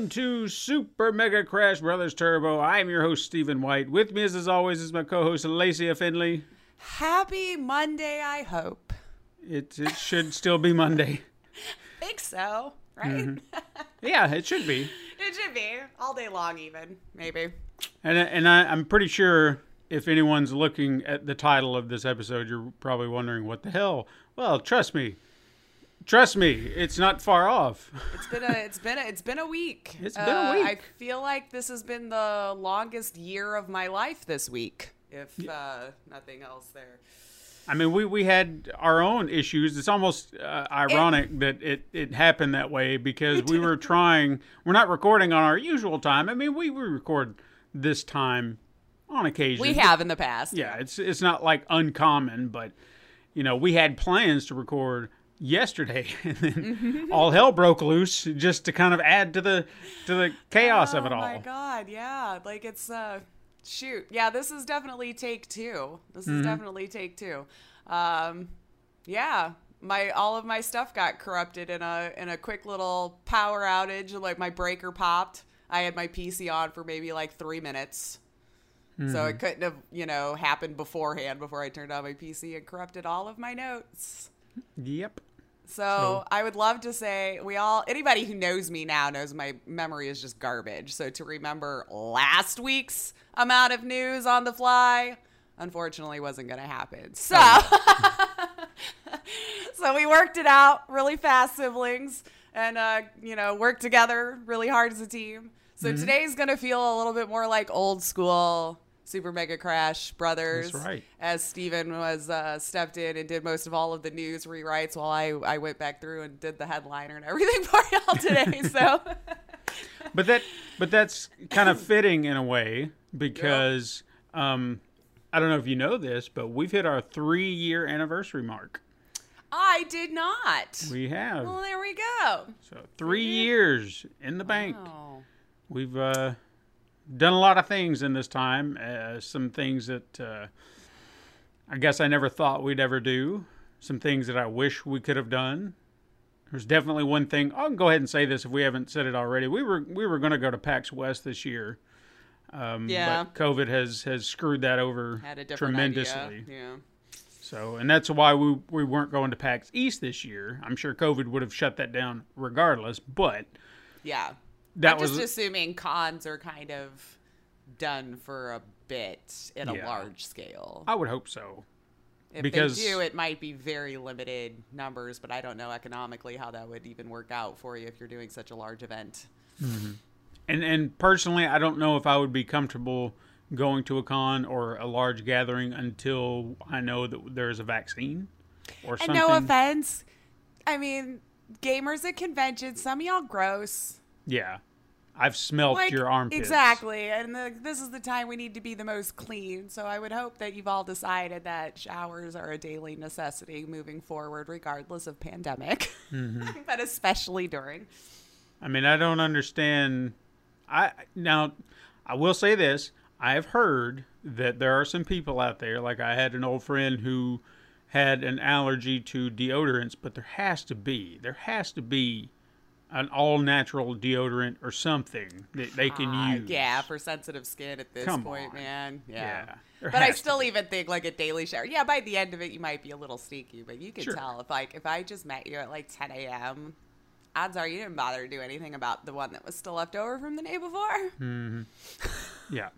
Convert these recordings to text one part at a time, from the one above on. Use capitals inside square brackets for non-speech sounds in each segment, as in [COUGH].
Welcome to Super Mega Crash Brothers Turbo. I'm your host, Stephen White. With me, as always, is my co-host, Lacey Finley. Happy Monday, I hope. It, it should still be Monday. [LAUGHS] Think so, right? Mm-hmm. [LAUGHS] Yeah, it should be. it should be all day long, even maybe. And and I, I'm pretty sure if anyone's looking at the title of this episode, you're probably wondering what the hell. Well, trust me, trust me, it's not far off. It's been a it's been a, it's been a week. [LAUGHS] It's been a Uh, I feel like this has been the longest year of my life this week. If uh, nothing else, there. I mean, we, we had our own issues. It's almost uh, ironic that it, it happened that way because we were trying. We're not recording on our usual time. I mean, we, we record this time on occasion. We have in the past. Yeah, it's it's not like uncommon, but you know, we had plans to record yesterday, [LAUGHS] and then all hell broke loose just to kind of add to the to the chaos of it all. Oh my god, yeah. Like it's uh shoot. Yeah, this is definitely take 2. This is definitely take 2. Um yeah, my all of my stuff got corrupted in a in a quick little power outage, like my breaker popped. I had my PC on for maybe like 3 minutes. So it couldn't have, you know, happened beforehand before I turned on my PC and corrupted all of my notes. Yep. So, I would love to say we all anybody who knows me now knows my memory is just garbage. So to remember last week's amount of news on the fly, unfortunately wasn't going to happen. So [LAUGHS] So we worked it out really fast siblings and uh, you know, worked together really hard as a team. So today's going to feel a little bit more like old school Super Mega Crash Brothers That's right. as Steven was uh, stepped in and did most of all of the news rewrites while I, I went back through and did the headliner and everything [LAUGHS] for y'all today. [LAUGHS] So but that but that's kind of fitting in a way because um, I don't know if you know this, but we've hit our three year anniversary mark. I did not. We have Well, there we go. so three years in the bank. We've uh, done a lot of things in this time. Uh, some things that uh, I guess I never thought we'd ever do. Some things that I wish we could have done. There's definitely one thing. I'll go ahead and say this if we haven't said it already. We were we were going to go to PAX West this year. Um, Yeah. But COVID has has screwed that over tremendously. idea. Yeah. So, and that's why we we weren't going to PAX East this year. I'm sure COVID would have shut that down regardless. But Yeah. That I'm was just assuming cons are kind of done for a bit at a large scale. I would hope so. If because- they do, it might be very limited numbers, but I don't know economically how that would even work out for you if you're doing such a large event. Mm-hmm. And and personally, I don't know if I would be comfortable going to a con or a large gathering until I know that there's a vaccine or And something. no offense, I mean, gamers at conventions, some of y'all gross. Yeah, I've smelt Like, your armpits. Exactly. And the, this is the time we need to be the most clean. So I would hope that you've all decided that showers are a daily necessity moving forward, regardless of pandemic, Mm-hmm. [LAUGHS] but especially during. I mean, I don't understand. I now, I will say this: I have heard that there are some people out there. Like I had an old friend who had an allergy to deodorants, but there has to be there has to be an all natural deodorant or something that they can Ah, use. yeah, for sensitive skin at this Come point, on. man. Yeah. Yeah, But I still even think like a daily shower. Yeah, by the end of it, you might be a little sneaky, but you can Sure. tell if like if I just met you at like 10 a.m. Odds are you didn't bother to do anything about the one that was still left over from the day before. Yeah.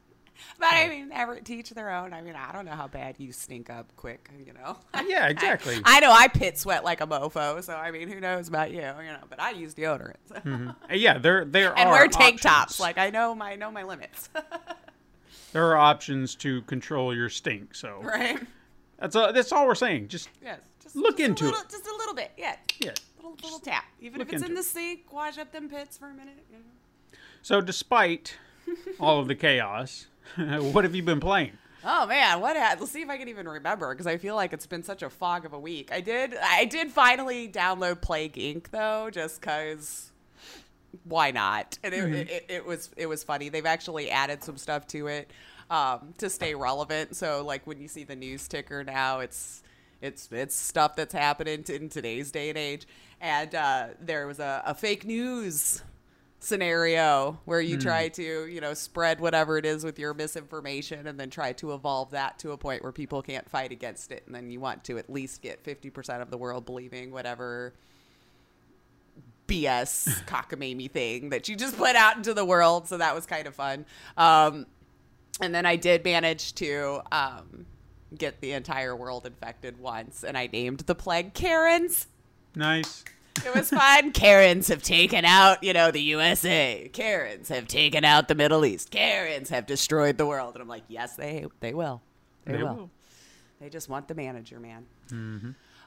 But I mean, ever teach their own. I mean, I don't know how bad you stink up quick, you know. [LAUGHS] Yeah, exactly. I know I pit sweat like a mofo, so I mean, who knows about you, you know? But I use deodorant so. Uh, yeah, there there are [LAUGHS] and are wear tank options. tops. Like I know my know my limits, [LAUGHS] there are options to control your stink. So right? that's all, that's all we're saying. Just Yes. Just Look just into a little, it. Just a little bit, yeah. yeah. Little little tap, even if it's in the sink. Wash up them pits for a minute. You know? So despite all of the chaos, [LAUGHS] what have you been playing? Oh man, what? Ha- Let's see if I can even remember because I feel like it's been such a fog of a week. I did, I did finally download Plague Inc. though, just because. Why not? And it, it, it was it was funny. They've actually added some stuff to it um, to stay relevant. So like when you see the news ticker now, it's it's it's stuff that's happening t- in today's day and age. And uh, there was a, a fake news scenario where you try to, you know, spread whatever it is with your misinformation and then try to evolve that to a point where people can't fight against it. And then you want to at least get 50% of the world believing whatever BS [LAUGHS] cockamamie thing that you just put out into the world. So that was kind of fun. Um, and then I did manage to um, get the entire world infected once, and I named the plague Karens. Nice. It was fun. Karens have taken out, you know, the USA. Karens have taken out the Middle East. Karens have destroyed the world. And I'm like, yes, they they will. They, They will. will. They just want the manager, man.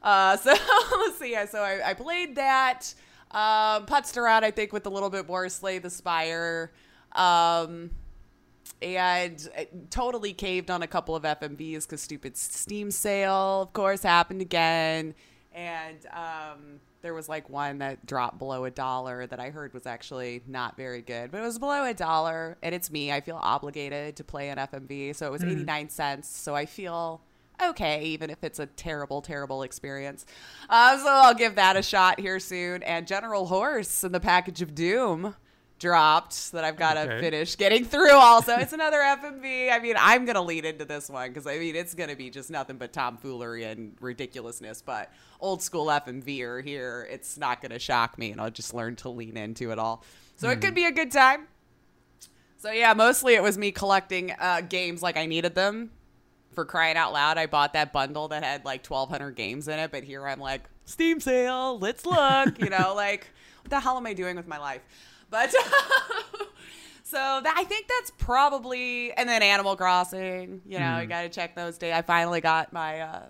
Uh, [LAUGHS] so let's see. So I, I played that. Um, putzed around, I think, with a little bit more Slay the Spire. Um, and uh, totally caved on a couple of FMVs because stupid Steam sale, of course, happened again. And um, there was like one that dropped below a dollar that I heard was actually not very good, but it was below a dollar. And it's me. I feel obligated to play an FMV. So it was 89 cents. So I feel okay, even if it's a terrible, terrible experience. Uh, so I'll give that a shot here soon. And General Horse in the package of Doom dropped that I've got to Okay. finish getting through also. It's another [LAUGHS] FMV. I mean, I'm going to lead into this one because I mean, it's going to be just nothing but tomfoolery and ridiculousness. But old school FMV are here. It's not going to shock me and I'll just learn to lean into it all. So it could be a good time. So yeah, mostly it was me collecting uh, games like I needed them. For crying out loud, I bought that bundle that had like 1,200 games in it. But here I'm like, Steam sale, let's look. You know, [LAUGHS] like, what the hell am I doing with my life? But [LAUGHS] so that, I think that's probably, and then Animal Crossing. You know, you got to check those days. I finally got my uh,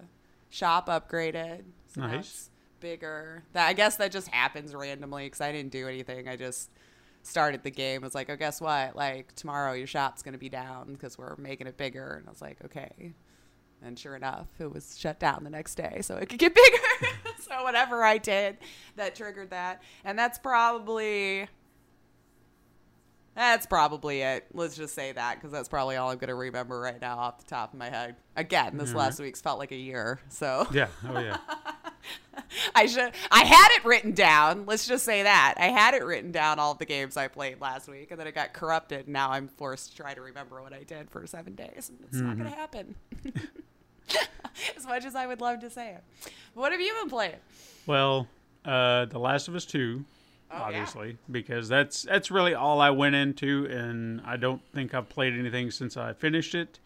shop upgraded. So Nice. bigger. That I guess that just happens randomly because I didn't do anything. I just started the game. I was like, oh, guess what? Like tomorrow your shop's gonna be down because we're making it bigger. And I was like, okay. And sure enough, it was shut down the next day, so it could get [LAUGHS] bigger. [LAUGHS] so whatever I did, that triggered that, and that's probably. That's probably it. Let's just say that because that's probably all I'm going to remember right now off the top of my head. Again, this last week's felt like a year. So Yeah. Oh yeah. [LAUGHS] I should. I had it written down. Let's just say that I had it written down all the games I played last week, and then it got corrupted. Now I'm forced to try to remember what I did for seven days, it's not going to happen. [LAUGHS] as much as I would love to say it. What have you been playing? Well, uh, The Last of Us Two, Oh, yeah. obviously, because that's that's really all I went into, and I don't think I've played anything since I finished it.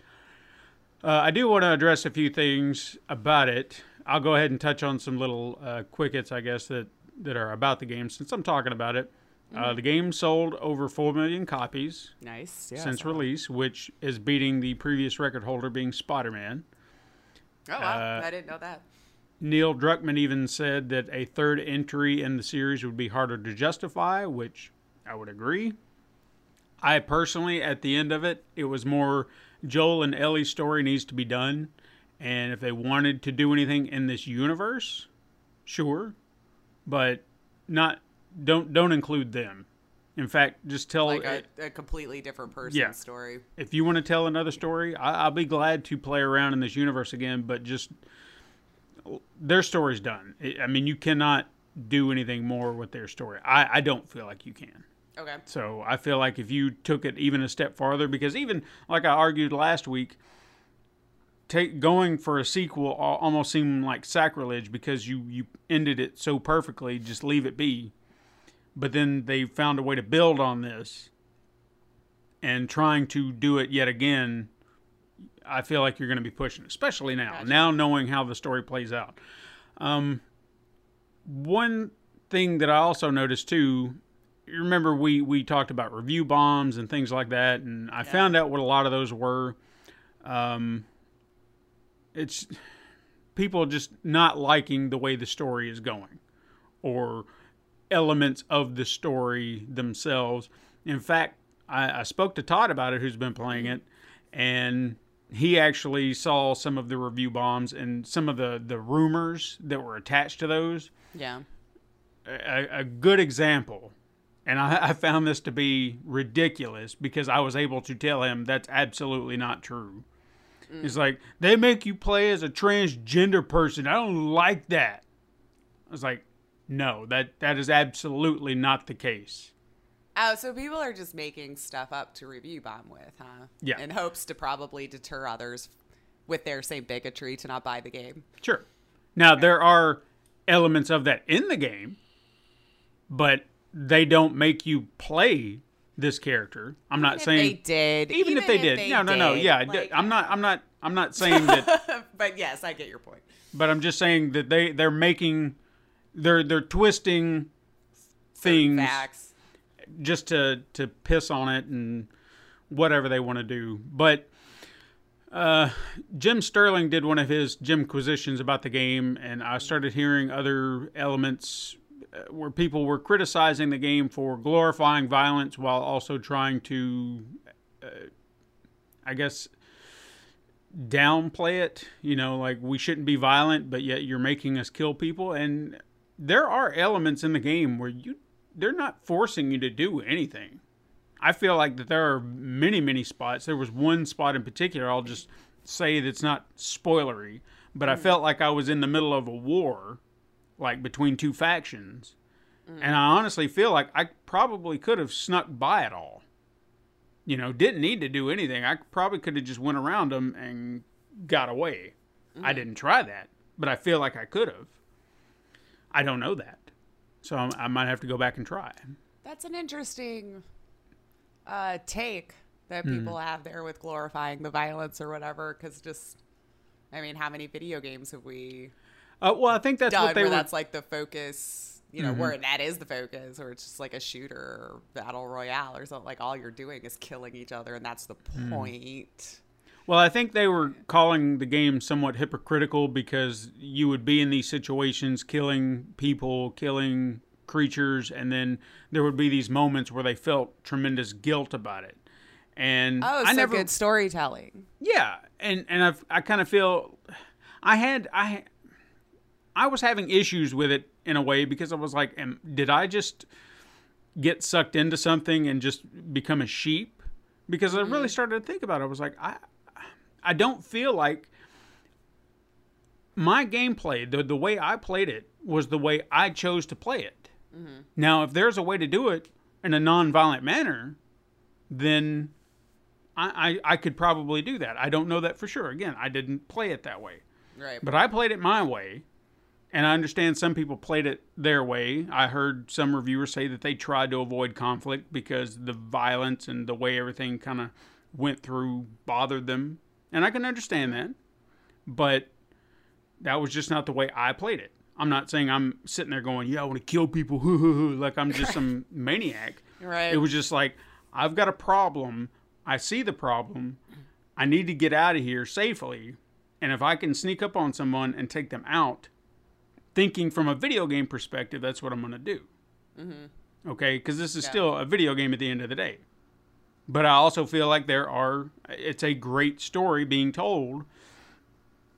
Uh, I do want to address a few things about it. I'll go ahead and touch on some little uh, quickets, I guess that that are about the game since I'm talking about it. Mm-hmm. Uh, the game sold over four million copies Nice. Yeah, since release, which is beating the previous record holder, being Spider-Man. Oh wow! uh, I didn't know that. Neil Druckmann even said that a third entry in the series would be harder to justify, which I would agree. I personally, at the end of it, it was more Joel and Ellie's story needs to be done. And if they wanted to do anything in this universe, sure, but not don't don't include them. In fact, just tell Like a, a completely different person's Yeah. story. if you want to tell another story, I, I'll be glad to play around in this universe again. But just their story's done. I mean, you cannot do anything more with their story. I, I don't feel like you can. Okay. So I feel like if you took it even a step farther, because even like I argued last week, take going for a sequel almost seemed like sacrilege because you you ended it so perfectly. Just leave it be. But then they found a way to build on this, and trying to do it yet again, I feel like you're going to be pushing, especially now. Now knowing how the story plays out. Um, one thing that I also noticed too. You remember we we talked about review bombs and things like that, and I found out what a lot of those were. Um, it's people just not liking the way the story is going, or elements of the story themselves. In fact, I, I spoke to Todd about it, who's been playing it, and he actually saw some of the review bombs and some of the the rumors that were attached to those. Yeah. A, a good example, and I, I found this to be ridiculous because I was able to tell him that's absolutely not true. Mm. It's like they make you play as a transgender person. I don't like that. I was like, no, that that is absolutely not the case. Oh, so people are just making stuff up to review bomb with, huh? Yeah. In hopes to probably deter others with their same bigotry to not buy the game. Sure. Now there are elements of that in the game, but they don't make you play this character. I'm not If saying they did. even, if they did. no, no, no. did, Yeah, like- I'm not. [LAUGHS] I'm not. I'm not saying that. [LAUGHS] but yes, I get your point. but I'm just saying that they they're making they're they're twisting things Facts. Just to to piss on it and whatever they want to do. But uh, Jim Sterling did one of his Jimquisitions about the game, and I started hearing other elements uh, where people were criticizing the game for glorifying violence while also trying to, uh, I guess, downplay it. You know, like we shouldn't be violent, but yet you're making us kill people. And there are elements in the game where you they're not forcing you to do anything. I feel like that there are many, many spots. There was one spot in particular. I'll just say that's not spoilery, but I mm. felt like I was in the middle of a war, like between two factions, mm. and I honestly feel like I probably could have snuck by it all. You know, didn't need to do anything. I probably could have just went around them and got away. I mm. didn't try that, but I feel like I could have. I don't know that, so I'm- I might have to go back and try. That's an interesting uh, take that Hmm. people have there with glorifying the violence or whatever. Because just, I mean, how many video games have we Uh, well, I think that's what they where were. Mm-hmm. that's like the focus? You know, where that is the focus, or it's just like a shooter or battle royale or something. Like all you're doing is killing each other, and that's the Mm. Well, I think they were calling the game somewhat hypocritical because you would be in these situations killing people, killing creatures, and then there would be these moments where they felt tremendous guilt about it. And Oh, I so never, good storytelling. yeah, and and I've, I kind of feel, I had I, I was having issues with it in a way because I was like, am, did I just get sucked into something and just become a sheep? Because I really mm-hmm. started to think about it. I was like, I, I don't feel like my gameplay, the the way I played it, was the way I chose to play it. Mm-hmm. Now, if there's a way to do it in a non-violent manner, then I, I I could probably do that. I don't know that for sure. Again, I didn't play it that way, Right. but I played it my way. And I understand some people played it their way. I heard some reviewers say that they tried to avoid conflict because the violence and the way everything kind of went through bothered them. And I can understand that. But that was just not the way I played it. I'm not saying I'm sitting there going, yeah, I want to kill people, [LAUGHS] like I'm just some [LAUGHS] maniac. Right. It was just like, I've got a problem. I see the problem. I need to get out of here safely. And if I can sneak up on someone and take them out, thinking from a video game perspective, that's what I'm going to do. Mm-hmm. Okay? Because this is Yeah. still a video game at the end of the day. But I also feel like there are, it's a great story being told.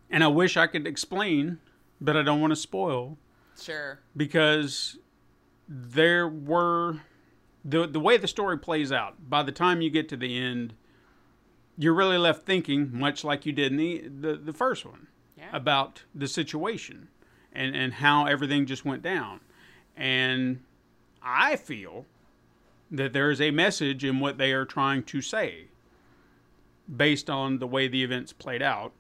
And I wish I could explain, but I don't want to spoil Sure. because there were the the way the story plays out. By the time you get to the end, you're really left thinking, much like you did in the the, the first one, Yeah. about the situation and and how everything just went down. And I feel that there is a message in what they are trying to say based on the way the events played out.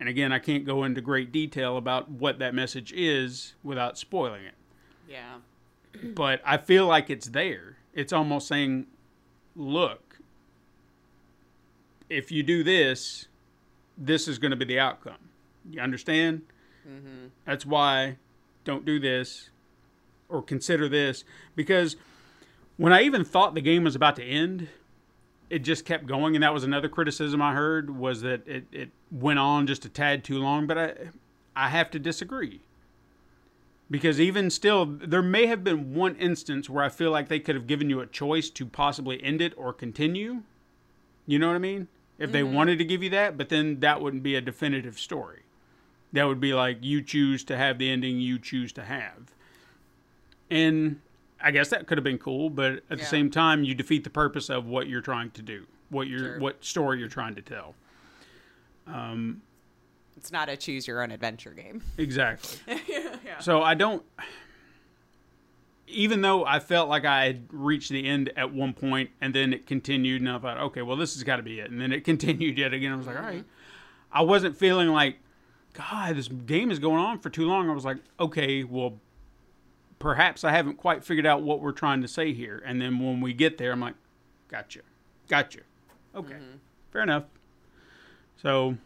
And again, I can't go into great detail about what that message is without spoiling it. Yeah. [CLEARS THROAT] But I feel like it's there. It's almost saying, look, if you do this, this is going to be the outcome. You understand? Mm-hmm. That's why don't do this or consider this because when I even thought the game was about to end, it just kept going, and that was another criticism I heard was that it, it went on just a tad too long. But I I have to disagree because even still, there may have been one instance where I feel like they could have given you a choice to possibly end it or continue. You know what I mean? If they mm-hmm. wanted to give you that, but then that wouldn't be a definitive story. That would be like you choose to have the ending you choose to have. And I guess that could have been cool, but at the same time, you defeat the purpose of what you're trying to do, what you're, Sure. what story you're trying to tell. Um, it's not a choose your own adventure game. Exactly. [LAUGHS] So I don't. Even though I felt like I had reached the end at one point, and then it continued, and I thought, okay, well, this has got to be it, and then it [LAUGHS] continued yet again. I was like, mm-hmm. all right. I wasn't feeling like, God, this game is going on for too long. I was like, okay, well, perhaps I haven't quite figured out what we're trying to say here. And then when we get there, I'm like, gotcha, gotcha. Okay, fair enough. So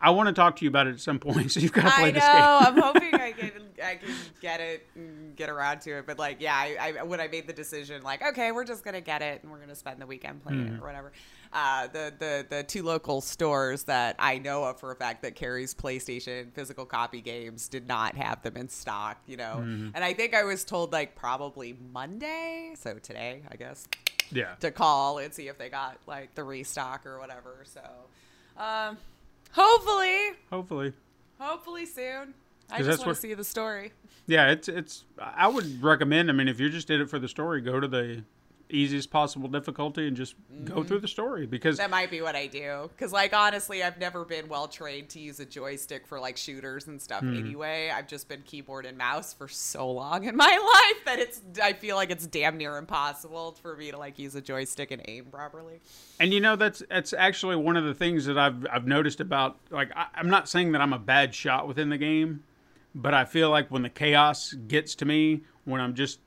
I want to talk to you about it at some [LAUGHS] point. So you've got to play I this know. game. I'm hoping I [LAUGHS] can I can get it and get around to it. But like, yeah, I, I when I made the decision, like, okay, we're just gonna get it and we're gonna spend the weekend playing Mm-hmm. it or whatever. Uh, the the the two local stores that I know of for a fact that carries PlayStation physical copy games did not have them in stock. You know, Mm-hmm. and I think I was told like probably Monday, so today, I guess Yeah. to call and see if they got like the restock or whatever. So, um, hopefully, Hopefully. hopefully soon. I just want what- to see the story. Yeah, it's it's. I would recommend. I mean, if you're just in it for the story, go to the easiest possible difficulty and just go through the story because That might be what I do. Because, like, honestly, I've never been well trained to use a joystick for like shooters and stuff. Hmm. Anyway, I've just been keyboard and mouse for so long in [LAUGHS] my life that it's. I feel like it's damn near impossible for me to like use a joystick and aim properly. And you know that's that's actually one of the things that I've I've noticed about like I, I'm not saying that I'm a bad shot within the game, but I feel like when the chaos gets to me, when I'm just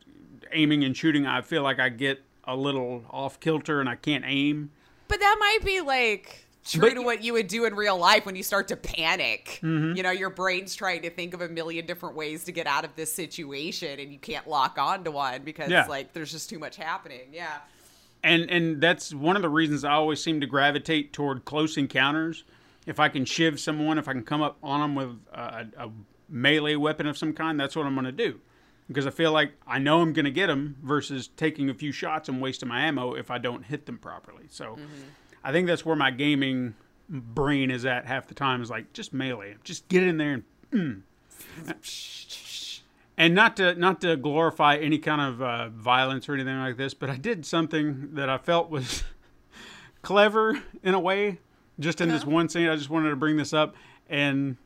aiming and shooting, I feel like I get a little off kilter and I can't aim. But that might be like true But- to what you would do in real life when you start to panic. Mm-hmm. You know, your brain's trying to think of a million different ways to get out of this situation, and you can't lock on to one because Yeah. like there's just too much happening. Yeah. and and that's one of the reasons I always seem to gravitate toward close encounters. If I can shiv someone, if I can come up on them with a, a melee weapon of some kind, that's what I'm going to do. Because I feel like I know I'm going to get them versus taking a few shots and wasting my ammo if I don't hit them properly. So mm-hmm. I think that's where my gaming brain is at half the time is like just melee, just get in there and mm. and not to not to glorify any kind of uh, violence or anything like this, but I did something that I felt was [LAUGHS] clever in a way, just in this uh-huh. one scene. I just wanted to bring this up, and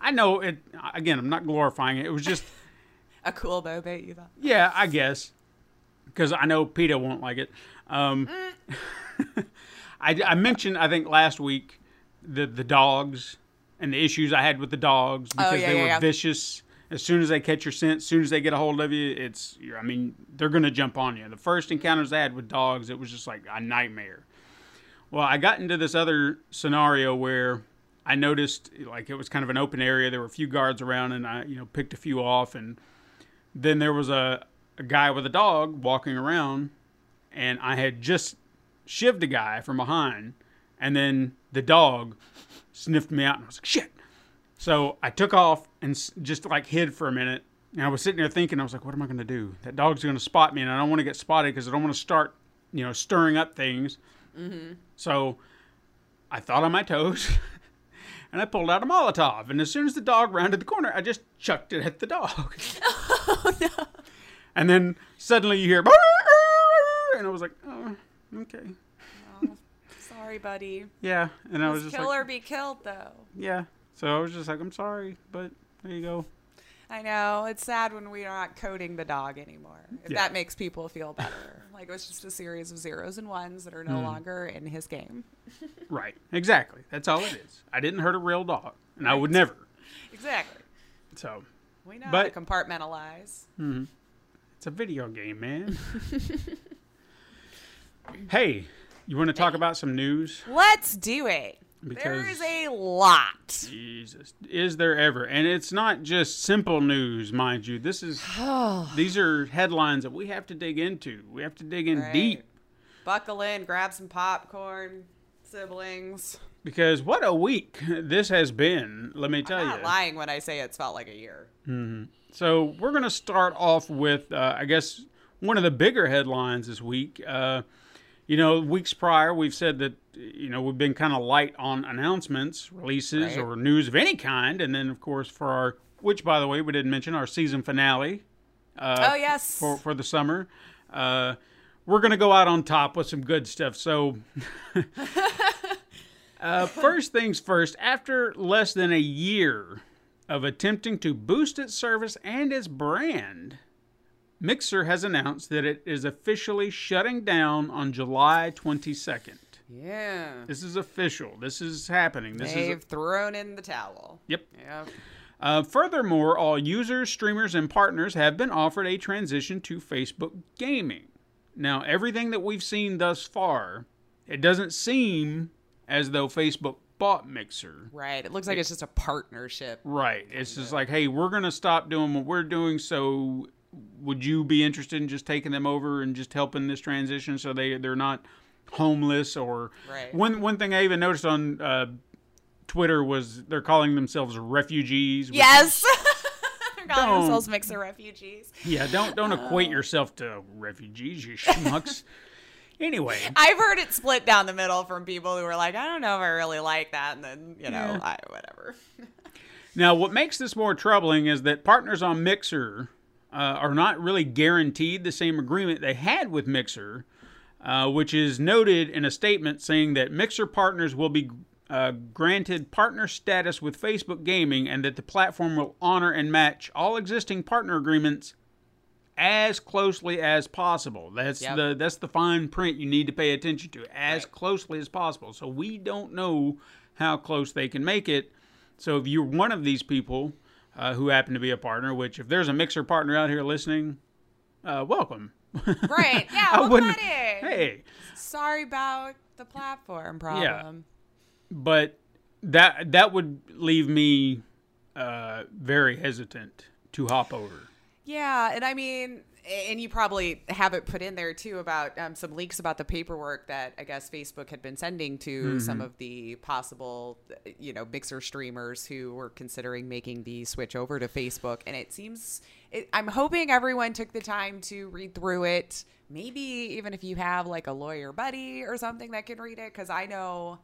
I know it. Again, I'm not glorifying it. It was just, [LAUGHS] A cool moment, you thought. yeah, I guess, because I know PETA won't like it. Um, [LAUGHS] I, I mentioned I think last week the the dogs and the issues I had with the dogs because Oh, yeah, they yeah, were yeah. vicious. As soon as they catch your scent, as soon as they get a hold of you, it's you're- I mean they're gonna jump on you. The first encounters I had with dogs, it was just like a nightmare. Well, I got into this other scenario where I noticed like it was kind of an open area. There were a few guards around, and I you know picked a few off, and then there was a, a guy with a dog walking around, and I had just shivved a guy from behind, and then the dog sniffed me out, and I was like, shit. So I took off and just like hid for a minute. And I was sitting there thinking, I was like, what am I going to do? That dog's going to spot me, and I don't want to get spotted because I don't want to start, you know, stirring up things. Mm-hmm. So I thought on my toes. [LAUGHS] And I pulled out a Molotov, and as soon as the dog rounded the corner, I just chucked it at the dog. [LAUGHS] Oh, no. And then suddenly you hear, and I was like, oh, okay, oh, Sorry, buddy. yeah. And I was just kill like, or be killed, though. yeah. So I was just like, I'm sorry, but there you go. I know. It's sad when we're not coding the dog anymore. If Yeah. that makes people feel better. like it was just a series of zeros and ones that are no Hmm. longer in his game. Right, exactly. That's all it is. I didn't hurt a real dog, and I would never. Exactly. So We know But- how to compartmentalize. it's a video game, man. [LAUGHS] Hey, you want to talk about some news? Let's do it. There Because- is a lot. Jesus, is there ever? And it's not just simple news, mind you. This is [SIGHS] these are headlines that we have to dig into. We have to dig in Right. deep Buckle in, grab some popcorn, siblings. because what a week this has been. Let me tell I'm you. not lying when I say it's felt like a year. So we're going to start off with, uh, I guess, one of the bigger headlines this week. Uh, you know, weeks prior, we've said that you know we've been kind of light on announcements, releases, Right. or news of any kind, and then of course for our, which by the way we didn't mention, our season finale. Uh, oh yes. For for the summer, uh, we're going to go out on top with some good stuff. So. [LAUGHS] Uh, first things first, after less than a year of attempting to boost its service and its brand, Mixer has announced that it is officially shutting down on July 22nd. yeah. This is official. This is happening. This They've is thrown in the towel. yep. Yep. Uh, furthermore, all users, streamers, and partners have been offered a transition to Facebook Gaming. Now, everything that we've seen thus far, it doesn't seem as though Facebook bought Mixer. Right. It looks like it's just a partnership. Right. It's just like, hey, we're going to stop doing what we're doing. So, would you be interested in just taking them over and just helping this transition so they they're not homeless or Right. one one thing I even noticed on uh, Twitter was they're calling themselves refugees. Yes. [LAUGHS] They're calling Don't. themselves mixer refugees. Yeah, don't don't equate Oh. yourself to refugees, you schmucks. [LAUGHS] anyway, I've heard it split down the middle from people who were like, I don't know if I really like that, and then you know, Yeah. I, whatever. [LAUGHS] now what makes this more troubling is that partners on Mixer uh, are not really guaranteed the same agreement they had with Mixer, uh, which is noted in a statement saying that Mixer partners will be uh, granted partner status with Facebook Gaming and that the platform will honor and match all existing partner agreements as closely as possible. That's Yep. the that's the fine print you need to pay attention to as Right. closely as possible. So we don't know how close they can make it. So if you're one of these people uh, who happen to be a partner, which if there's a mixer partner out here listening, uh, welcome. Right. [LAUGHS] Yeah. I wouldn't- Hey, Sorry about the platform problem. Yeah. but that that would leave me uh, very hesitant to hop over. Yeah, and I mean, and you probably have it put in there too about um, some leaks about the paperwork that I guess Facebook had been sending to some of the possible, you know, mixer streamers who were considering making the switch over to Facebook. And it seems, it, I'm hoping everyone took the time to read through it. Maybe even if you have like a lawyer buddy or something that can read it, because I know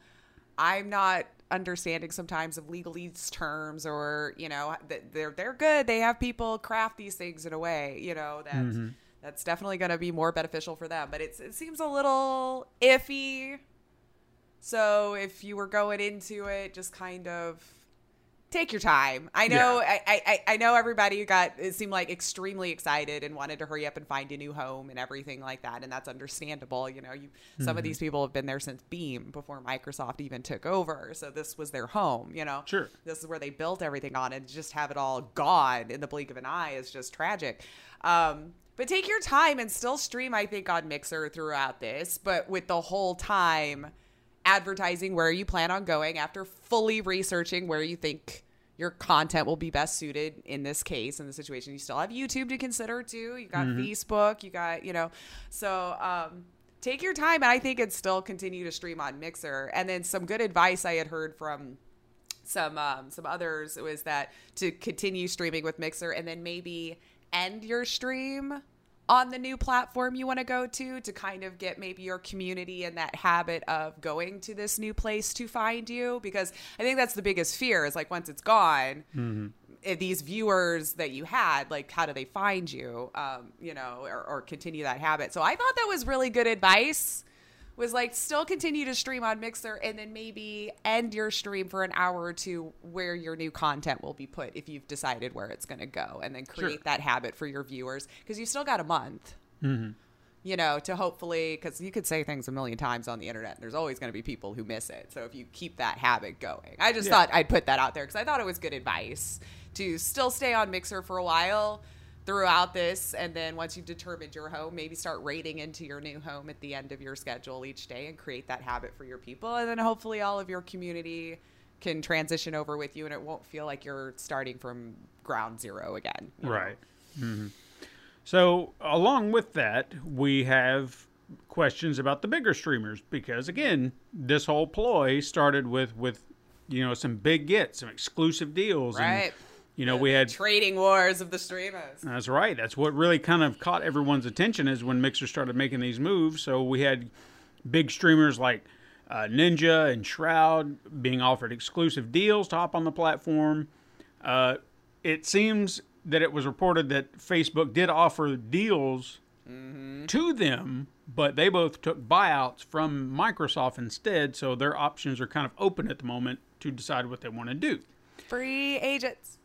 I'm not understanding sometimes of legalese terms or you know they're they're good. They have people craft these things in a way you know that mm-hmm. that's definitely going to be more beneficial for them. But it's it seems a little iffy. So if you were going into it just kind of take your time i know Yeah. I, I I know everybody got it seemed like extremely excited and wanted to hurry up and find a new home and everything like that and that's understandable you know you some of these people have been there since beam before microsoft even took over so this was their home you know Sure. this is where they built everything on and just have it all gone in the blink of an eye is just tragic um but take your time and still stream i think on mixer throughout this but with the whole time advertising where you plan on going after fully researching where you think your content will be best suited in this case in the situation. You still have youtube to consider too. You got facebook. You got you know. So um take your time and i think it's still continue to stream on mixer. And then some good advice i had heard from some um, some others was that to continue streaming with Mixer and then maybe end your stream on the new platform you want to go to to kind of get maybe your community in that habit of going to this new place to find you because I think that's the biggest fear is like once it's gone eh, these viewers that you had like how do they find you um, you know or, or continue that habit? So I thought that was really good advice was like still continue to stream on Mixer and then maybe end your stream for an hour or two where your new content will be put if you've decided where it's going to go and then create that habit for your viewers because you've still got a month. Mm-hmm. You know, to hopefully, because you could say things a million times on the internet, and there's always going to be people who miss it. So if you keep that habit going, I just Yeah. thought I'd put that out there because I thought it was good advice to still stay on Mixer for a while, throughout this. And then once you've determined your home, maybe start raiding into your new home at the end of your schedule each day and create that habit for your people. And then hopefully all of your community can transition over with you and it won't feel like you're starting from ground zero again. Right. hmm So, along with that, we have questions about the bigger streamers because, again, this whole ploy started with with you know some big gets, some exclusive deals, Right. And, you know, we had Trading wars of the streamers. That's right. That's what really kind of caught everyone's attention is when Mixer started making these moves. So we had big streamers like uh, Ninja and Shroud being offered exclusive deals to hop on the platform. Uh, it seems that it was reported that Facebook did offer deals to them, but they both took buyouts from Microsoft instead. So their options are kind of open at the moment to decide what they want to do. Free agents.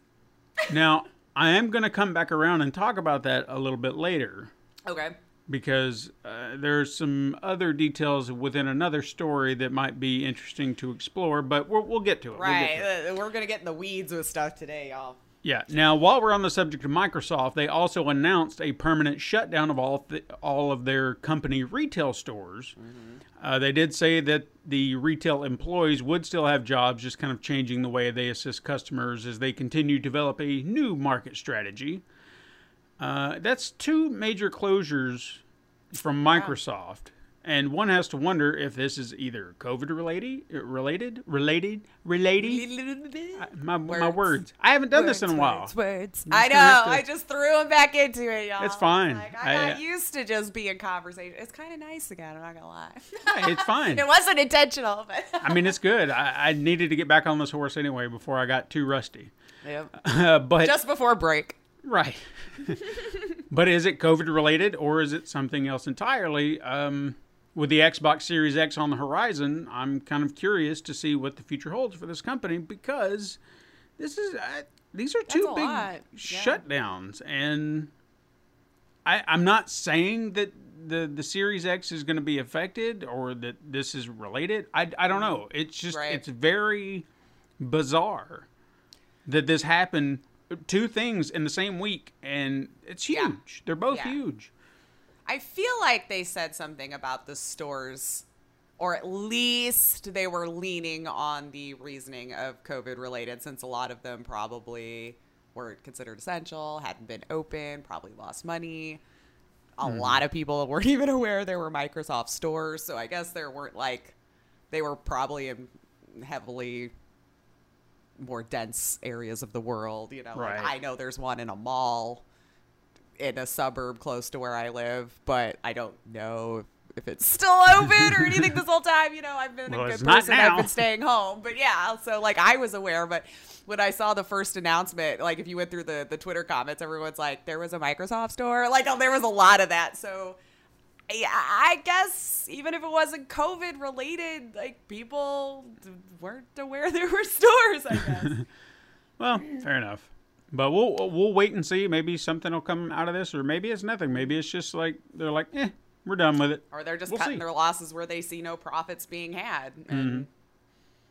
Now, I am going to come back around and talk about that a little bit later Okay. because uh, there's some other details within another story that might be interesting to explore, but we'll, we'll get to it. We'll get Right. to it. Uh, We're going to get in the weeds with stuff today, y'all. Yeah. Now, while we're on the subject of Microsoft, they also announced a permanent shutdown of all th- all of their company retail stores. Uh, they did say that the retail employees would still have jobs, just kind of changing the way they assist customers as they continue to develop a new market strategy. Uh, that's two major closures from Microsoft. And one has to wonder if this is either COVID related, related, related, related. My, my Words. words. I haven't done this in a while. Words, words. I know. gonna I just threw him back into it, y'all. It's fine. Like, I, I, got uh, used to just being conversation. It's kind of nice again. I'm not gonna lie. It's fine. [LAUGHS] it wasn't intentional, but [LAUGHS] I mean, it's good. I, I needed to get back on this horse anyway before I got too rusty. Yep. [LAUGHS] Uh, but just before break. right. but is it COVID related or is it something else entirely? Um, with the Xbox Series X on the horizon, I'm kind of curious to see what the future holds for this company because this is uh, these are two big. Yeah. shutdowns, and I, I'm not saying that the the Series X is going to be affected or that this is related. I, I don't know. It's just Right. it's very bizarre that this happened. Two things in the same week, and it's huge. Yeah. They're both Yeah. huge. I feel like they said something about the stores, or at least they were leaning on the reasoning of COVID related, since a lot of them probably weren't considered essential, hadn't been open, probably lost money. A hmm. lot of people [LAUGHS] weren't even aware there were Microsoft stores, so I guess there weren't like they were probably in heavily more dense areas of the world. You know, Right. like I know there's one in a mall in a suburb close to where I live, but I don't know if it's still open or anything this whole time. You know, I've been Well, a good person. I've been staying home. But yeah, so like I was aware, but when I saw the first announcement, like if you went through the, the Twitter comments, everyone's like, there was a Microsoft store. Like oh, there was a lot of that. So yeah, I guess even if it wasn't COVID related, like people weren't aware [LAUGHS] there were stores, I guess. [LAUGHS] Well, fair enough. But we'll we'll wait and see. Maybe something will come out of this, or maybe it's nothing. Maybe it's just like they're like, eh, we're done with it. or they're just We'll cutting see. their losses where they see no profits being had. And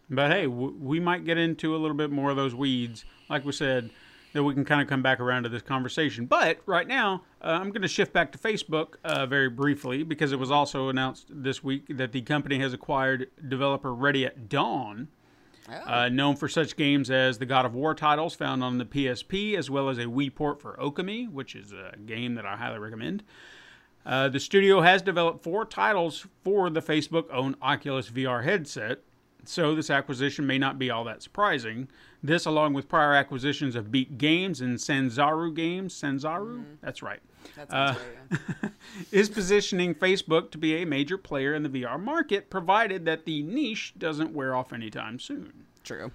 But hey, w- we might get into a little bit more of those weeds, like we said, that we can kind of come back around to this conversation. But right now, uh, I'm going to shift back to Facebook uh, very briefly because it was also announced this week that the company has acquired developer Ready at Dawn. Oh. uh, known for such games as the God of War titles found on the PSP, as well as a Wii port for Okami, which is a game that I highly recommend. Uh, the studio has developed four titles for the Facebook owned Oculus VR headset, so this acquisition may not be all that surprising. This, along with prior acquisitions of Beat Games and Sanzaru Games, Sanzaru? That's right, uh, yeah. [LAUGHS] is positioning Facebook to be a major player in the VR market, provided that the niche doesn't wear off anytime soon. true.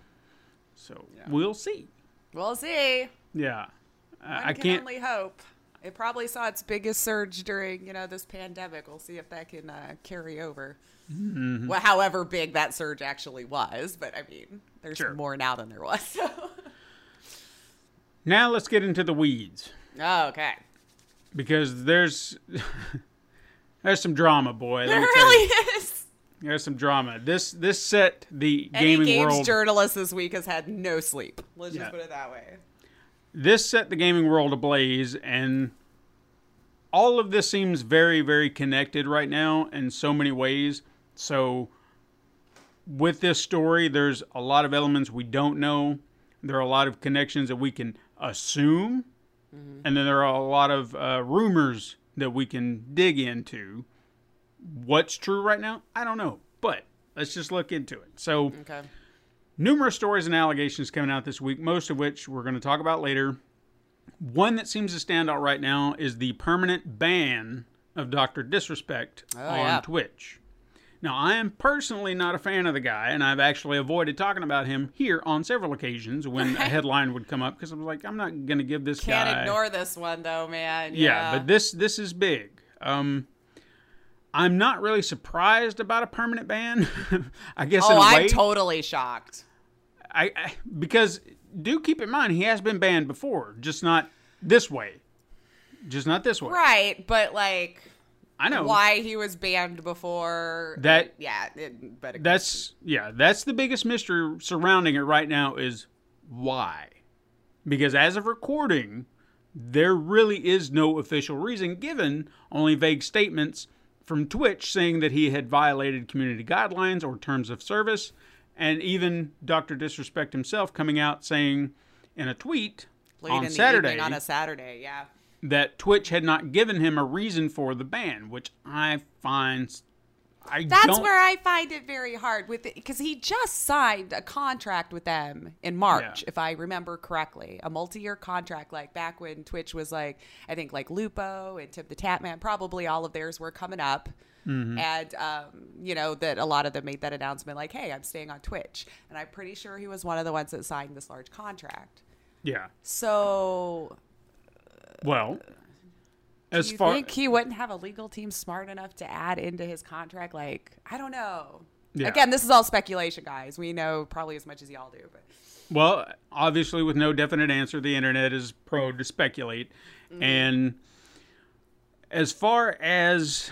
So we'll see. We'll see. Yeah. Uh, I can can't. only hope. It probably saw its biggest surge during, you know, this pandemic. We'll see if that can uh, carry over. Mm-hmm. Well, however big that surge actually was, but I mean, there's Sure. more now than there was. [LAUGHS] So. Now let's get into the weeds oh, okay. Because there's [LAUGHS] there's some drama, boy. There me tell you. really is. There's some drama. This this set the gaming world. Any gaming games world. journalist this week has had no sleep. Let's Yeah. just put it that way. this set the gaming world ablaze, and all of this seems very, very connected right now in so many ways. So, with this story, there's a lot of elements we don't know. There are a lot of connections that we can assume, and then there are a lot of uh, rumors that we can dig into. What's true right now? I don't know, but let's just look into it. So, Okay. numerous stories and allegations coming out this week, most of which we're going to talk about later. One that seems to stand out right now is the permanent ban of Dr. Disrespect Oh, on yeah. Twitch. Now, I am personally not a fan of the guy, and I've actually avoided talking about him here on several occasions when a headline would come up because I was like, I'm not going to give this You Can't guy. ignore this one though, man. Yeah, but this this is big. Um, I'm not really surprised about a permanent ban. [LAUGHS] I guess oh, I'm way, totally shocked. I, I because do keep in mind he has been banned before, just not this way, just not this way. Right, but like I know why he was banned before. Uh, that- yeah, it, but That's yeah, that's the biggest mystery surrounding it right now is why, because as of recording, there really is no official reason given, only vague statements from Twitch saying that he had violated community guidelines or terms of service, and even Dr. Disrespect himself coming out saying in a tweet late on Saturday evening on a Saturday. Yeah. That Twitch had not given him a reason for the ban, which I find I That's where I find it very hard with it because he just signed a contract with them in March, Yeah. if I remember correctly, a multi-year contract. Like back when Twitch was like, I think like Lupo and TimTheTatman, probably all of theirs were coming up. Mm-hmm. And um, you know that a lot of them made that announcement, like, "Hey, I'm staying on Twitch," and I'm pretty sure he was one of the ones that signed this large contract. yeah. So, Well, as do you far think he wouldn't have a legal team smart enough to add into his contract? Like, I don't know. Yeah. Again, this is all speculation, guys. We know probably as much as y'all do, but Well, obviously, with no definite answer, the internet is prone to speculate. Mm-hmm. And as far as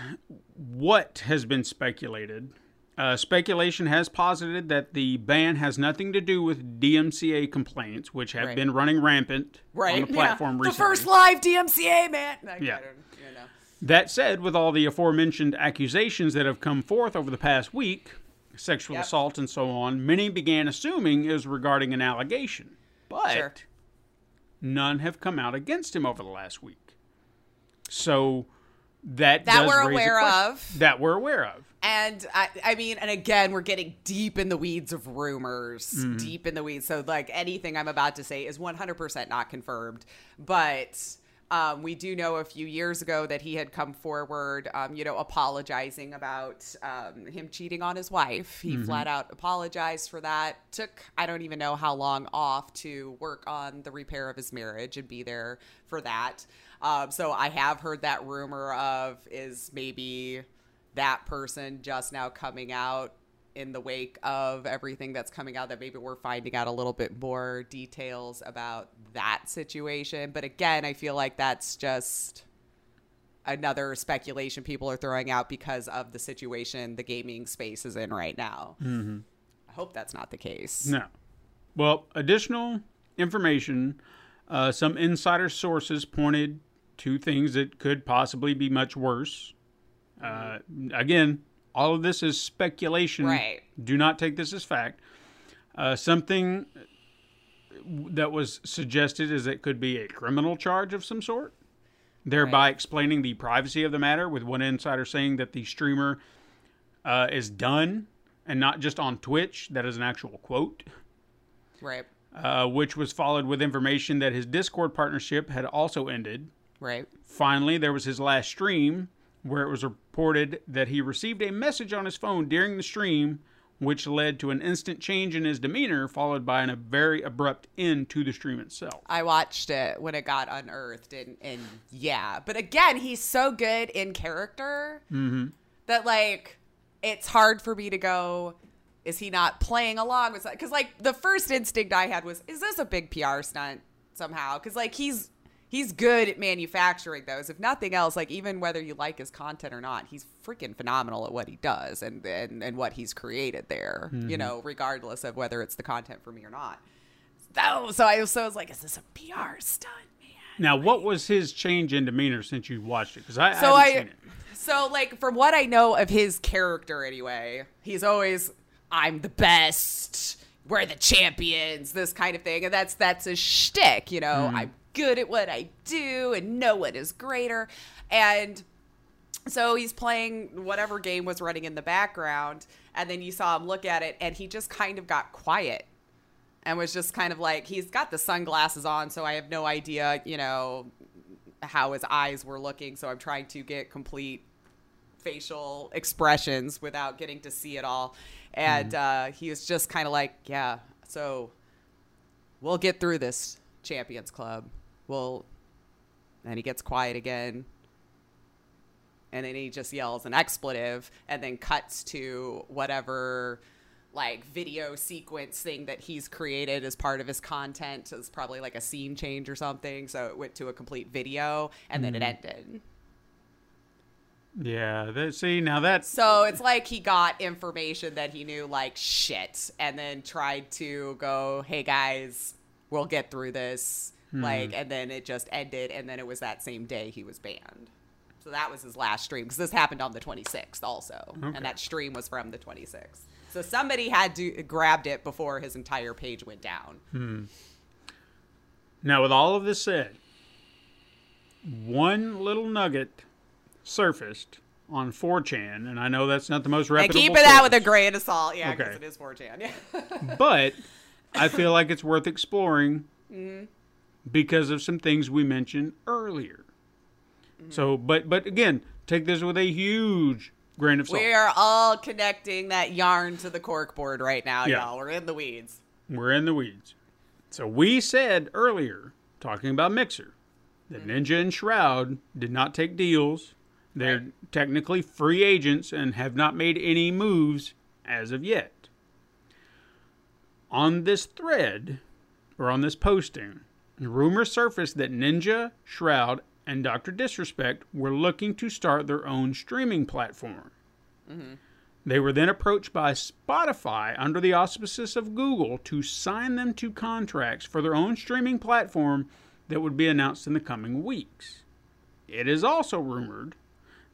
what has been speculated, uh, speculation has posited that the ban has nothing to do with DMCA complaints, which have Right. been running rampant on the platform recently. the first live DMCA man. Like, Yeah. You know. That said, with all the aforementioned accusations that have come forth over the past week, sexual Yep. assault and so on, many began assuming it was regarding an allegation. But Sure. none have come out against him over the last week. So that That we're aware of. That we're aware of. And I, I mean, and again, we're getting deep in the weeds of rumors, Mm-hmm. deep in the weeds. So, like, anything I'm about to say is 100% not confirmed. But um, we do know a few years ago that he had come forward, um, you know, apologizing about um, him cheating on his wife. Mm-hmm. He flat out apologized for that. Took, I don't even know how long off to work on the repair of his marriage and be there for that. Um, so, I have heard that rumor of is maybe that person just now coming out in the wake of everything that's coming out that maybe we're finding out a little bit more details about that situation but again i feel like that's just another speculation people are throwing out because of the situation the gaming space is in right now mm-hmm. i hope that's not the case No. Well, additional information. Uh, some insider sources pointed to things that could possibly be much worse. Uh, again, all of this is speculation. Right. Do not take this as fact. Uh, something that was suggested is it could be a criminal charge of some sort, thereby Right. explaining the privacy of the matter. With one insider saying that the streamer uh, is done and not just on Twitch. That is an actual quote right uh, which was followed with information that his Discord partnership had also ended. right Finally, there was his last stream where it was reported that he received a message on his phone during the stream, which led to an instant change in his demeanor, followed by an, a very abrupt end to the stream itself. I watched it when it got unearthed, and, and yeah. But again, he's so good in character mm-hmm. that like it's hard for me to go. Is he not playing along with? Because like the first instinct I had was, is this a big PR stunt somehow? Because like he's he's good at manufacturing those. If nothing else, like even whether you like his content or not, he's freaking phenomenal at what he does and and, and what he's created there. You mm-hmm. know, regardless of whether it's the content for me or not no. So I was, so I was like, is this a PR stunt, man? Now, what was his change in demeanor since you watched it? Because I, So I I, seen it. so like from what I know of his character anyway, he's always I'm the best, we're the champions, this kind of thing, and that's that's a shtick, you know. Mm-hmm. I'm good at what I do, and no one is greater, and so he's playing whatever game was running in the background, and then you saw him look at it, and he just kind of got quiet. And was just kind of like he's got the sunglasses on, so I have no idea, you know, how his eyes were looking. So I'm trying to get complete facial expressions without getting to see it all. And uh, he was just kind of like, yeah, so we'll get through this Champions Club. We'll, and he gets quiet again. And then he just yells an expletive and then cuts to whatever like video sequence thing that he's created as part of his content. It's probably like a scene change or something. So it went to a complete video and then it mm-hmm. ended. Yeah, that, see, now that's So it's like he got information that he knew like shit and then tried to go, "Hey guys, we'll get through this." Like and then it just ended and then it was that same day he was banned. So that was his last stream because this happened on the 26th also. Okay. And that stream was from the 26th. So somebody had to grabbed it before his entire page went down. Now, with all of this said, one little nugget surfaced on 4chan, and I know that's not the most And reputable. keep it out with a source, grain of salt, yeah, because Okay. it is 4chan. Yeah. [LAUGHS] but I feel like it's worth exploring Mm-hmm. Because of some things we mentioned earlier. Mm-hmm. So, but but again, take this with a huge grain of salt. We are all connecting that yarn to the cork board right now, Yeah. y'all. We're in the weeds. We're in the weeds. So we said earlier, talking about Mixer, that Ninja and Shroud did not take deals. They're technically free agents and have not made any moves as of yet. On this thread, or on this posting, rumors surfaced that Ninja, Shroud, and Dr. Disrespect were looking to start their own streaming platform. Mm-hmm. They were then approached by Spotify under the auspices of Google to sign them to contracts for their own streaming platform that would be announced in the coming weeks. It is also rumored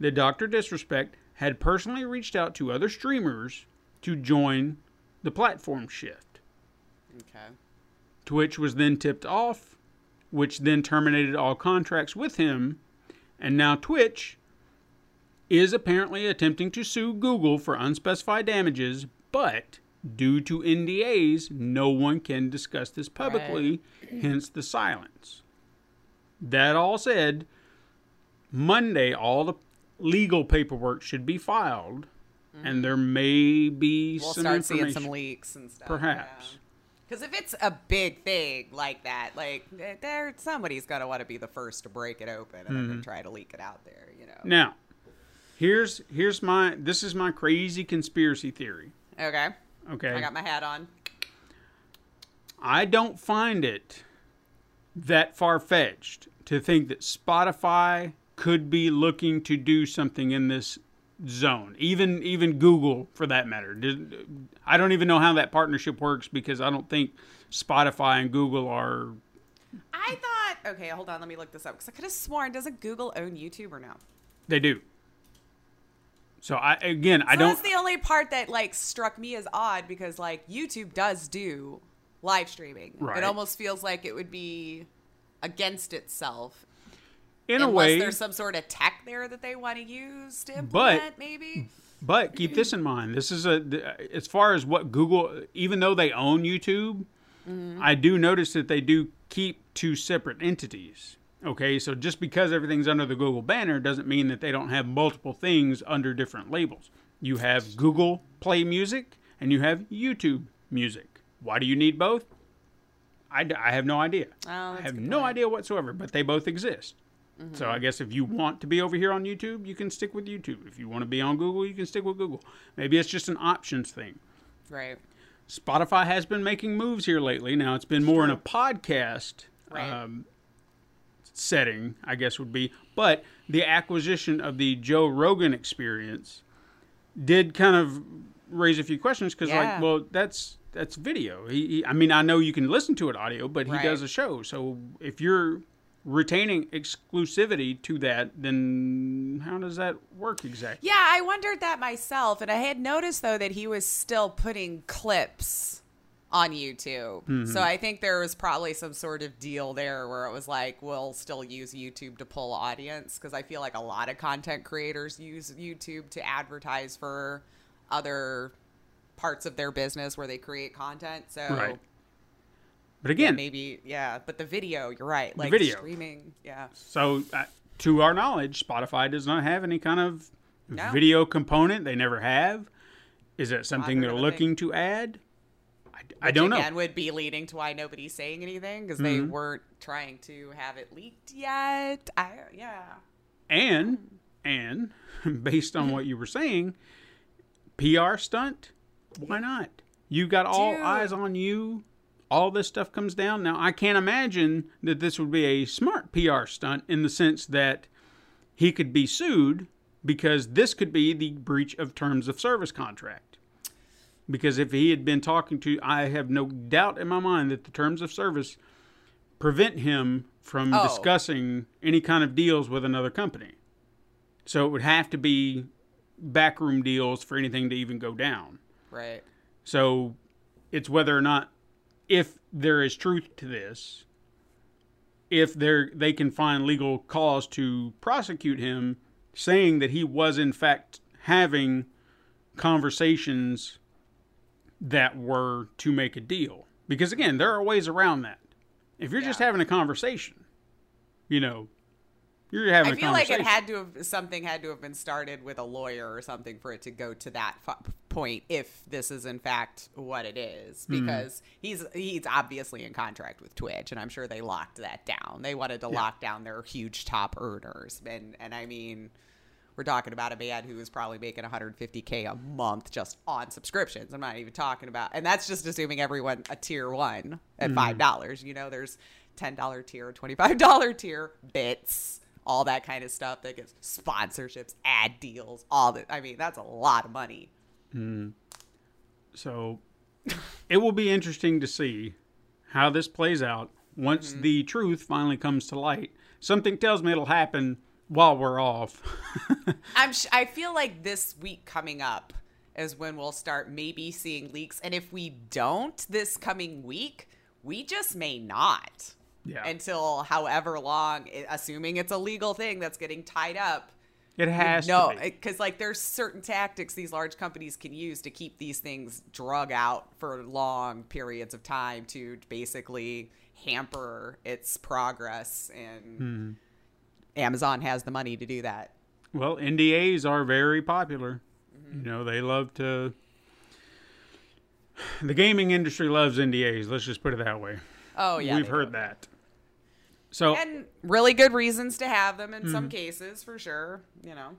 that Dr. Disrespect had personally reached out to other streamers to join the platform shift. Okay. Twitch was then tipped off, which then terminated all contracts with him, and now Twitch is apparently attempting to sue Google for unspecified damages, but due to NDAs, no one can discuss this publicly, hence the silence. That all said, Monday all the legal paperwork should be filed, and mm-hmm. there may be We'll some start seeing some leaks and stuff. Perhaps. Because if it's a big thing like that, like th- there, somebody's gonna want to be the first to break it open and Mm-hmm. try to leak it out there. You know. Now, here's here's my this is my crazy conspiracy theory. Okay. Okay, I got my hat on. I don't find it that far fetched to think that Spotify could be looking to do something in this zone. Even even Google, for that matter. Did- I don't even know how that partnership works because I don't think Spotify and Google are. I thought. Okay, hold on. Let me look this up because I could have sworn. Doesn't Google own YouTube or no? They do. So I again I So don't. That's the only part that like struck me as odd because like YouTube does do live streaming. Right. It almost feels like it would be against itself in a unless way, there's some sort of tech there that they want to use to But- implement. maybe. But keep this in mind. This is a as far as what Google, even though they own YouTube, mm-hmm. I do notice that they do keep two separate entities. Okay, so just because everything's under the Google banner doesn't mean that they don't have multiple things under different labels. You have Google Play Music and you have YouTube Music. Why do you need both? I, I have no idea. Oh, I have no idea whatsoever, but they both exist. So I guess if you want to be over here on YouTube, you can stick with YouTube. If you want to be on Google, you can stick with Google. Maybe it's just an options thing. Right. Spotify has been making moves here lately. Now it's been more in a podcast Right. um, setting, I guess would be. But the acquisition of the Joe Rogan experience did kind of raise a few questions because, Yeah. like, well, that's that's video. He, he, I mean, I know you can listen to it audio, but he Right. does a show. So if you're retaining exclusivity to that, then how does that work exactly? Yeah, I wondered that myself, and I had noticed though that he was still putting clips on YouTube. Mm-hmm. So I think there was probably some sort of deal there where it was like we'll still use YouTube to pull audience because I feel like a lot of content creators use YouTube to advertise for other parts of their business where they create content. So Right. But yeah, again, maybe yeah, but the video, you're right. Like video. streaming, yeah. So, uh, to our knowledge, Spotify does not have any kind of No. video component. They never have. Is that something they're looking to add? I, I don't know. Again, would be leading to why nobody's saying anything because they Mm-hmm. weren't trying to have it leaked yet. I yeah. And and [LAUGHS] based on what you were saying, PR stunt. Why not? You got all Dude. eyes on you. All this stuff comes down. Now I can't imagine that this would be a smart PR stunt in the sense that he could be sued because this could be the breach of terms of service contract. Because if he had been talking to, I have no doubt in my mind that the terms of service prevent him from Oh. discussing any kind of deals with another company. So it would have to be backroom deals for anything to even go down. Right. So it's whether or not, if there is truth to this, if there they can find legal cause to prosecute him, saying that he was in fact having conversations that were to make a deal. Because again, there are ways around that. If you're just having a conversation, you know, you're having I a feel like it had to have something had to have been started with a lawyer or something for it to go to that fu- point if this is in fact what it is Mm-hmm. because he's he's obviously in contract with Twitch and I'm sure they locked that down. They wanted to lock down their huge top earners and and I mean we're talking about a man who is probably making 150k a month just on subscriptions. I'm not even talking about, and that's just assuming everyone a tier one at five dollars. You know, there's ten dollar tier, twenty five dollar tier, bits, all that kind of stuff that gets sponsorships, ad deals, all that. I mean, that's a lot of money. So it will be interesting to see how this plays out once Mm-hmm. the truth finally comes to light. Something tells me it'll happen while we're off. [LAUGHS] I'm. Sh- I feel like this week coming up is when we'll start maybe seeing leaks, and if we don't this coming week, we just may not. Yeah. until however long, assuming it's a legal thing that's getting tied up. it has No, because like there's certain tactics these large companies can use to keep these things drug out for long periods of time to basically hamper its progress, and Hmm. Amazon has the money to do that. Well, NDAs are very popular. Mm-hmm. You know, they love to. The gaming industry loves NDAs. Let's just put it that way. Oh yeah, We've heard do. that. So, and really good reasons to have them in Mm-hmm. some cases for sure. You know,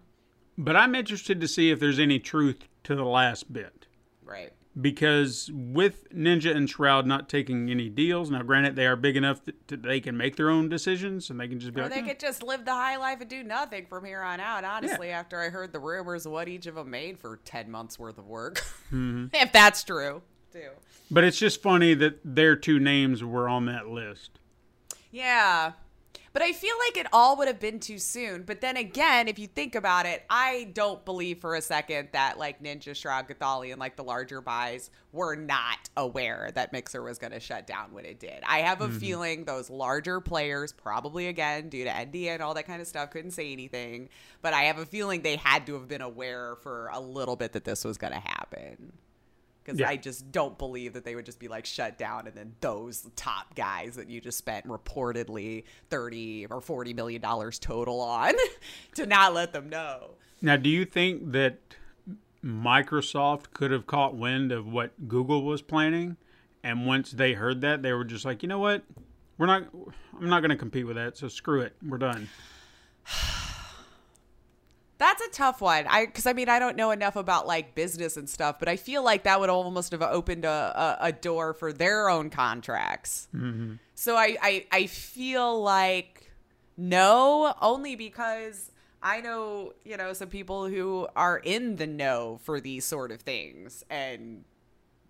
but I'm interested to see if there's any truth to the last bit. right? because with Ninja and Shroud not taking any deals, now granted they are big enough that, they can make their own decisions and they can just be Or like, they "Eh." could just live the high life and do nothing from here on out. Honestly, after I heard the rumors of what each of them made for ten months worth of work, Mm-hmm. [LAUGHS] if that's true, too. but it's just funny that their two names were on that list. Yeah. But I feel like it all would have been too soon. But then again, if you think about it, I don't believe for a second that like Ninja, Shroud, Gothalion, and like the larger buys were not aware that Mixer was going to shut down when it did. I have a mm-hmm. feeling those larger players, probably again due to NDA and all that kind of stuff, couldn't say anything. But I have a feeling they had to have been aware for a little bit that this was going to happen because Yeah. I just don't believe that they would just be like shut down and then those top guys that you just spent reportedly 30 or 40 million dollars total on [LAUGHS] to not let them know. Now, do you think that Microsoft could have caught wind of what Google was planning? And once they heard that, they were just like, you know what? We're not, I'm not going to compete with that. So screw it. We're done. [SIGHS] [SIGHS] [SIGHS] That's a tough one. I because I mean I don't know enough about like business and stuff, but I feel like that would almost have opened a, a, a door for their own contracts. So I, I I feel like no, only because I know, you know, some people who are in the know for these sort of things and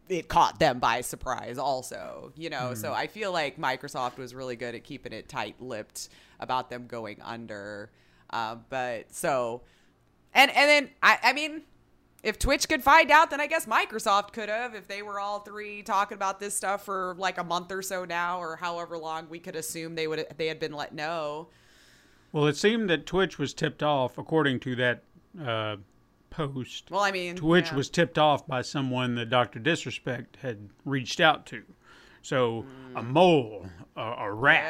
it caught them by surprise also, you know. So I feel like Microsoft was really good at keeping it tight-lipped about them going under. Uh, but so and and then I I mean if Twitch could find out, then I guess Microsoft could have if they were all three talking about this stuff for like a month or so now, or however long we could assume they would they had been let know. Well, it seemed that Twitch was tipped off, according to that uh, post. Well, I mean, Twitch yeah. was tipped off by someone that Dr. Disrespect had reached out to. So a mole, a, a rat.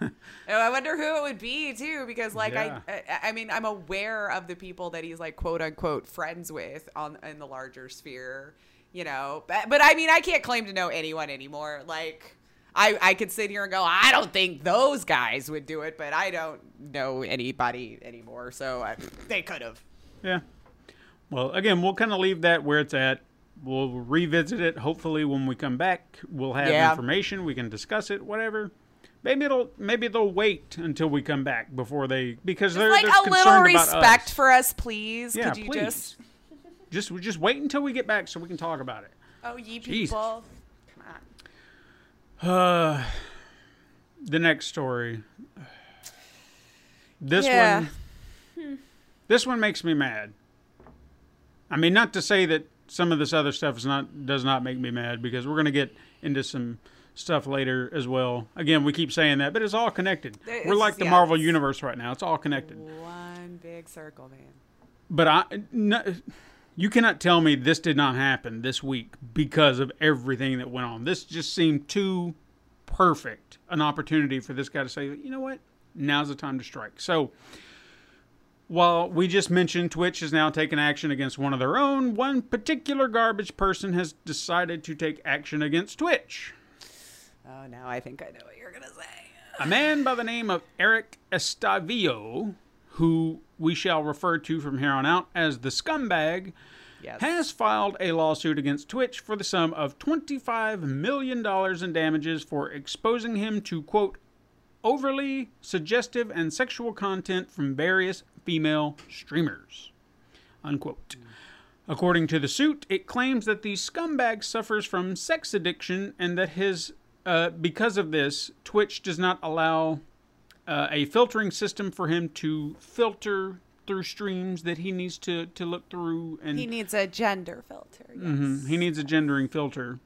Yeah. [LAUGHS] Oh, I wonder who it would be too, because like Yeah. I, I, I mean, I'm aware of the people that he's like quote unquote friends with on in the larger sphere, you know. But but I mean, I can't claim to know anyone anymore. Like. I, I could sit here and go, I don't think those guys would do it, but I don't know anybody anymore. So I, they could have. Yeah. Well, again, we'll kind of leave that where it's at. We'll revisit it. Hopefully, when we come back, we'll have Yeah. information. We can discuss it. Whatever. Maybe it'll maybe they'll wait until we come back before they because they're, like they're a little respect us. for us, please. Yeah, Could you please. just Just just wait until we get back so we can talk about it. Oh ye Jesus. people. Come on. Uh, [SIGHS] the next story. This Yeah. one. This one makes me mad. I mean, not to say that some of this other stuff is not does not make me mad because we're gonna get into some stuff later as well. Again, we keep saying that, but it's all connected. It's- we're like the yeah, Marvel universe right now. It's all connected. One big circle, man. But I, no, you cannot tell me this did not happen this week because of everything that went on. This just seemed too perfect an opportunity for this guy to say, you know what, now's the time to strike. So, while we just mentioned Twitch has now taken action against one of their own, one particular garbage person has decided to take action against Twitch. Oh, now I think I know what you're gonna say. A man by the name of Eric Estavillo, who we shall refer to from here on out as the scumbag, Yes. has filed a lawsuit against Twitch for the sum of $25 million in damages for exposing him to, quote, overly suggestive and sexual content from various female streamers, unquote. According to the suit, it claims that the scumbag suffers from sex addiction and that his, uh, because of this, Twitch does not allow uh, a filtering system for him to filter through streams that he needs to, to look through and he needs a gender filter. Yes. Mhm. He needs a gendering filter.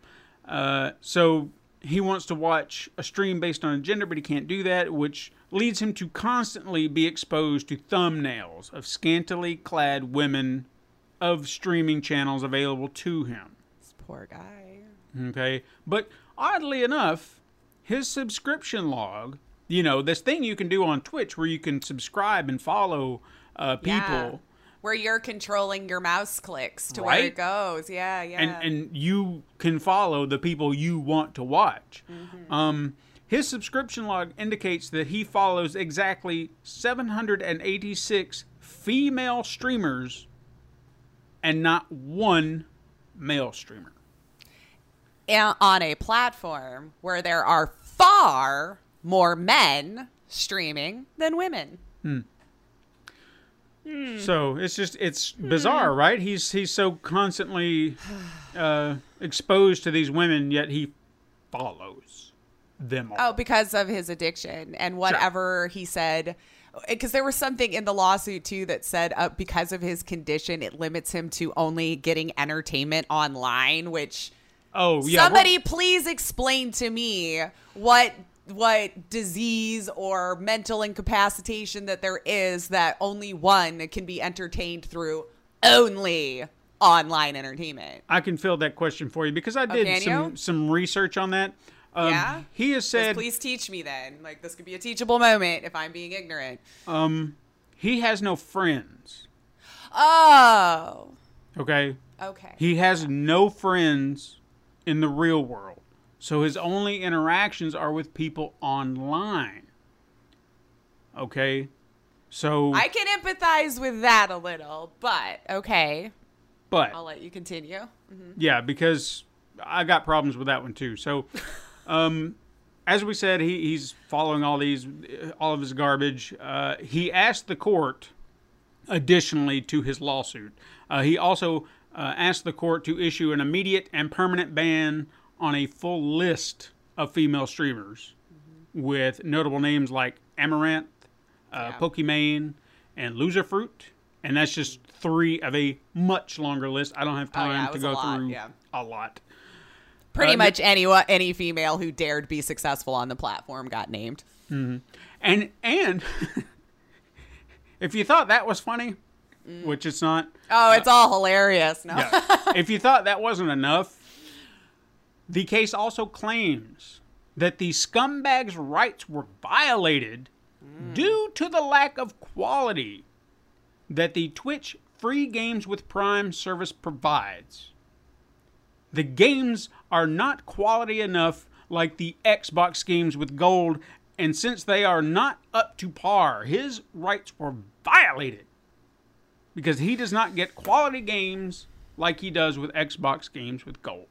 Uh, so he wants to watch a stream based on a gender, but he can't do that, which leads him to constantly be exposed to thumbnails of scantily clad women of streaming channels available to him. This poor guy. Okay. But oddly enough, his subscription log, you know, this thing you can do on Twitch where you can subscribe and follow uh, people. Yeah. Where you're controlling your mouse clicks to where it goes. Yeah, yeah. and and you can follow the people you want to watch. Um, his subscription log indicates that he follows exactly 786 female streamers and not one male streamer. And on a platform where there are far more men streaming than women. So it's just it's bizarre, right? He's he's so constantly [SIGHS] uh, exposed to these women, yet he follows them all. Oh, because of his addiction and whatever he said. Because there was something in the lawsuit too that said uh, because of his condition, it limits him to only getting entertainment online. Which Oh, yeah. somebody please explain to me what what disease or mental incapacitation that there is that only one can be entertained through only online entertainment. I can fill that question for you because I did can some you? some research on that. Um, Yeah? He has Just said please teach me then. Like this could be a teachable moment if I'm being ignorant. Um, he has no friends. Oh. Okay. Okay. He has no friends in the real world. So his only interactions are with people online. Okay? So I can empathize with that a little, but okay. but I'll let you continue. Yeah, because I got problems with that one too. So, [LAUGHS] um, as we said, he, he's following all these, all of his garbage. Uh, he asked the court additionally to his lawsuit. Uh, he also uh, asked the court to issue an immediate and permanent ban on a full list of female streamers with notable names like Amouranth, uh, Yeah. Pokimane, and Loserfruit. And that's just three of a much longer list. I don't have Oh, yeah, time to go a lot, through yeah. a lot. Pretty Uh, much any any female who dared be successful on the platform got named. And and [LAUGHS] if you thought that was funny, which it's not, Oh, it's all hilarious. No. yeah. if you thought that wasn't enough, the case also claims that the scumbag's rights were violated due to the lack of quality that the Twitch free games with Prime service provides. The games are not quality enough like the Xbox games with gold, and since they are not up to par, his rights were violated because he does not get quality games like he does with Xbox games with gold.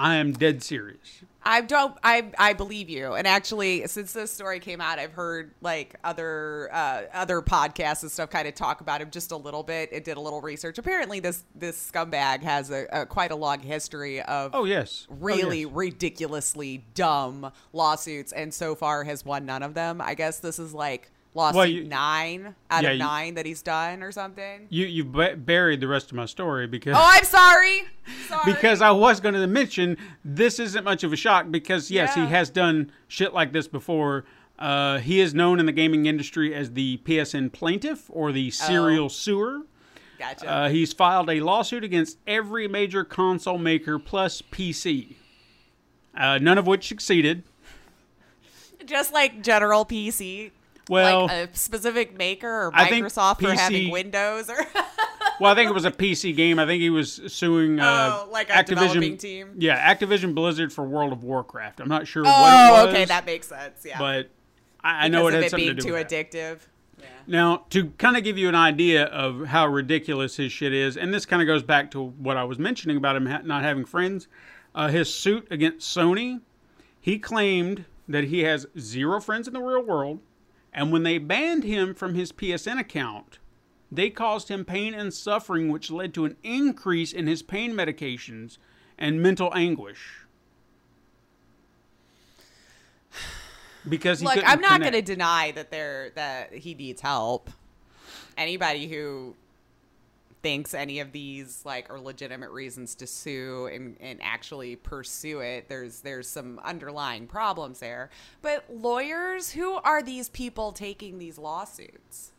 I am dead serious. I don't. I I believe you. And actually, since this story came out, I've heard like other uh, other podcasts and stuff kind of talk about him just a little bit. It did a little research. Apparently, this this scumbag has a, a quite a long history of Oh yes, Oh, really yes. ridiculously dumb lawsuits, and so far has won none of them. I guess this is like lawsuit Well, you- nine out Yeah, of you- nine that he's done or something. You you bu- buried the rest of my story because Oh, I'm sorry. [LAUGHS] Sorry. because I was going to mention this isn't much of a shock because yes, Yeah. he has done shit like this before. Uh, he is known in the gaming industry as the PSN plaintiff or the serial Oh. suer. gotcha. Uh, he's filed a lawsuit against every major console maker plus PC, uh, none of which succeeded. just like general PC. Well, like a specific maker or I think Microsoft for having Windows or [LAUGHS] well, I think it was a PC game. I think he was suing uh, Oh, like a Activision. developing team? Yeah, Activision Blizzard for World of Warcraft. I'm not sure what Oh, okay, that makes sense. Yeah. but I, I know because it had it something being to do too with that. addictive. Yeah. Now, to kind of give you an idea of how ridiculous his shit is, and this kind of goes back to what I was mentioning about him ha- not having friends, uh, his suit against Sony, he claimed that he has zero friends in the real world, and when they banned him from his PSN account, they caused him pain and suffering, which led to an increase in his pain medications and mental anguish. Because he Look, I'm not going to deny that there that he needs help. Anybody who thinks any of these like are legitimate reasons to sue and, and actually pursue it, there's there's some underlying problems there. But lawyers, who are these people taking these lawsuits?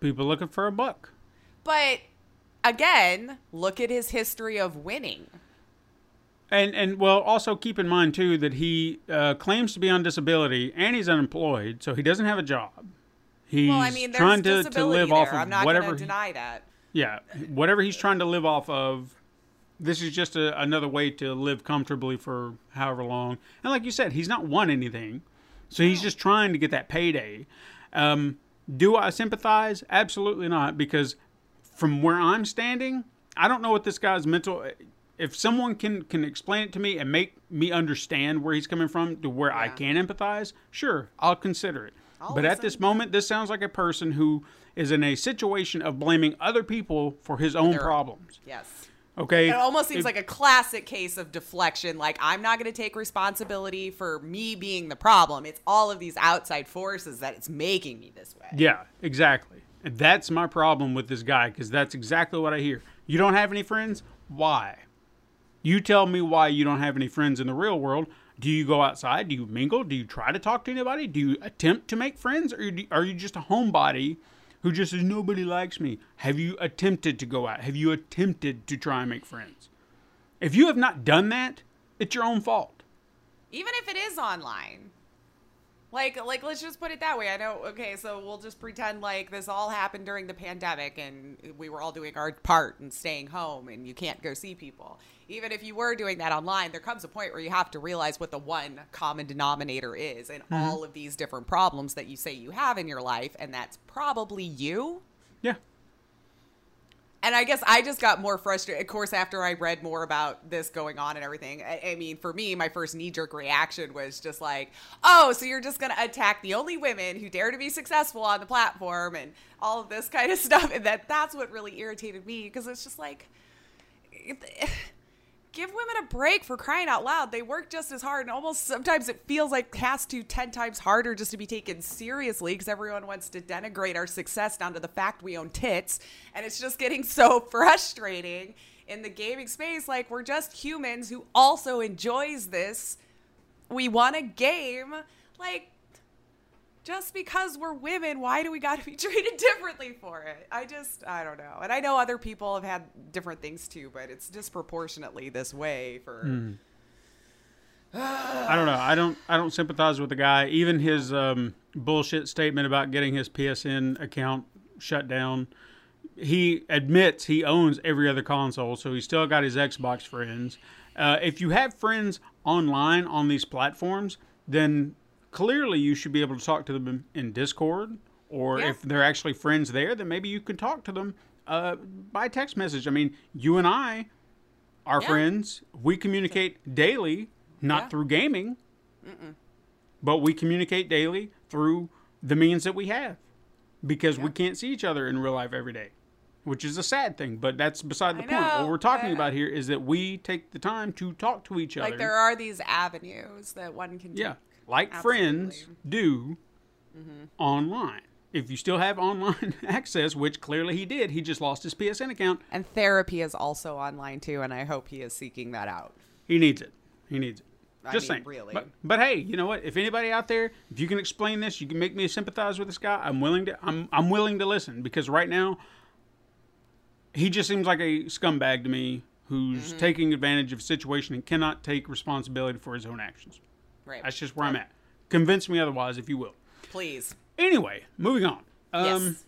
people looking for a buck. But again, look at his history of winning. And and well, also keep in mind too that he uh, claims to be on disability and he's unemployed, so he doesn't have a job. He's Well, I mean, trying to, to live there. off of I'm not whatever. going to he- deny that. Yeah, whatever he's trying to live off of. This is just a, another way to live comfortably for however long. And like you said, he's not won anything, so he's just trying to get that payday. Um, do I sympathize? Absolutely not, because from where I'm standing, I don't know what this guy's mental. If someone can can explain it to me and make me understand where he's coming from to where I can empathize, sure, I'll consider it. I'll but at this moment, this sounds like a person who is in a situation of blaming other people for his own Their- problems. Yes. Okay, It almost seems If- like a classic case of deflection. Like, I'm not going to take responsibility for me being the problem. It's all of these outside forces that it's making me this way. Yeah, exactly. And that's my problem with this guy because that's exactly what I hear. You don't have any friends? Why? You tell me why you don't have any friends in the real world. Do you go outside? Do you mingle? Do you try to talk to anybody? Do you attempt to make friends? Or are you just a homebody who just says, nobody likes me? Have you attempted to go out? Have you attempted to try and make friends? If you have not done that, it's your own fault. Even if it is online. Like, like, let's just put it that way. I know. Okay, so we'll just pretend like this all happened during the pandemic, and we were all doing our part and staying home, and you can't go see people. Even if you were doing that online, there comes a point where you have to realize what the one common denominator is in mm-hmm. all of these different problems that you say you have in your life, and that's probably you. Yeah. And I guess I just got more frustrated. Of course, after I read more about this going on and everything, I, I mean, for me, my first knee jerk reaction was just like, oh, so you're just going to attack the only women who dare to be successful on the platform and all of this kind of stuff. And that that's what really irritated me because it's just like, give women a break for crying out loud. They work just as hard, and almost sometimes it feels like it has to 10 times harder just to be taken seriously because everyone wants to denigrate our success down to the fact we own tits. And it's just getting so [LAUGHS] frustrating in the gaming space. Like, we're just humans who also enjoys this. We want a game. Like, just because we're women, why do we got to be [LAUGHS] treated differently for it? I just, I don't know. And I know other people have had different things too, but it's disproportionately this way for. I don't know. I don't. I don't sympathize with the guy. Even his um, bullshit statement about getting his PSN account shut down. He admits he owns every other console, so he's still got his Xbox friends. Uh, if you have friends online on these platforms, then clearly you should be able to talk to them in Discord, or Yeah. if they're actually friends there, then maybe you can talk to them uh, by text message. I mean, you and I are Yeah. friends. We communicate daily, not through gaming, but we communicate daily through the means that we have because we can't see each other in real life every day. Which is a sad thing, but that's beside the I point. What we're talking about here is that we take the time to talk to each other. Like, there are these avenues that one can Yeah, like friends do Mm-hmm. online. If you still have [LAUGHS] online access, which clearly he did, he just lost his PSN account. And therapy is also online too, and I hope he is seeking that out. He needs it. He needs it. I Just mean, saying. really. But, but hey, you know what? If anybody out there, if you can explain this, you can make me sympathize with this guy. I'm willing to. I'm I'm willing to listen because right now, he just seems like a scumbag to me who's Mm-hmm. taking advantage of a situation and cannot take responsibility for his own actions. Right. That's just where I'm at. Convince me otherwise, if you will. Please. Anyway, moving on. Um, yes.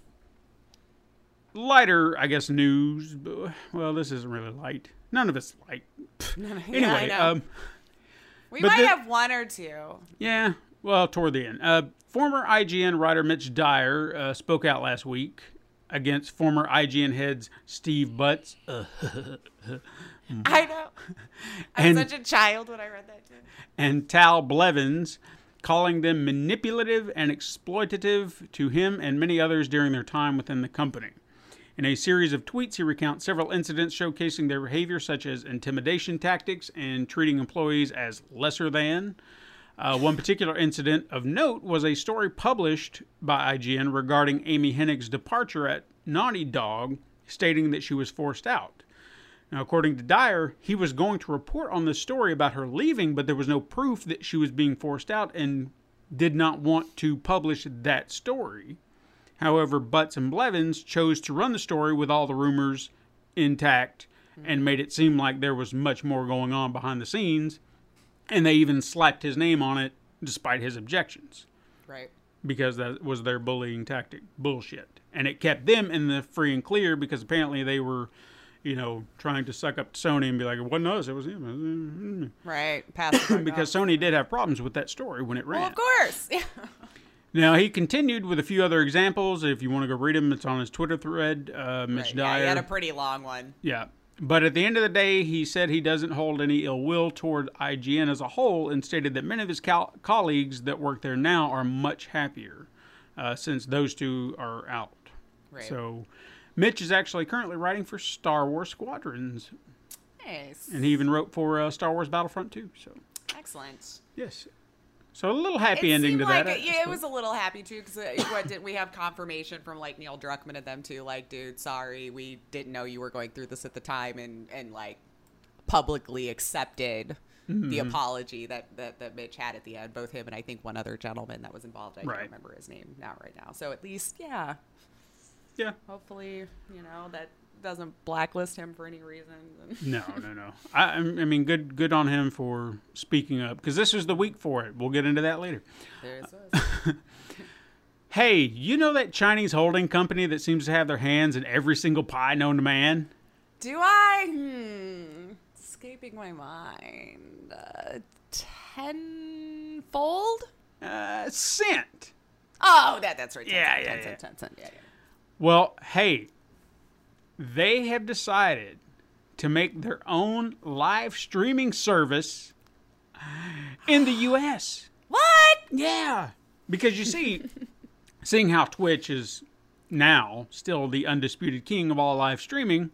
lighter, I guess, news. Well, this isn't really light. None of it's light. [LAUGHS] Anyway, know. um, We might the- have one or two. yeah, well, toward the end. Uh, former IGN writer Mitch Dyer uh, spoke out last week against former IGN heads Steve Butts uh, [LAUGHS] I know. I'm And- such a child when I read that too. and Tal Blevins, calling them manipulative and exploitative to him and many others during their time within the company. In a series of tweets, he recounts several incidents showcasing their behavior, such as intimidation tactics and treating employees as lesser than. Uh, one particular incident of note was a story published by IGN regarding Amy Hennig's departure at Naughty Dog, stating that she was forced out. Now, according to Dyer, he was going to report on this story about her leaving, but there was no proof that she was being forced out and did not want to publish that story. However, Butts and Blevins chose to run the story with all the rumors intact and made it seem like there was much more going on behind the scenes, and they even slapped his name on it despite his objections Right. because that was their bullying tactic bullshit and it kept them in the free and clear because apparently they were you know trying to suck up sony and be like it wasn't us it was him [LAUGHS] Right. Because sony did have problems with that story when it ran Well, of course. Yeah. now he continued with a few other examples if you want to go read them it's on his twitter thread uh, mitch Right, Yeah, dyer he had a pretty long one. yeah. But at the end of the day, he said he doesn't hold any ill will toward IGN as a whole and stated that many of his col- colleagues that work there now are much happier uh, since those two are out. Right. So Mitch is actually currently writing for Star Wars Squadrons, Nice. and he even wrote for uh, Star Wars Battlefront 2. So, Excellent. yes. So a little happy it ending to like that. it, yeah, it was a little happy too because uh, what did we have confirmation from like Neil Druckmann and them too? Like, dude, sorry, we didn't know you were going through this at the time, and and like publicly accepted Mm-hmm. the apology that, that that Mitch had at the end. Both him and I think one other gentleman that was involved. I Right. can't remember his name now right now. So at least, yeah, yeah. hopefully, you know that doesn't blacklist him for any reason. No, no, [LAUGHS] no. I, I mean, good, good on him for speaking up because this was the week for it. We'll get into that later. There's this. [LAUGHS] Hey, you know that Chinese holding company that seems to have their hands in every single pie known to man? Do I? Hmm. Escaping my mind. Uh, tenfold? Uh, Cent. Oh, that that's right. Ten, Yeah, ten, yeah, ten, yeah. ten, ten, ten, yeah, yeah. Well, hey, they have decided to make their own live streaming service in the U.S. [GASPS] What? Yeah, because you see, [LAUGHS] seeing how Twitch is now still the undisputed king of all live streaming,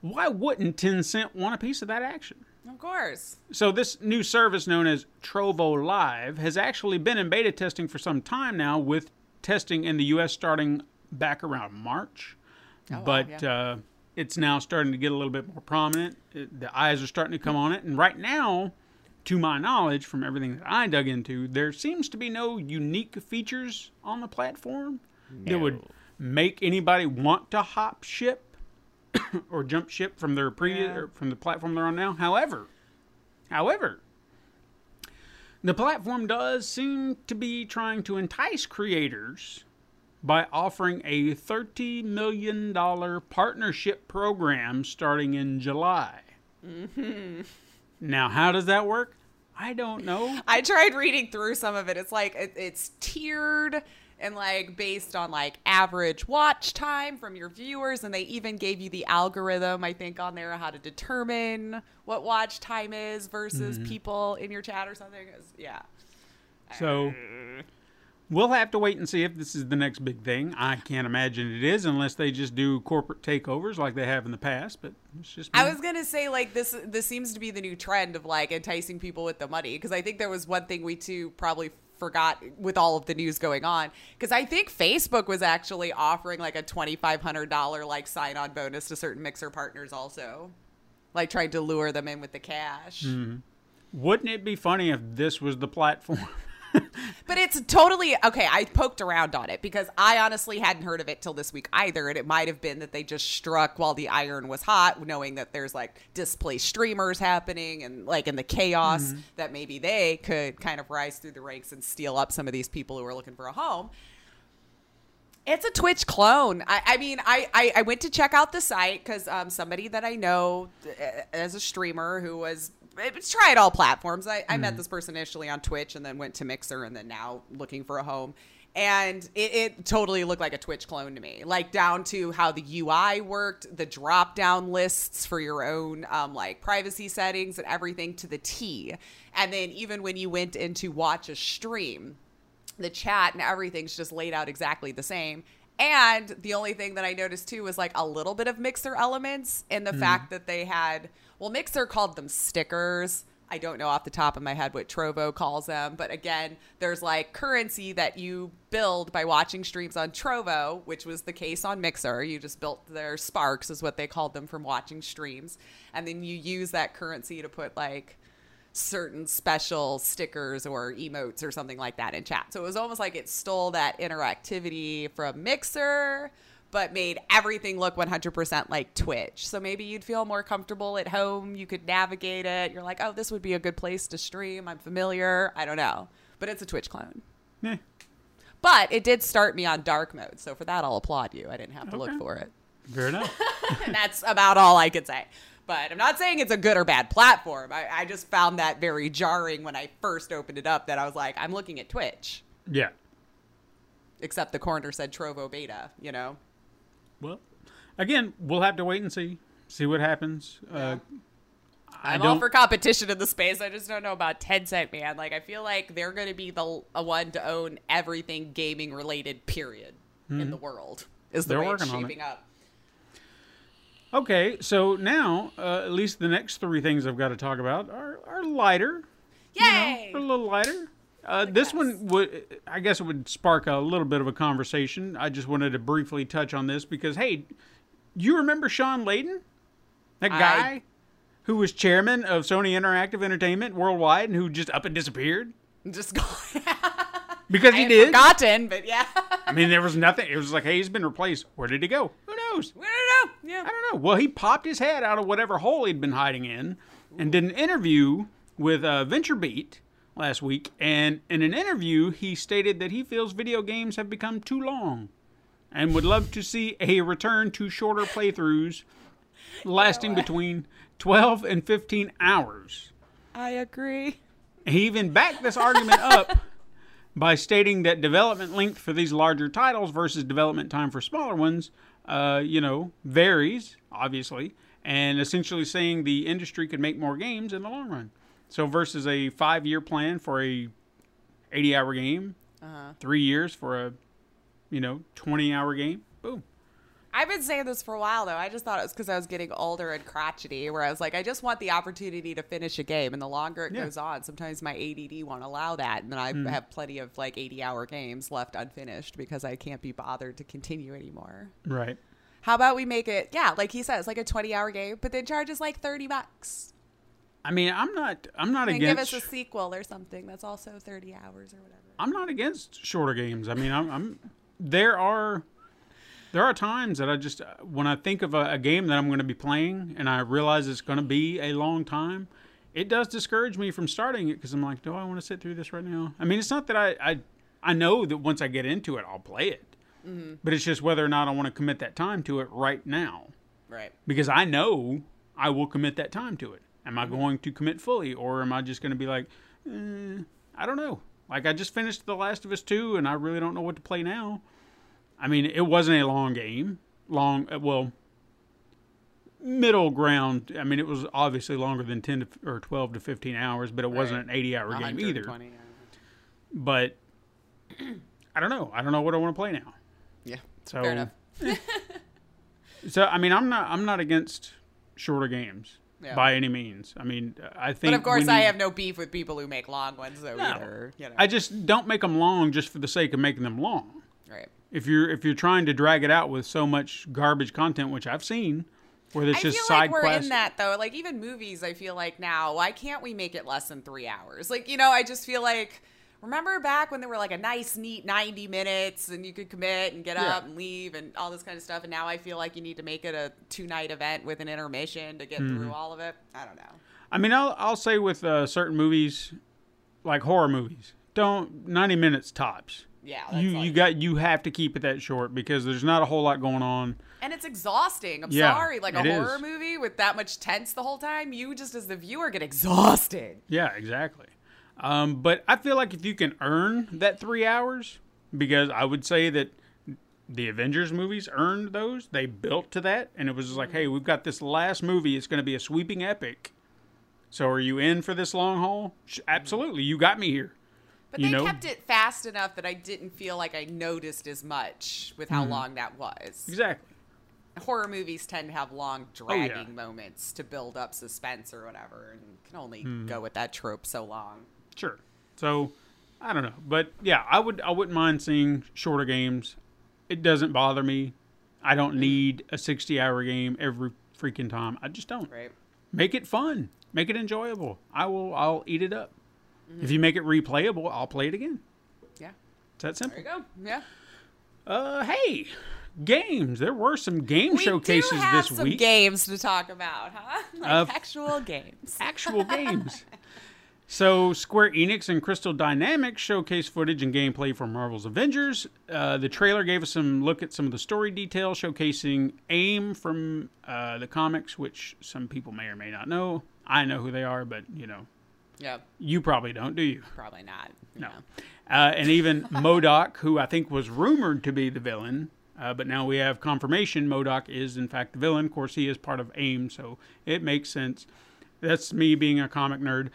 why wouldn't Tencent want a piece of that action? Of course. So this new service known as Trovo Live has actually been in beta testing for some time now, with testing in the U.S. starting back around March. wow, but yeah. uh, it's now starting to get a little bit more prominent. It, the eyes are starting to come on it, and right now, to my knowledge, from everything that I dug into, there seems to be no unique features on the platform that would make anybody want to hop ship [COUGHS] or jump ship from their previous Yeah. from the platform they're on now. However, however, the platform does seem to be trying to entice creators by offering a $30 million partnership program starting in July. Hmm. Now, how does that work? I don't know. I tried reading through some of it. It's like it, it's tiered and like based on like average watch time from your viewers and they even gave you the algorithm I think on there how to determine what watch time is versus people in your chat or something. It's- Yeah. So we'll have to wait and see if this is the next big thing. I can't imagine it is unless they just do corporate takeovers like they have in the past, but it's just me. I was gonna say like this. This seems to be the new trend of like enticing people with the money because I think there was one thing we too probably forgot with all of the news going on because I think Facebook was actually offering like a twenty five hundred dollar like sign on bonus to certain mixer partners also, like trying to lure them in with the cash. Mm-hmm. Wouldn't it be funny if this was the platform? [LAUGHS] But it's totally okay. I poked around on it because I honestly hadn't heard of it till this week either. And it might have been that they just struck while the iron was hot, knowing that there's like displaced streamers happening and like in the chaos that maybe they could kind of rise through the ranks and steal up some of these people who are looking for a home. It's a Twitch clone. I, I mean, I, I, I went to check out the site because um, somebody that I know uh, as a streamer who was it's tried all platforms. I, I met this person initially on Twitch and then went to Mixer and then now looking for a home. And it, it totally looked like a Twitch clone to me, like down to how the UI worked, the drop down lists for your own um, like privacy settings and everything to the T. And then even when you went in to watch a stream, the chat and everything's just laid out exactly the same. And the only thing that I noticed too was like a little bit of Mixer elements in the fact that they had, well, Mixer called them stickers. I don't know off the top of my head what Trovo calls them, but again, there's like currency that you build by watching streams on Trovo, which was the case on Mixer. You just built their sparks, is what they called them from watching streams. And then you use that currency to put like certain special stickers or emotes or something like that in chat. So it was almost like it stole that interactivity from Mixer, but made everything look 100% like Twitch. So maybe you'd feel more comfortable at home. You could navigate it. You're like, oh, this would be a good place to stream. I'm familiar. I don't know. But it's a Twitch clone. Eh, But it did start me on dark mode. So for that, I'll applaud you. I didn't have to Okay. look for it. fair enough. and [LAUGHS] that's about all I could say. But I'm not saying it's a good or bad platform. I, I just found that very jarring when I first opened it up that I was like, I'm looking at Twitch. yeah. Except the corner said Trovo Beta, you know? Well, again, we'll have to wait and see. See what happens. Uh, I I'm all for competition in the space. I just don't know about Tencent, man. Like, I feel like they're going to be the a one to own everything gaming related, period, in the world. Is the They're way it's working on it. shaping up. Okay, so now uh, at least the next three things I've got to talk about are, are lighter. Yay! They're a little lighter. Uh, this one would, I guess, it would spark a little bit of a conversation. I just wanted to briefly touch on this because, hey, you remember Shawn Layden, that I- guy who was chairman of Sony Interactive Entertainment worldwide and who just up and disappeared Just [LAUGHS] gone. because he did. forgotten, but yeah. I mean, there was nothing. It was like, hey, he's been replaced. Where did he go? Who knows? I don't know. Yeah. I don't know. Well, he popped his head out of whatever hole he'd been hiding in and did an interview with uh, VentureBeat last week. And in an interview, he stated that he feels video games have become too long and would love to see a return to shorter playthroughs lasting between 12 and 15 hours. I agree. He even backed this argument up [LAUGHS] by stating that development length for these larger titles versus development time for smaller ones, uh, you know, varies obviously, and essentially saying the industry could make more games in the long run. So versus a five-year plan for a 80-hour game, uh-huh. three years for a, you know, 20-hour game. Boom. I've been saying this for a while though. I just thought it was because I was getting older and crotchety, where I was like, I just want the opportunity to finish a game, and the longer it Yeah. goes on, sometimes my ADD won't allow that, and then I mm. have plenty of like 80-hour games left unfinished because I can't be bothered to continue anymore. Right. How about we make it, yeah, like he says, like a 20-hour game, but then charges like 30 bucks, I mean, I'm not. I'm not and give us a sequel or something that's also 30 hours or whatever. I'm not against shorter games. I mean, I'm, I'm there are there are times that I just when I think of a, a game that I'm going to be playing and I realize it's going to be a long time, it does discourage me from starting it because I'm like, do I want to sit through this right now? I mean, it's not that I I, I know that once I get into it, I'll play it, mm-hmm. but it's just whether or not I want to commit that time to it right now Right. because I know I will commit that time to it. Am I going to commit fully, or am I just going to be like, eh, I don't know. Like I just finished The Last of Us two, and I really don't know what to play now. I mean, it wasn't a long game. Long, uh, well, middle ground. I mean, it was obviously longer than ten to, or twelve to fifteen hours, but it wasn't an eighty-hour game either. hours. But I don't know. I don't know what I want to play now. Yeah. So Fair enough. [LAUGHS] So I mean, I'm not I'm not against shorter games Yeah. by any means. I mean, I think. But of course, when I have no beef with people who make long ones, though. No. Either, you know. I just don't make them long just for the sake of making them long. right. If you're if you're trying to drag it out with so much garbage content, which I've seen, where I just feel side like we're in that though. Like even movies, I feel like now, why can't we make it less than three hours? Like you know, I just feel like remember back when there were like a nice, neat ninety minutes, and you could commit and get Yeah. up and leave and all this kind of stuff. And now I feel like you need to make it a two night event with an intermission to get Mm-hmm. through all of it. I don't know. I mean, I'll I'll say with uh, certain movies, like horror movies, don't ninety minutes tops. Yeah, that's You like- you got you have to keep it that short because there's not a whole lot going on. And it's exhausting. I'm Yeah, sorry. Like a it is. horror movie with that much tense the whole time, you just as the viewer get exhausted. Yeah, exactly. Um, but I feel like if you can earn that three hours, because I would say that the Avengers movies earned those. They built to that, and it was just like, hey, we've got this last movie. It's going to be a sweeping epic. So are you in for this long haul? Absolutely. You got me here. But You they know? kept it fast enough that I didn't feel like I noticed as much with how Mm-hmm. long that was. Exactly. Horror movies tend to have long Oh, yeah. dragging moments to build up suspense or whatever, and can only Mm-hmm. go with that trope so long. Sure. So I don't know, but yeah, I would I wouldn't mind seeing shorter games. It doesn't bother me. I don't need a 60-hour game every freaking time. I just don't. Right. Make it fun. Make it enjoyable. I will. I'll eat it up. Mm-hmm. If you make it replayable, I'll play it again. Yeah. It's that simple. There you go. Yeah. Uh, hey, games. There were some game We showcases do have this some week. games to talk about, huh? [LAUGHS] Like Uh, actual games. actual games. [LAUGHS] So, Square Enix and Crystal Dynamics showcased footage and gameplay from Marvel's Avengers. Uh, the trailer gave us some look at some of the story details, showcasing AIM from uh, the comics, which some people may or may not know. I know who they are, but you know, Yeah. you probably don't, do you? Probably not. No. Uh, and even [LAUGHS] MODOK, who I think was rumored to be the villain, uh, but now we have confirmation MODOK is in fact the villain. Of course, he is part of AIM, so it makes sense. That's me being a comic nerd.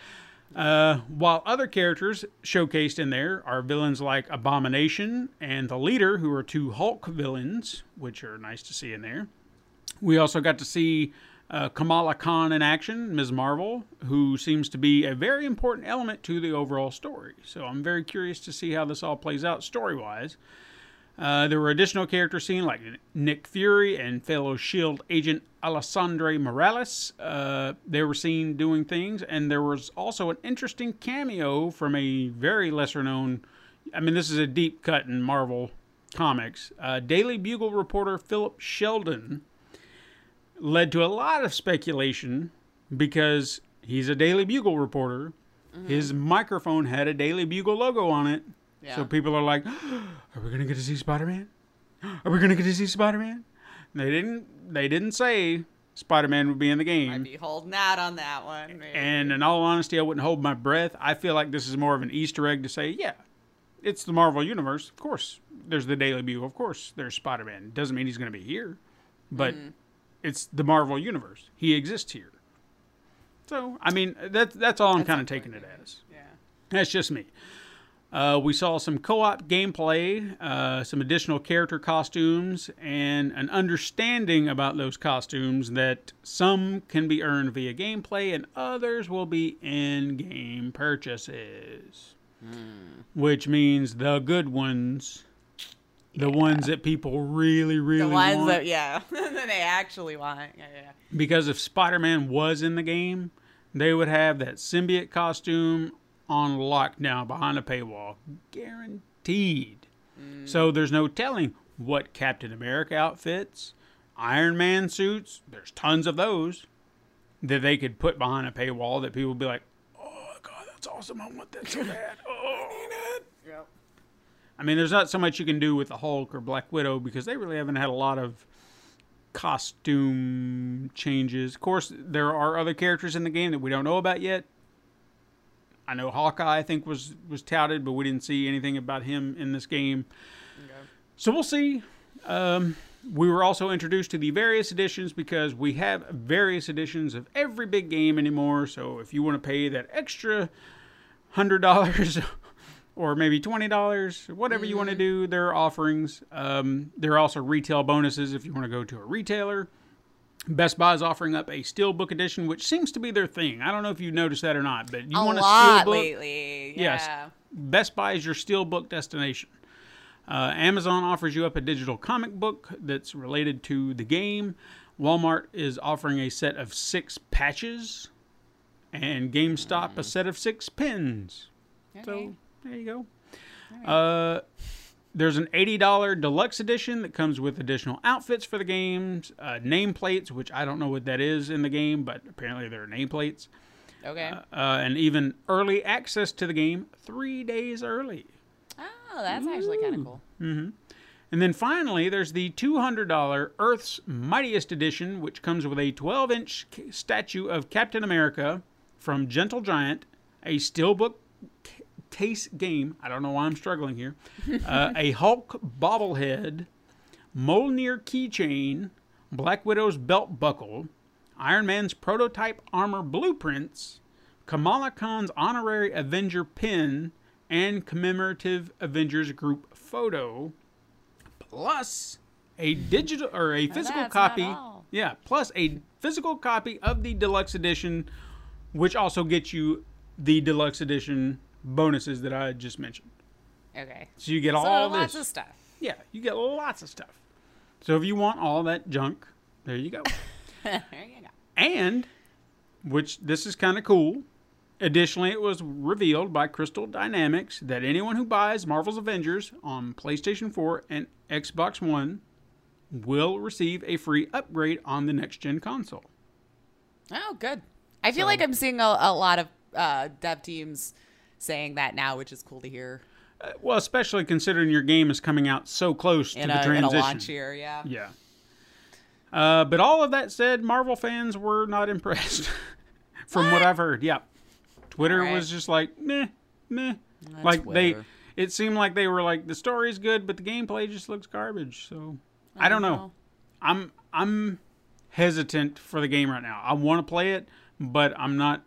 Uh, while other characters showcased in there are villains like Abomination and the Leader, who are two Hulk villains, which are nice to see in there. We also got to see uh, Kamala Khan in action, Ms. Marvel, who seems to be a very important element to the overall story. So I'm very curious to see how this all plays out story wise. Uh, there were additional characters seen like Nick Fury and fellow S.H.I.E.L.D. Agent Alisande Morales. Uh, they were seen doing things, and there was also an interesting cameo from a very lesser known. I mean, this is a deep cut in Marvel comics. Uh, Daily Bugle reporter Philip Sheldon led to a lot of speculation because he's a Daily Bugle reporter. His microphone had a Daily Bugle logo on it. Yeah. So people are like, [GASPS] "Are we gonna get to see Spider Man? [GASPS] Are we gonna get to see Spider Man?" They didn't. They didn't say Spider Man would be in the game. I'd be holding out on that one. maybe. And in all honesty, I wouldn't hold my breath. I feel like this is more of an Easter egg to say, yeah, it's the Marvel universe. Of course, there's the Daily Bugle. Of course, there's Spider Man. Doesn't mean he's going to be here, but mm-hmm. it's the Marvel universe. He exists here. So I mean, that's that's all I'm kind of taking it as. Yeah. That's just me. Uh, we saw some co-op gameplay, uh, some additional character costumes, and an understanding about those costumes that some can be earned via gameplay and others will be in-game purchases. Which means the good ones, the ones that people really, really The ones want. that yeah, [LAUGHS] that they actually want. Yeah, yeah. Because if Spider Man was in the game, they would have that symbiote costume on lockdown behind a paywall. Guaranteed. Mm. So there's no telling what Captain America outfits, Iron Man suits, there's tons of those that they could put behind a paywall that people would be like, oh, God, that's awesome. I want that so [LAUGHS] bad. Oh, I. Yep. I mean, there's not so much you can do with the Hulk or Black Widow because they really haven't had a lot of costume changes. Of course, there are other characters in the game that we don't know about yet. I know Hawkeye, I think, was was touted, but we didn't see anything about him in this game. So we'll see. Um, we were also introduced to the various editions because we have various editions of every big game anymore. So if you want to pay that extra hundred dollars [LAUGHS] or maybe twenty dollars, whatever you want to do, there are offerings. Um, there are also retail bonuses if you want to go to a retailer. Best Buy is offering up a Steelbook edition, which seems to be their thing. I don't know if you noticed that or not, but you a want a lot Steelbook. lately. Yeah. Yes. Best Buy is your steelbook destination. Uh, Amazon offers you up a digital comic book that's related to the game. Walmart is offering a set of six patches, and GameStop a set of six pins. Okay. So there you go. Uh, there's an $80 deluxe edition that comes with additional outfits for the games, uh, nameplates, which I don't know what that is in the game, but apparently there are nameplates, okay. uh, and even early access to the game three days early. oh, that's actually kind of cool. And then finally, there's the $200 Earth's Mightiest Edition, which comes with a 12 inch statue of Captain America from Gentle Giant, a Steelbook case game. I don't know why I'm struggling here. Uh, [LAUGHS] a Hulk bobblehead, Mjolnir keychain, Black Widow's belt buckle, Iron Man's prototype armor blueprints, Kamala Khan's honorary Avenger pin, and commemorative Avengers group photo, plus a digital or a physical copy. Yeah, plus a physical copy of the deluxe edition, which also gets you the deluxe edition bonuses that I just mentioned. Okay. So you get So all lots this. of stuff. Yeah, you get lots of stuff. So if you want all that junk, there you go. [LAUGHS] there you go. and which this is kind of cool. Additionally, it was revealed by Crystal Dynamics that anyone who buys Marvel's Avengers on PlayStation 4 and Xbox One will receive a free upgrade on the next gen console. Oh, good. I feel like I'm seeing a, a lot of uh, dev teams saying that now, which is cool to hear Uh, well, especially considering your game is coming out so close in to the a, in a transition. launch year. Yeah. Yeah. Uh, but all of that said, Marvel fans were not [LAUGHS] impressed, from what I've heard. Yeah, Twitter Alright. was just like meh, meh. like they, it seemed like they were like the story's good, but the gameplay just looks garbage. So I don't know. I'm I'm hesitant for the game right now. I want to play it, but I'm not.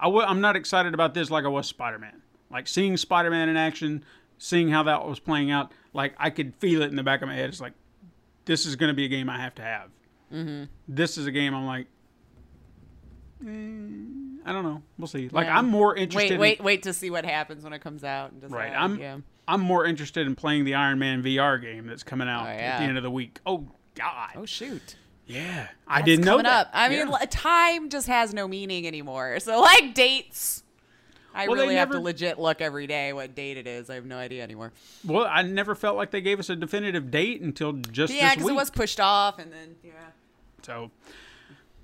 I w- I'm not excited about this like I was Spider Man. Like seeing Spider Man in action, seeing how that was playing out. Like I could feel it in the back of my head. It's like this is going to be a game I have to have. Mm-hmm. This is a game I'm like. eh, I don't know. We'll see. Like Yeah. I'm more interested. Wait, in- wait, wait to see what happens when it comes out. And decide, Right. I'm yeah. I'm more interested in playing the Iron Man VR game that's coming out Oh, at the end of the week. Oh God. Oh shoot. Yeah. I That's didn't know that. up. I mean, Yeah. li- time just has no meaning anymore. So like dates. I Well, they really have to legit look every day what date it is. I have no idea anymore. Well, I never felt like they gave us a definitive date until just Yeah, this because week. it was pushed off, and then yeah. So,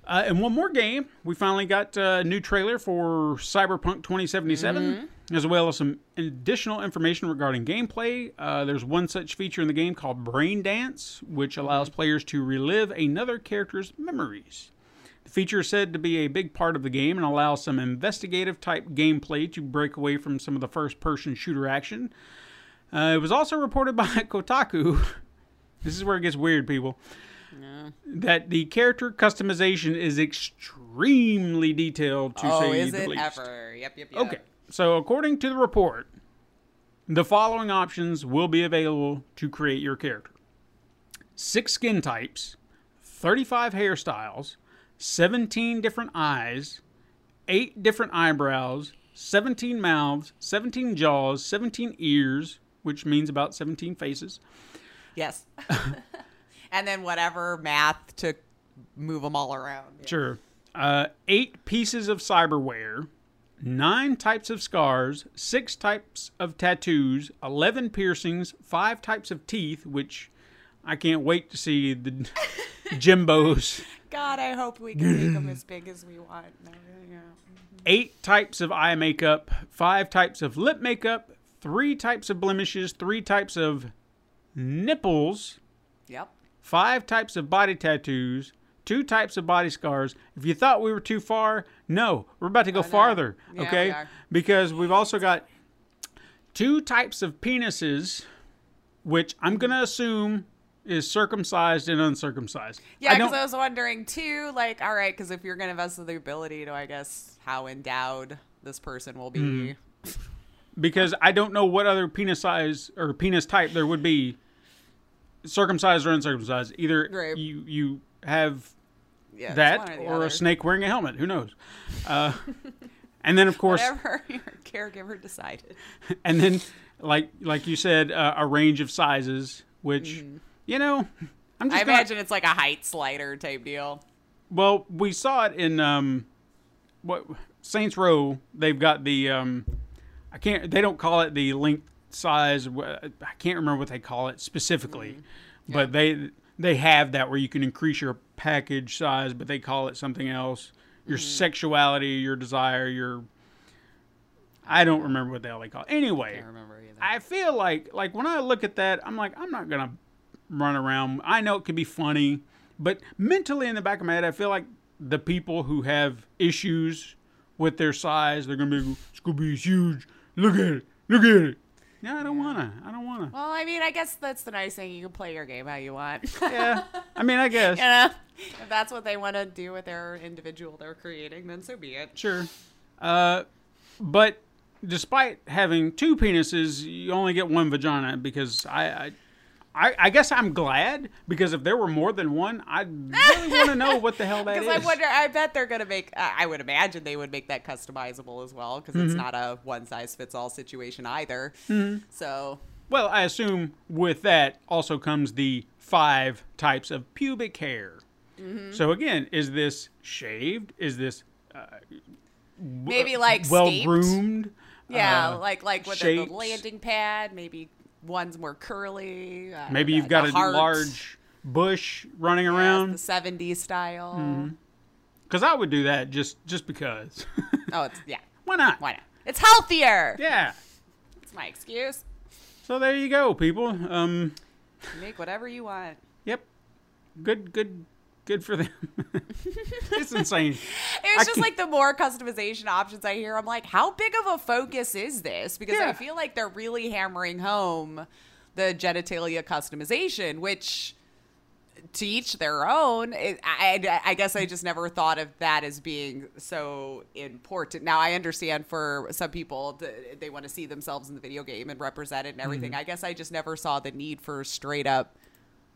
uh, and one more game, we finally got a new trailer for Cyberpunk 2077, Mm-hmm. As well as some additional information regarding gameplay. Uh, there's one such feature in the game called Brain Dance, which allows players to relive another character's memories. The feature is said to be a big part of the game and allows some investigative type gameplay to break away from some of the first person shooter action. Uh, it was also reported by [LAUGHS] Kotaku. [LAUGHS] this is where it gets weird, people. That the character customization is extremely detailed to oh, say is the it least. ever? Yep, yep, yep. Okay, so according to the report, the following options will be available to create your character six skin types, 35 hairstyles, 17 different eyes, 8 different eyebrows, 17 mouths, 17 jaws, 17 ears, which means about 17 faces. Yes. [LAUGHS] and then whatever math to move them all around. Yeah. Sure. Uh, eight pieces of cyberware, nine types of scars, six types of tattoos, 11 piercings, five types of teeth, which I can't wait to see the [LAUGHS] Jimbos, God, I hope we can make them as big as we want. No, yeah. Mm-hmm. eight types of eye makeup, five types of lip makeup, three types of blemishes, three types of nipples, Yep. five types of body tattoos, two types of body scars. If you thought we were too far, no, we're about to go farther, Yeah, okay? are. Because we've also got two types of penises, which I'm going to assume is circumcised and uncircumcised. Yeah, because I, was wondering too, like, all right, because if you're going to invest in the ability to, I guess, how endowed this person will be. Mm-hmm. because I don't know what other penis size or penis type there would be circumcised or uncircumcised. Either Right. you you have Yeah, that or, other. a snake wearing a helmet. Who knows? Uh, [LAUGHS] and then of course, Whatever [LAUGHS] your caregiver decided. [LAUGHS] and then like like you said, uh, a range of sizes, which you know, I'm just. I gonna, imagine it's like a height slider type deal. Well, we saw it in um, what Saints Row. They've got the um, I can't. They don't call it the length size. I can't remember what they call it specifically, but they they have that where you can increase your package size, but they call it something else. Your hmm. sexuality, your desire, your I don't remember what the hell they call it. Anyway, I remember either. I feel like like when I look at that, I'm like, I'm not gonna run around. I know it could be funny, but mentally in the back of my head, I feel like the people who have issues with their size, they're gonna be, it's gonna be huge. Look at it, look at it. No, I don't wanna. I don't wanna. well, I mean, I guess that's the nice thing. You can play your game how you want. Yeah, I mean, I [LAUGHS] guess you know, if that's what they want to do with their individual they're creating, then so be it. sure. Uh, but despite having two penises, you only get one vagina because I. I I, I guess I'm glad because if there were more than one, I'd really want to know what the hell that [LAUGHS] is. Because I wonder, I bet they're gonna make. I I would imagine they would make that customizable as well, because Mm-hmm. it's not a one size fits all situation either. So Well, I assume with that also comes the five types of pubic hair. Mm-hmm. So again, is this shaved? Is this maybe like well groomed? Yeah, Uh, like like with the landing pad. Maybe one's more curly. uh, Maybe you've got a heart. large bush running Yes, around. the '70s style. Mm-hmm. Because I would do that just just because. [LAUGHS] Oh, it's yeah. Why not? Why not? It's healthier. Yeah. It's my excuse. So there you go, people. Um. Make whatever you want. Yep. Good. Good. Good for them. [LAUGHS] it's insane. [LAUGHS] It I was just can- like the more customization options I hear, I'm like, how big of a focus is this? Because Yeah. I feel like they're really hammering home the genitalia customization, which to each their own. It, I, I- I guess I just never thought of that as being so important. Now I understand for some people th- they want to see themselves in the video game and represent it and everything. Mm-hmm. I guess I just never saw the need for straight up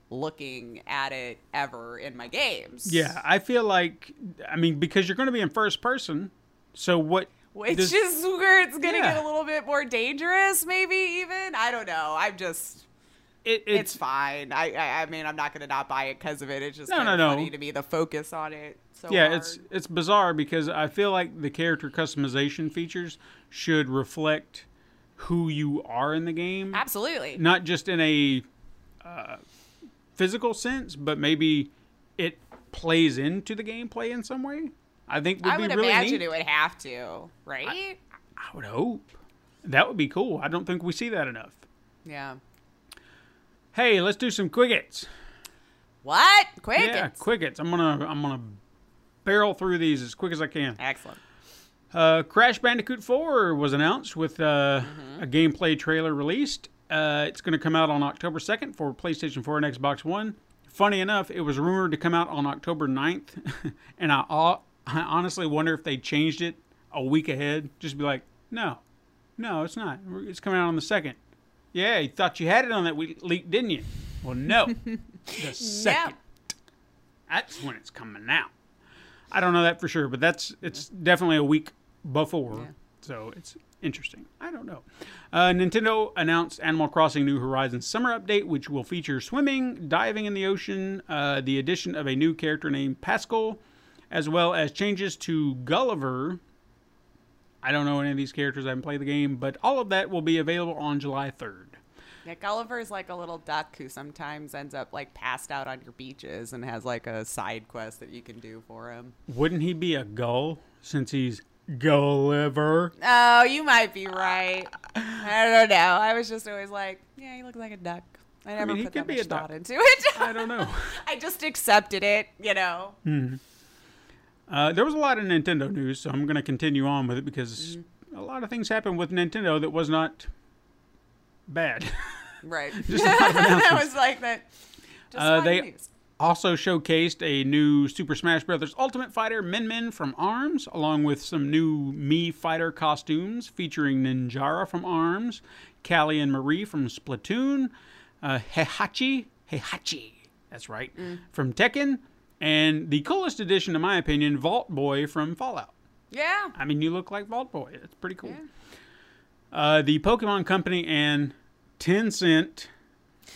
looking at it ever in my games. Yeah, I feel like I mean because you're going to be in first person, so what? Which does- is where it's gonna Yeah. get a little bit more dangerous, maybe even. I don't know. I'm just it, it's, it's, fine. I, I I mean I'm not gonna not buy it because of it. It's just No, no, no. funny to me the focus on it. So yeah, hard. it's it's bizarre because I feel like the character customization features should reflect who you are in the game, absolutely not just in a uh, physical sense, but maybe it plays into the gameplay in some way. I think would I would really imagine neat. it would have to, right? I would hope that would be cool. I don't think we see that enough. yeah. Hey, let's do some quiggets. What? Quick. Yeah, quiggets. I'm gonna I'm gonna barrel through these as quick as I can. Excellent. Uh, Crash Bandicoot 4 was announced with uh, Mm-hmm. a gameplay trailer released, Uh, it's going to come out on October 2nd for PlayStation 4 and Xbox One. Funny enough, it was rumored to come out on October 9th, [LAUGHS] and I, I honestly wonder if they changed it a week ahead. Just be like, no, no, it's not. It's coming out on the 2nd. Yeah, you thought you had it on that week leak, didn't you? Well, no. [LAUGHS] the second. That's when it's coming out. I don't know that for sure, but that's it's definitely a week before. So it's interesting. I don't know. Uh, Nintendo announced Animal Crossing New Horizons Summer Update, which will feature swimming, diving in the ocean, uh, the addition of a new character named Pascal, as well as changes to Gulliver. I don't know any of these characters. I haven't played the game, but all of that will be available on July 3rd. Yeah, Gulliver is like a little duck who sometimes ends up like passed out on your beaches and has like a side quest that you can do for him. Wouldn't he be a gull since he's Gulliver? Oh, you might be right. I don't know. I was just always like, yeah, he looks like a duck. I never mean, he put could that be much thought into it. I don't know. [LAUGHS] I just accepted it, you know. Uh, there was a lot of Nintendo news, so I'm going to continue on with it because a lot of things happened with Nintendo that was not bad. [LAUGHS] Right. Just a lot of [LAUGHS] that was like that. Just Uh, they- news. Also showcased a new Super Smash Bros. Ultimate Fighter Min Min from ARMS, along with some new Mii Fighter costumes featuring Ninjara from ARMS, Callie and Marie from Splatoon, uh, Heihachi, Heihachi, that's right, from Tekken, and the coolest addition, in my opinion, Vault Boy from Fallout. Yeah. I mean, you look like Vault Boy. It's pretty cool. Uh, the Pokemon Company and Tencent,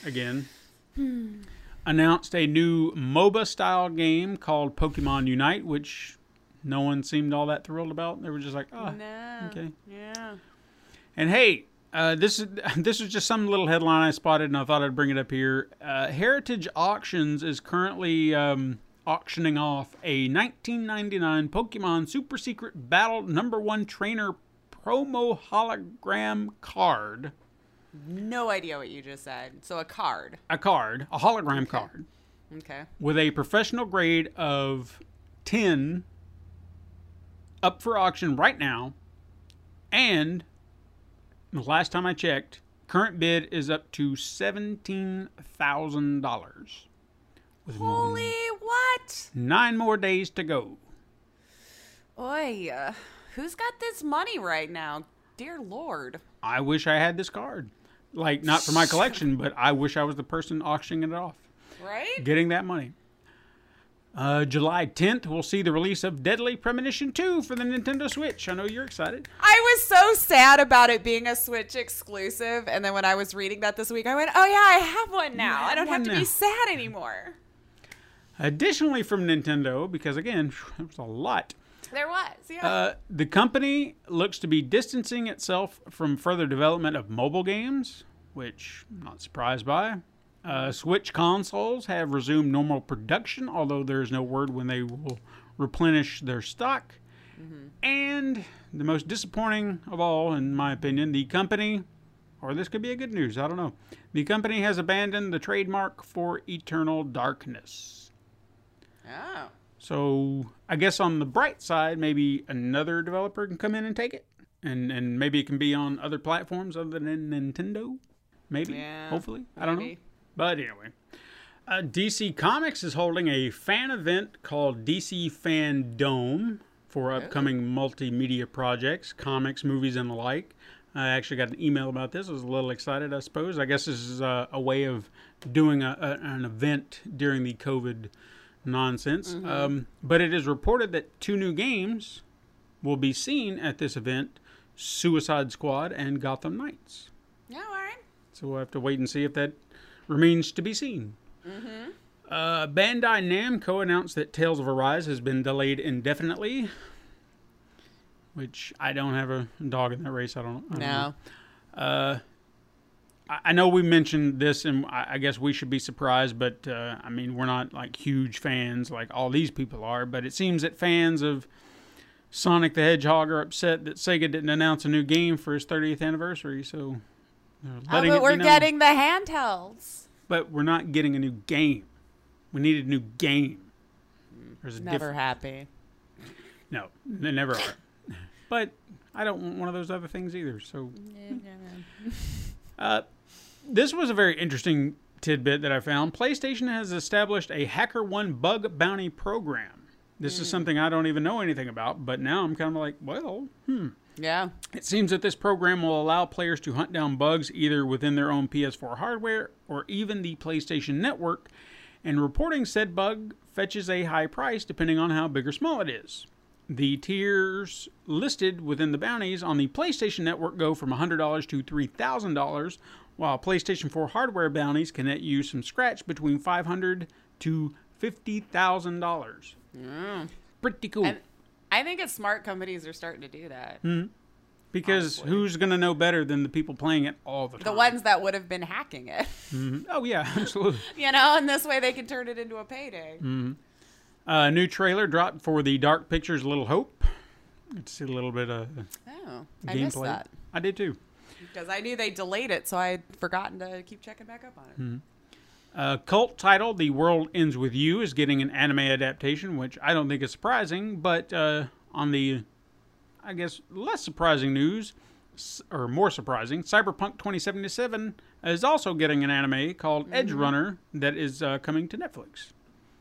again, announced a new MOBA style game called Pokemon Unite, which no one seemed all that thrilled about. They were just like, oh, No. okay. Yeah. And hey, uh, this is [LAUGHS] this is just some little headline I spotted, and I thought I'd bring it up here. Uh, Heritage Auctions is currently um, auctioning off a 1999 Pokemon Super Secret Battle Number One Trainer promo hologram card. No idea what you just said. So a card. A card, a hologram card, Okay. with a professional grade of 10 up for auction right now. And the last time I checked, current bid is up to $17,000. With Holy what? nine more days to go. Oi. Uh, who's got this money right now? Dear Lord. I wish I had this card. Like, not for my [LAUGHS] collection, but I wish I was the person auctioning it off. Right? getting that money. Uh, July 10th, we'll see the release of Deadly Premonition 2 for the Nintendo Switch. I know you're excited. I was so sad about it being a Switch exclusive, and then when I was reading that this week, I went, "Oh yeah, I have one now. have I don't have to now." be sad anymore." Additionally, from Nintendo, because again, [LAUGHS] there was a lot, There was, yeah. uh, the company looks to be distancing itself from further development of mobile games, which I'm not surprised by. Uh, Switch consoles have resumed normal production, although there is no word when they will replenish their stock. Mm-hmm. And the most disappointing of all, in my opinion, the company, or this could be a good news, I don't know. The company has abandoned the trademark for Eternal Darkness. oh. So I guess on the bright side, maybe another developer can come in and take it, and and maybe it can be on other platforms other than Nintendo. Maybe, Yeah, hopefully, I don't know. But anyway, uh, DC Comics is holding a fan event called DC Fan Dome for upcoming multimedia projects, comics, movies, and the like. I actually got an email about this. I was a little excited, I suppose. I guess this is a, a way of doing a, a, an event during the COVID nonsense. Um, but it is reported that two new games will be seen at this event Suicide Squad and Gotham Knights. Yeah, all right. So we'll have to wait and see if that remains to be seen. Uh, Bandai Namco announced that Tales of Arise has been delayed indefinitely, which I don't have a dog in that race. I don't. I don't know. No. I know we mentioned this, and I guess we should be surprised, but uh, I mean, we're not like huge fans like all these people are. But it seems that fans of Sonic the Hedgehog are upset that Sega didn't announce a new game for his 30th anniversary. So, Oh, but we're getting the handhelds. but we're not getting a new game. We need a new game. There's a Never difference. happy. No, they never are. but I don't want one of those other things either. So, uh, this was a very interesting tidbit that I found. PlayStation has established a HackerOne bug bounty program. This is something I don't even know anything about, but now I'm kind of like, well, hmm. Yeah. it seems that this program will allow players to hunt down bugs either within their own PS4 hardware or even the PlayStation Network, and reporting said bug fetches a high price depending on how big or small it is. The tiers listed within the bounties on the PlayStation Network go from $100 to $3,000, while PlayStation 4 hardware bounties can net you some scratch between 500 to $50,000. Pretty cool. And I think it's smart companies are starting to do that. Hmm. Because Honestly. who's going to know better than the people playing it all the time? The ones that would have been hacking it, mm-hmm. Oh, yeah, [LAUGHS] absolutely. you know, and this way they can turn it into a payday. Mm-hmm. A new trailer dropped for the Dark Pictures Little Hope. Let's see a little bit of Oh, I missed gameplay. that I did too. Because I knew they delayed it, so I'd forgotten to keep checking back up on it. Hmm. A cult title, The World Ends With You, is getting an anime adaptation, which I don't think is surprising. But uh, on the, I guess, less surprising news, or more surprising, Cyberpunk 2077 is also getting an anime called Edge Runner that is uh, coming to Netflix.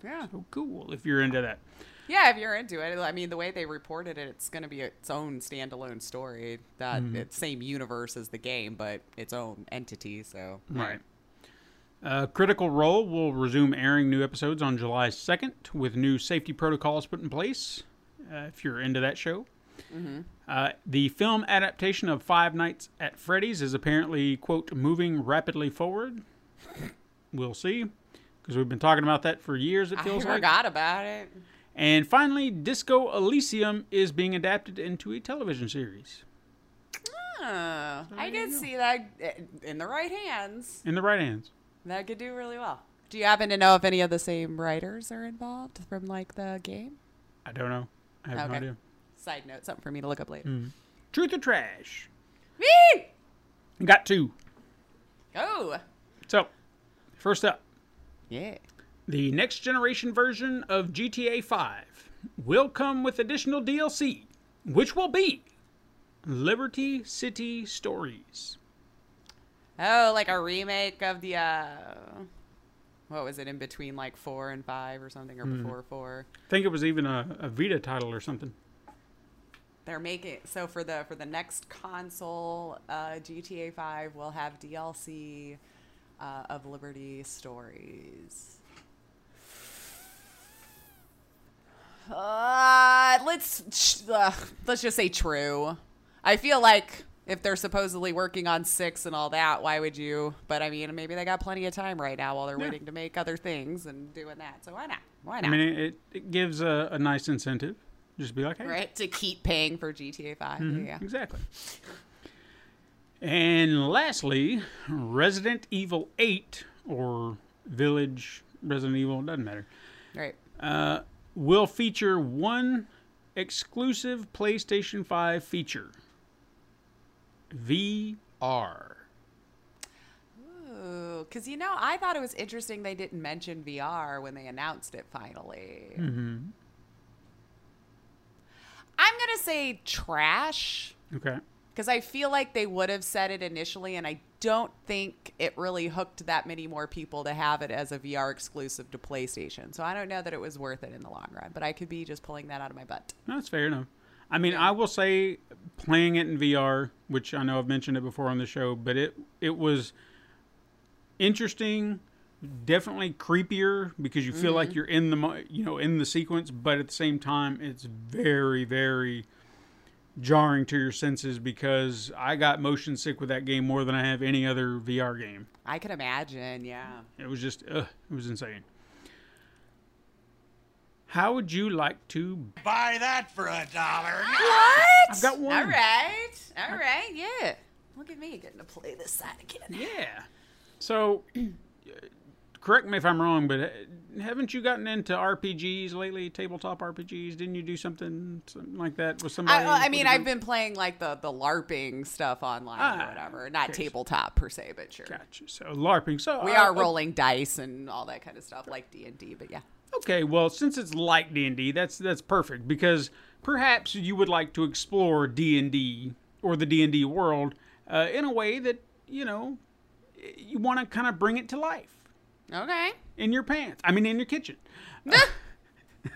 Yeah, So cool if you're into that. Yeah. If you're into it, I mean, the way they reported it, it's going to be its own standalone story. That Mm-hmm. it's same universe as the game, but its own entity. So Right. Uh, Critical Role will resume airing new episodes on July 2nd with new safety protocols put in place, uh, if you're into that show. Uh, the film adaptation of Five Nights at Freddy's is apparently, quote, moving rapidly forward. we'll see, because we've been talking about that for years, it I feels like. I forgot about it. And finally, Disco Elysium is being adapted into a television series Oh, I could see that eh, in the right hands. in the right hands. That could do really well. Do you happen to know if any of the same writers are involved from like the game? I don't know. I have no idea. Side note, something for me to look up later. Hmm. Truth or trash? Whee! Got two. Oh, So, first up, yeah. The next generation version of GTA 5 will come with additional DLC, which will be Liberty City Stories. Oh, like a remake of the uh, what was it in between like four and five or something, or Hmm. before four? I think it was even a, a Vita title or something. They're making so for the for the next console, uh, GTA Five will have DLC uh, of Liberty Stories. Uh, let's uh, let's just say true. I feel like if they're supposedly working on six and all that, why would you? But I mean, maybe they got plenty of time right now while they're Yeah. waiting to make other things and doing that. So why not? Why not? I mean, it, it gives a, a nice incentive. Just be like, hey, right to keep paying for GTA 5 Mm-hmm. Yeah. Exactly. And lastly, Resident Evil 8 or Village Resident Evil, doesn't matter, Right. uh, will feature one exclusive PlayStation 5 feature VR. Because, you know, I thought it was interesting they didn't mention VR when they announced it finally. Mm-hmm. I'm going to say trash Okay. Because I feel like they would have said it initially, and I don't think it really hooked that many more people to have it as a VR exclusive to PlayStation. So I don't know that it was worth it in the long run, but I could be just pulling that out of my butt. No, That's fair enough. I mean, I will say playing it in VR, which I know I've mentioned it before on the show, but it it was interesting, definitely creepier because you feel like mm-hmm. you're in the you know in the sequence, but at the same time, it's very very jarring to your senses because I got motion sick with that game more than I have any other VR game. I can imagine, yeah. It was just, ugh, it was insane. How would you like to? Buy that for a dollar. What? I've got one. All right. All right. Yeah. Look at me getting to play this side again. Yeah. So, [CLEARS THROAT] correct me if I'm wrong, but uh, haven't you gotten into RPGs lately? Tabletop RPGs? Didn't you do something, something like that with somebody? I, I mean, I've been playing like the the LARPing stuff online Ah, or whatever. Not okay. tabletop per se, but sure. Gotcha. So LARPing. So We uh, are rolling dice and all that kind of stuff, like D and D. But yeah, Okay, well, since it's like D and D, that's that's perfect because perhaps you would like to explore D and D or the D and D world uh, in a way that you know you want to kind of bring it to life Okay. in your pants. I mean, in your kitchen. [LAUGHS]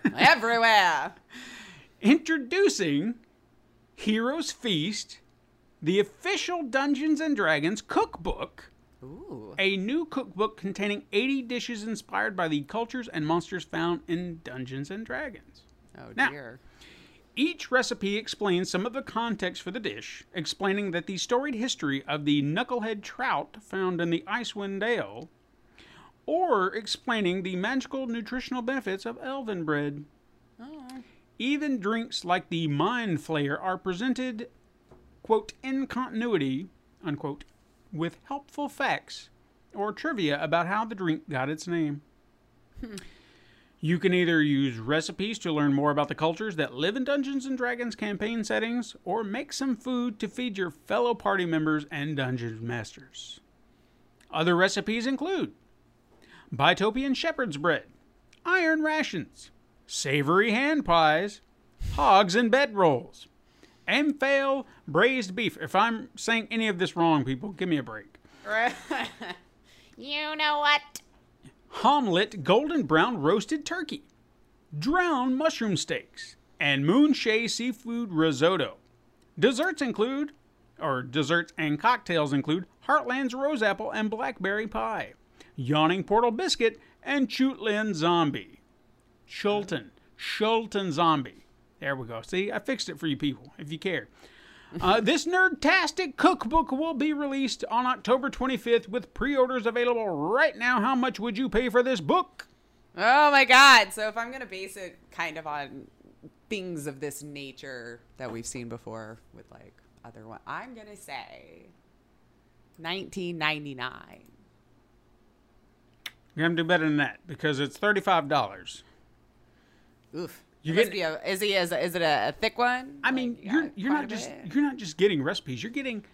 Uh, [LAUGHS] Everywhere. Introducing Heroes Feast, the official Dungeons and Dragons cookbook. Ooh. A new cookbook containing 80 dishes inspired by the cultures and monsters found in Dungeons and Dragons. Oh Now- dear. Each recipe explains some of the context for the dish, explaining that the storied history of the knucklehead trout found in the Icewind Dale, or explaining the magical nutritional benefits of elven bread. Oh. Even drinks like the Mind Flayer are presented, quote, in continuity, unquote, with helpful facts or trivia about how the drink got its name. Hmm. You can either use recipes to learn more about the cultures that live in Dungeons and Dragons campaign settings, or make some food to feed your fellow party members and dungeon masters. Other recipes include Bytopian shepherd's bread, iron rations, savory hand pies, hogs and bed rolls, Amphail braised beef. If I'm saying any of this wrong, people, give me a break. [LAUGHS] You know what? Hommlet golden brown roasted turkey, drowned mushroom steaks, and Moonshae seafood risotto. Desserts include, or desserts and cocktails include, Heartland's rose apple and blackberry pie, yawning portal biscuit, and Chutlin zombie. Chultan, Chultan zombie. There we go. See, I fixed it for you people, if you care. Uh, [LAUGHS] this nerdtastic cookbook will be released on October 25th with pre-orders available right now. How much would you pay for this book? Oh my god. So if I'm going to base it kind of on things of this nature that we've seen before with like other one, I'm going to say 1999. You're gonna do better than that because it's thirty-five dollars. Oof. You get- a, is he is, is it a, a thick one? I mean, Like, you're yeah, you're not just you're not just getting recipes. You're getting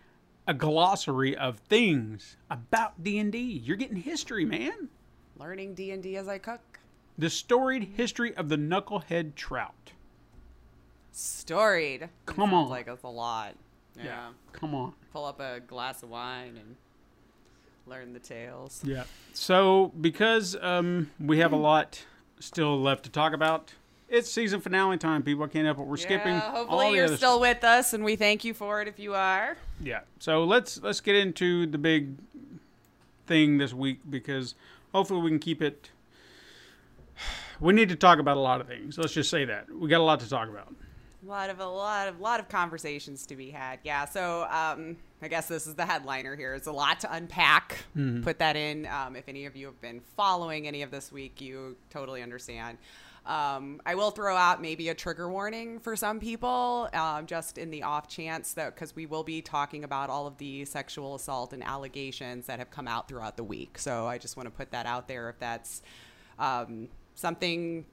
a glossary of things about D and D. You're getting history, man. learning D and D as I cook. The storied history of the knucklehead trout. Storied. Come on. Like it's a lot. Yeah. Come on. Pull up a glass of wine and learn the tales. Yeah. So because um, we have a lot still left to talk about, it's season finale time, people. I can't help it. We're skipping. Yeah, all hopefully you're still with us, and we thank you for it if you are. Yeah. So let's let's get into the big thing this week because hopefully we can keep it. [SIGHS] We need to talk about a lot of things. Let's just say that we got a lot to talk about. A lot of a lot of lot of conversations to be had. Yeah. So um, I guess this is the headliner here. It's a lot to unpack. Put that in. Um, if any of you have been following any of this week, you totally understand. Um, I will throw out maybe a trigger warning for some people, um, just in the off chance that because we will be talking about all of the sexual assault and allegations that have come out throughout the week. So I just want to put that out there if that's um, something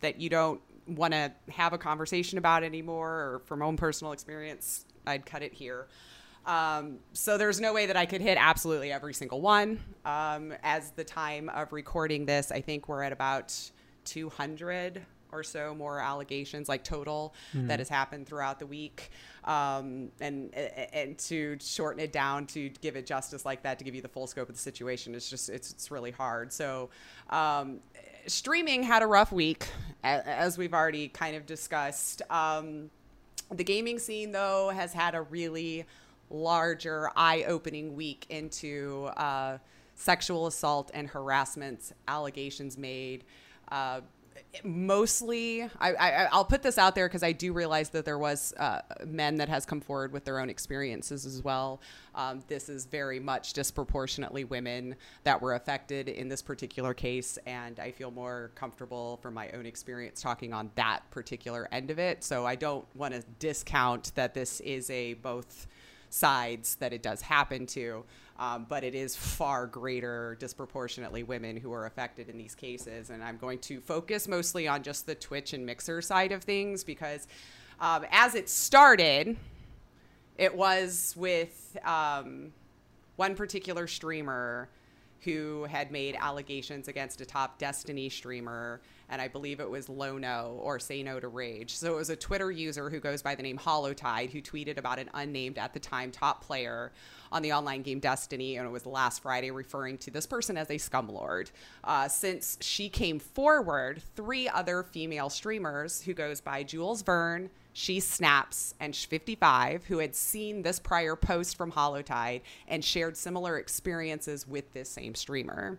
that you don't want to have a conversation about anymore or from own personal experience i'd cut it here. Um, so there's no way that i could hit absolutely every single one. Um, as the time of recording this i think we're at about 200 or so more allegations like total that has happened throughout the week. Um, and and to shorten it down to give it justice like that to give you the full scope of the situation it's just it's, it's really hard. So um, streaming had a rough week as we've already kind of discussed. Um, the gaming scene though has had a really larger eye-opening week into uh, sexual assault and harassment allegations made. Uh, mostly I, I i'll put this out there because i do realize that there was uh, men that has come forward with their own experiences as well. Um, this is very much disproportionately women that were affected in this particular case and i feel more comfortable from my own experience talking on that particular end of it. So i don't want to discount that this is a both sides that it does happen to, um, but it is far greater disproportionately women who are affected in these cases. And I'm going to focus mostly on just the Twitch and Mixer side of things because um, as it started, it was with um, one particular streamer who had made allegations against a top Destiny streamer, and I believe it was Lono or Say No to Rage. So it was a Twitter user who goes by the name Hollowtide who tweeted about an unnamed at the time top player on the online game Destiny, and it was last Friday, referring to this person as a scumlord. Uh, since she came forward, three other female streamers who goes by Jules Verne, she snaps and 55 who had seen this prior post from Hollowtide and shared similar experiences with this same streamer.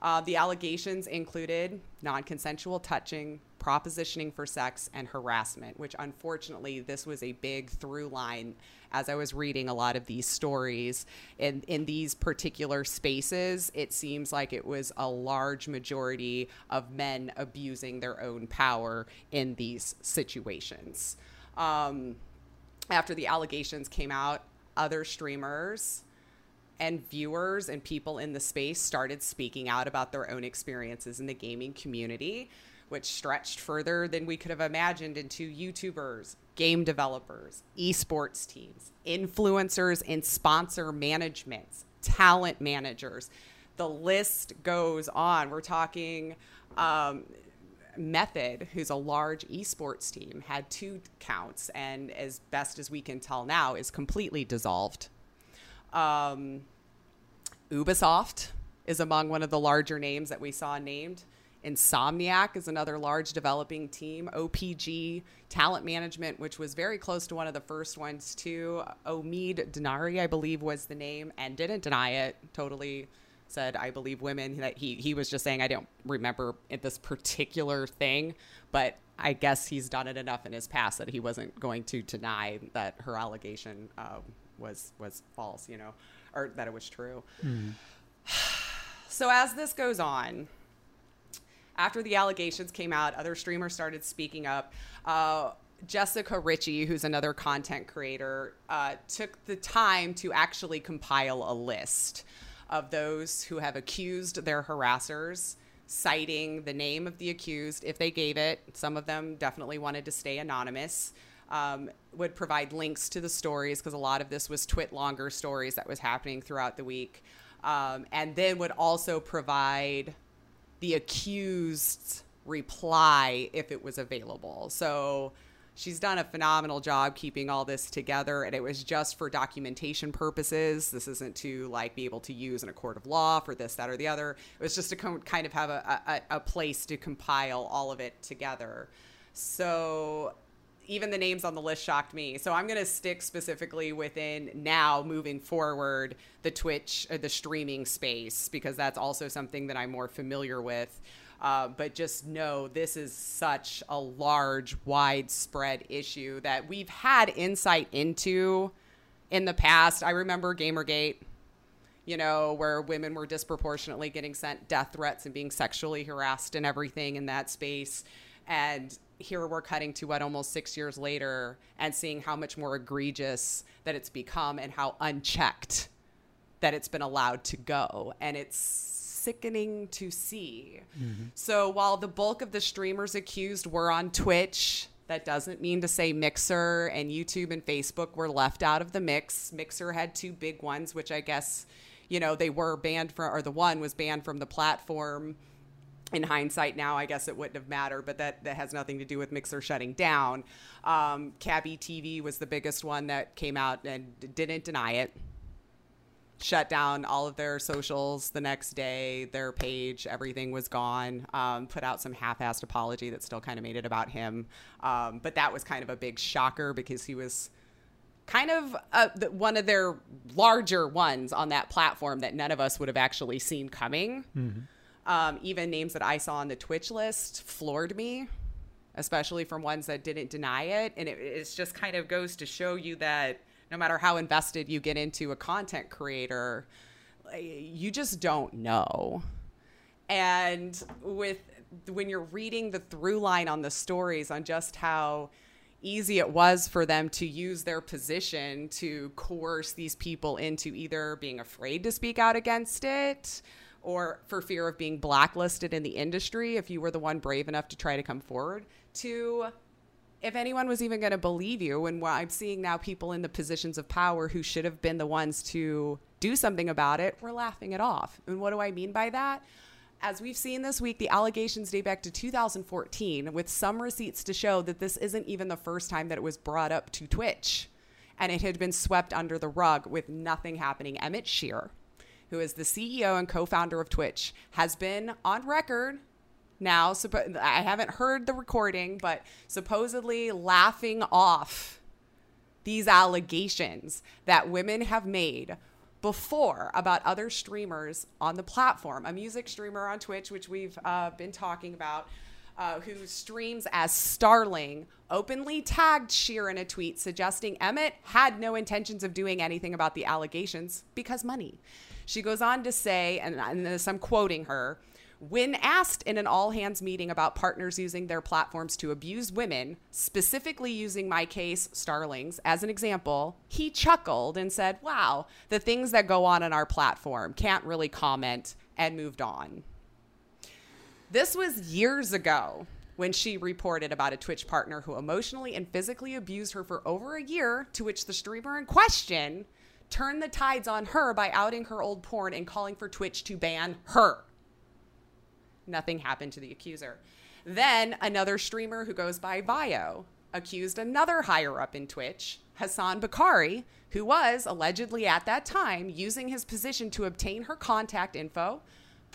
Uh, the allegations included non consensual touching, propositioning for sex, and harassment, which unfortunately, this was a big through line as I was reading a lot of these stories. In, in these particular spaces, it seems like it was a large majority of men abusing their own power in these situations. Um, after the allegations came out, other streamers and viewers and people in the space started speaking out about their own experiences in the gaming community, which stretched further than we could have imagined into YouTubers, game developers, esports teams, influencers and sponsor managements, talent managers. The list goes on. We're talking um, Method, who's a large esports team, had two counts, and as best as we can tell now, is completely dissolved. Um, Ubisoft is among one of the larger names that we saw named. Insomniac is another large developing team. OPG Talent Management, which was very close to one of the first ones too. Omeed Dariani, I believe, was the name, and didn't deny it. Totally said, "I believe women." That he he was just saying, "I don't remember this particular thing," but I guess he's done it enough in his past that he wasn't going to deny that her allegation uh, was was false. You know, or that it was true. [SIGHS] So as this goes on, after the allegations came out, other streamers started speaking up. Uh, Jessica Richey, who's another content creator, uh, took the time to actually compile a list of those who have accused their harassers, citing the name of the accused if they gave it. Some of them definitely wanted to stay anonymous. Um, would provide links to the stories because a lot of this was TwitLonger stories that was happening throughout the week. Um, and then would also provide the accused's reply if it was available. So she's done a phenomenal job keeping all this together and it was just for documentation purposes. This isn't to like be able to use in a court of law for this, that, or the other. It was just to kind of have a, a, a place to compile all of it together. So even the names on the list shocked me. So I'm going to stick specifically within now moving forward the Twitch, uh, the streaming space, because that's also something that I'm more familiar with. Uh, but just know this is such a large, widespread issue that we've had insight into in the past. I remember Gamergate, you know, where women were disproportionately getting sent death threats and being sexually harassed and everything in that space. And here we're cutting to what almost six years later and seeing how much more egregious that it's become and how unchecked that it's been allowed to go. And it's sickening to see. Mm-hmm. So while the bulk of the streamers accused were on Twitch, that doesn't mean to say Mixer and YouTube and Facebook were left out of the mix. Mixer had two big ones, which I guess, you know, they were banned from, or the one was banned from the platform in hindsight now i guess it wouldn't have mattered but that, that has nothing to do with mixer shutting down. Um, cabby tv was the biggest one that came out and didn't deny it. Shut down all of their socials the next day their page everything was gone. Um, put out some half-assed apology that still kind of made it about him. Um, but that was kind of a big shocker because he was kind of uh, the, one of their larger ones on that platform that none of us would have actually seen coming um, even names that I saw on the Twitch list floored me, especially from ones that didn't deny it. And it just kind of goes to show you that no matter how invested you get into a content creator, you just don't know. And with when you're reading the through line on the stories on just how easy it was for them to use their position to coerce these people into either being afraid to speak out against it or for fear of being blacklisted in the industry if you were the one brave enough to try to come forward to if anyone was even going to believe you and what i'm seeing now people in the positions of power who should have been the ones to do something about it, we're laughing it off. And what do I mean by that? As we've seen this week, the allegations date back to 2014 with some receipts to show that this isn't even the first time that it was brought up to Twitch. And it had been swept under the rug with nothing happening. Emmett Shear, who is the CEO and co founder of Twitch, has been on record now. Suppo- I haven't heard the recording, but supposedly laughing off these allegations that women have made before about other streamers on the platform. A music streamer on Twitch, which we've uh, been talking about, uh, who streams as Starling, openly tagged Shear in a tweet suggesting Emmett had no intentions of doing anything about the allegations because money. She goes on to say, and, and this I'm quoting her. When asked in an all hands meeting about partners using their platforms to abuse women, specifically using my case, Starlings, as an example, he chuckled and said, Wow, the things that go on on our platform, can't really comment, and moved on. This was years ago when she reported about a Twitch partner who emotionally and physically abused her for over a year, to which the streamer in question turned the tides on her by outing her old porn and calling for Twitch to ban her. Nothing happened to the accuser. Then another streamer who goes by Vio accused another higher up in Twitch, Hassan Bakari, who was allegedly at that time using his position to obtain her contact info,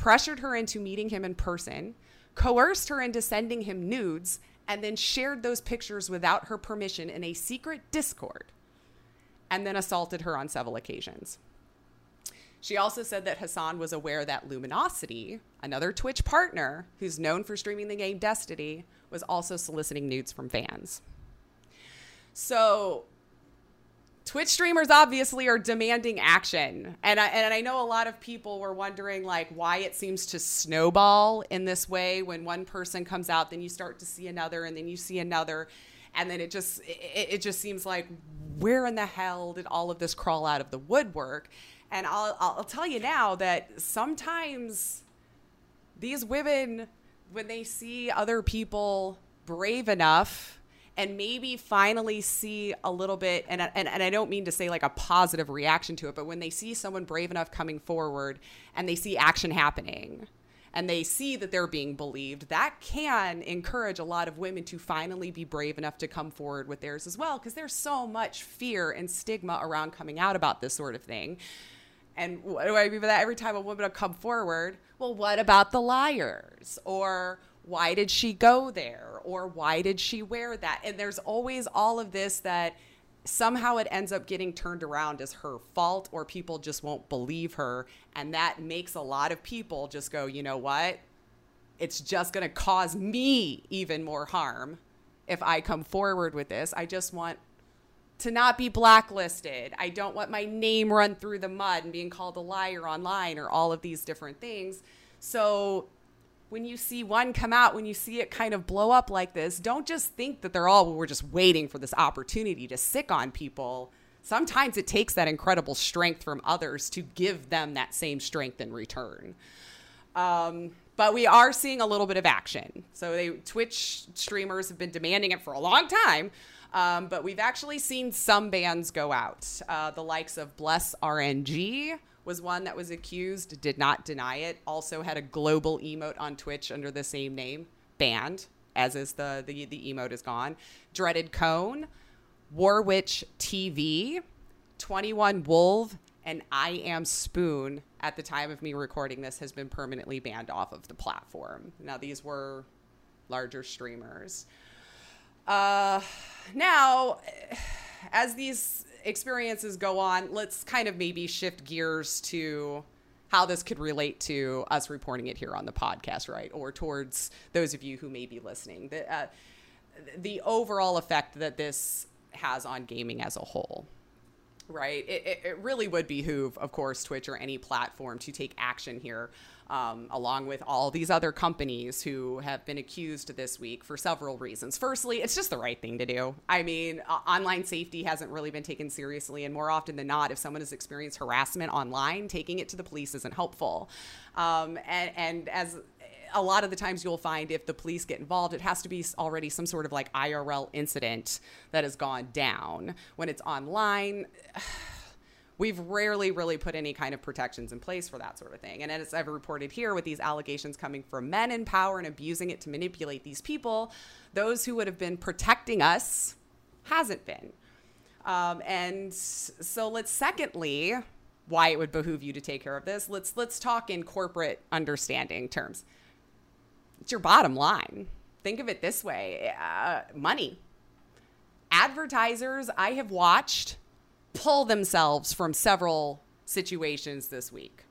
pressured her into meeting him in person, coerced her into sending him nudes, and then shared those pictures without her permission in a secret Discord, and then assaulted her on several occasions. She also said that Hassan was aware that Luminosity, another Twitch partner who's known for streaming the game Destiny, was also soliciting nudes from fans. So, Twitch streamers obviously are demanding action. And I, and I know a lot of people were wondering like why it seems to snowball in this way when one person comes out then you start to see another and then you see another and then it just it, it just seems like where in the hell did all of this crawl out of the woodwork? And I'll, I'll tell you now that sometimes these women, when they see other people brave enough and maybe finally see a little bit, and, and, and I don't mean to say like a positive reaction to it, but when they see someone brave enough coming forward and they see action happening and they see that they're being believed, that can encourage a lot of women to finally be brave enough to come forward with theirs as well, because there's so much fear and stigma around coming out about this sort of thing. And what do I mean by that? Every time a woman will come forward, well, what about the liars? Or why did she go there? Or why did she wear that? And there's always all of this that somehow it ends up getting turned around as her fault, or people just won't believe her. And that makes a lot of people just go, you know what? It's just going to cause me even more harm if I come forward with this. I just want to not be blacklisted. I don't want my name run through the mud and being called a liar online or all of these different things. So when you see one come out, when you see it kind of blow up like this, don't just think that they're all, we're just waiting for this opportunity to sick on people. Sometimes it takes that incredible strength from others to give them that same strength in return. Um, but we are seeing a little bit of action. So they Twitch streamers have been demanding it for a long time. Um, but we've actually seen some bands go out. Uh, the likes of Bless RNG was one that was accused, did not deny it. Also had a global emote on Twitch under the same name, banned, as is the the, the emote is gone. Dreaded Cone, Warwitch TV, 21 Wolf, and I Am Spoon at the time of me recording this has been permanently banned off of the platform. Now these were larger streamers. Uh, now, as these experiences go on, let's kind of maybe shift gears to how this could relate to us reporting it here on the podcast, right? Or towards those of you who may be listening. The, uh, the overall effect that this has on gaming as a whole, right? It, it, it really would behoove, of course, Twitch or any platform to take action here um, along with all these other companies who have been accused this week for several reasons. Firstly, it's just the right thing to do. I mean, uh, online safety hasn't really been taken seriously, and more often than not, if someone has experienced harassment online, taking it to the police isn't helpful. Um, and, and as a lot of the times you'll find if the police get involved, it has to be already some sort of like IRL incident that has gone down. When it's online, [SIGHS] We've rarely really put any kind of protections in place for that sort of thing. And as I've reported here, with these allegations coming from men in power and abusing it to manipulate these people, those who would have been protecting us hasn't been. Um, and so let's secondly, why it would behoove you to take care of this. Let's let's talk in corporate understanding terms. It's your bottom line. Think of it this way: uh, money. Advertisers I have watched pull themselves from several situations this week.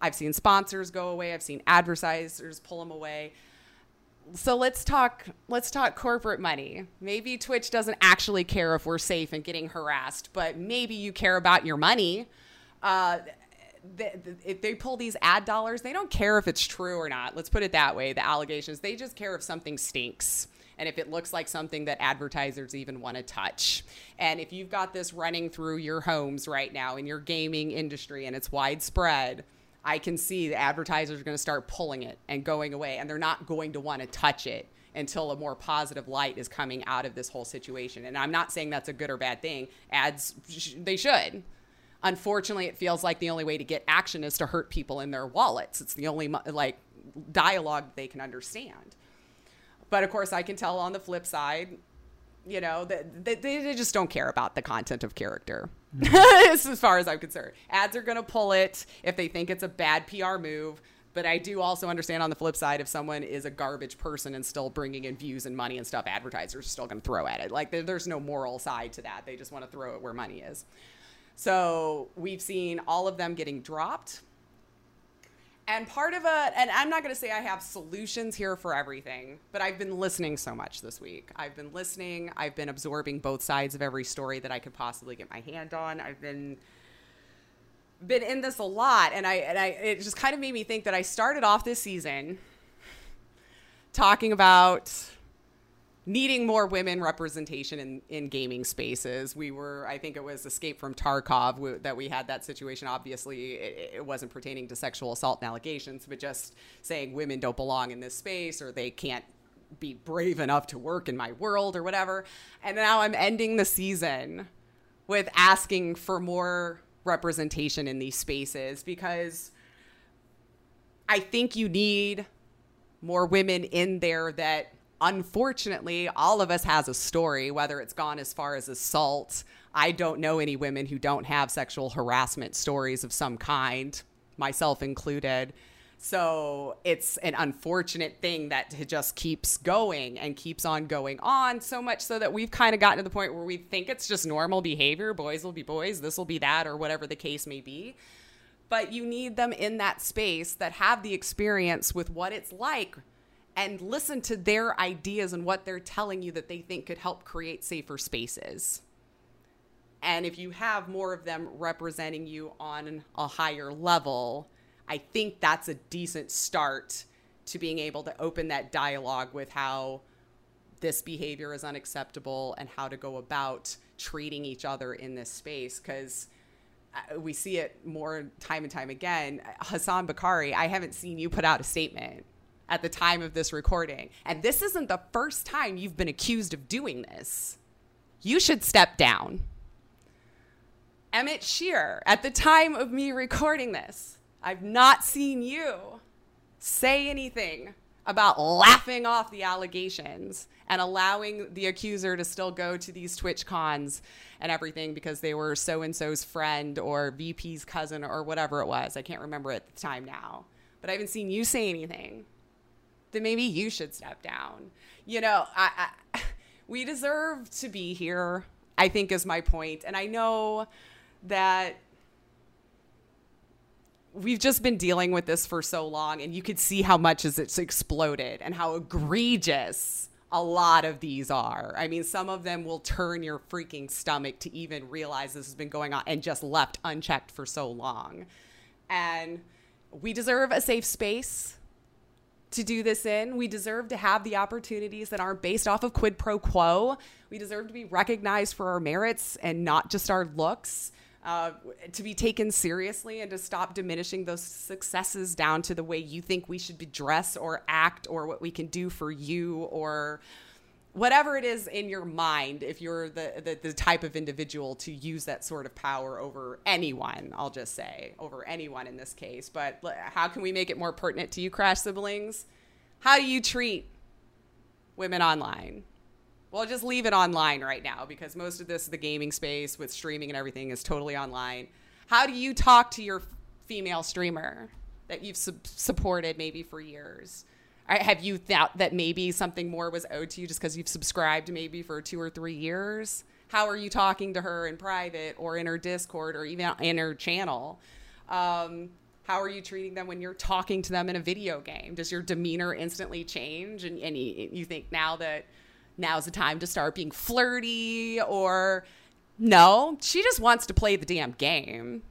I've seen sponsors go away. I've seen advertisers pull them away so let's talk let's talk corporate money maybe twitch doesn't actually care if we're safe and getting harassed but maybe you care about your money uh, if they pull these ad dollars they don't care if it's true or not let's put it that way the allegations they just care if something stinks and if it looks like something that advertisers even want to touch. And if you've got this running through your homes right now in your gaming industry and it's widespread, I can see the advertisers are going to start pulling it and going away, and they're not going to want to touch it until a more positive light is coming out of this whole situation. And I'm not saying that's a good or bad thing. Ads, they should. Unfortunately, it feels like the only way to get action is to hurt people in their wallets. It's the only like dialogue they can understand. But of course, I can tell on the flip side, you know, that they, they just don't care about the content of character. Mm-hmm. [LAUGHS] as far as I'm concerned. Ads are going to pull it if they think it's a bad PR move. But I do also understand on the flip side, if someone is a garbage person and still bringing in views and money and stuff, advertisers are still going to throw at it. Like there's no moral side to that. They just want to throw it where money is. So we've seen all of them getting dropped. And part of a, and I'm not going to say I have solutions here for everything, but I've been listening so much this week. I've been listening. I've been absorbing both sides of every story that I could possibly get my hand on. I've been been in this a lot, and I and I it just kind of made me think that I started off this season talking about needing more women representation in, in gaming spaces. We were, I think it was Escape from Tarkov we, that we had that situation. Obviously, it, it, wasn't pertaining to sexual assault and allegations, but just saying women don't belong in this space or they can't be brave enough to work in my world or whatever. And now I'm ending the season with asking for more representation in these spaces because I think you need more women in there that unfortunately, all of us has a story, whether it's gone as far as assault. I don't know any women who don't have sexual harassment stories of some kind, myself included. So it's an unfortunate thing that just keeps going and keeps on going on, so much so that we've kind of gotten to the point where we think it's just normal behavior. Boys will be boys, this will be that, or whatever the case may be. But you need them in that space that have the experience with what it's like and listen to their ideas and what they're telling you that they think could help create safer spaces. And if you have more of them representing you on a higher level, I think that's a decent start to being able to open that dialogue with how this behavior is unacceptable and how to go about treating each other in this space. Because uh, we see it more time and time again. Hassan Bakari, I haven't seen you put out a statement at the time of this recording. And this isn't the first time you've been accused of doing this. You should step down. Emmett Shear, at the time of me recording this, I've not seen you say anything about laughing off the allegations and allowing the accuser to still go to these Twitch cons and everything because they were so and so's friend or VP's cousin or whatever it was. I can't remember at the time now. But I haven't seen you say anything then maybe you should step down. You know, I, I, [LAUGHS] we deserve to be here, I think is my point. And I know that we've just been dealing with this for so long and you could see how much as it's exploded and how egregious a lot of these are. I mean, some of them will turn your freaking stomach to even realize this has been going on and just left unchecked for so long. And we deserve a safe space to do this in. We deserve to have the opportunities that aren't based off of quid pro quo. We deserve to be recognized for our merits and not just our looks. Uh, to be taken seriously and to stop diminishing those successes down to the way you think we should be dressed or act or what we can do for you or whatever it is in your mind, if you're the, the, the type of individual to use that sort of power over anyone, I'll just say, over anyone in this case. But how can we make it more pertinent to you, Crash siblings? How do you treat women online? Well, just leave it online right now because most of this, the gaming space with streaming and everything, is totally online. How do you talk to your female streamer that you've sub- supported maybe for years? Have you thought that maybe something more was owed to you just because you've subscribed maybe for two or three years? How are you talking to her in private or in her Discord or even in her channel? Um, how are you treating them when you're talking to them in a video game? Does your demeanor instantly change? And, and you, you think now that now's the time to start being flirty or no, she just wants to play the damn game.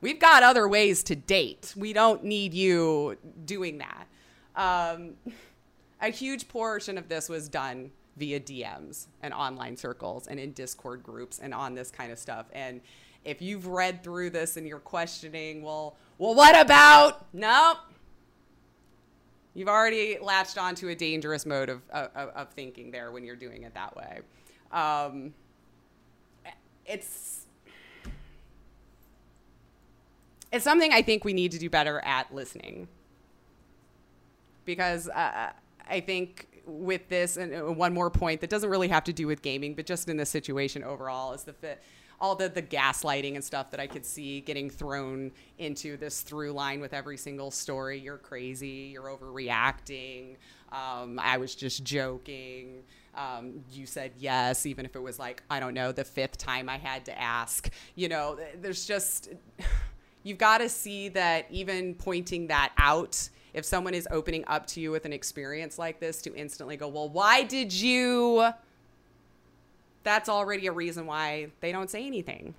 We've got other ways to date. We don't need you doing that. Um, [LAUGHS] a huge portion of this was done via DMs and online circles and in Discord groups and on this kind of stuff. And if you've read through this and you're questioning, well, well, what about? Nope. You've already latched onto a dangerous mode of, of, of thinking there when you're doing it that way. Um, it's it's something I think we need to do better at listening because uh, I think with this and uh, one more point that doesn't really have to do with gaming, but just in this situation overall is the fit. All the, the gaslighting and stuff that I could see getting thrown into this through line with every single story. You're crazy. You're overreacting. Um, I was just joking. Um, you said yes, even if it was like, I don't know, the fifth time I had to ask. You know, there's just, [SIGHS] you've got to see that even pointing that out if someone is opening up to you with an experience like this to instantly go well why did you that's already a reason why they don't say anything.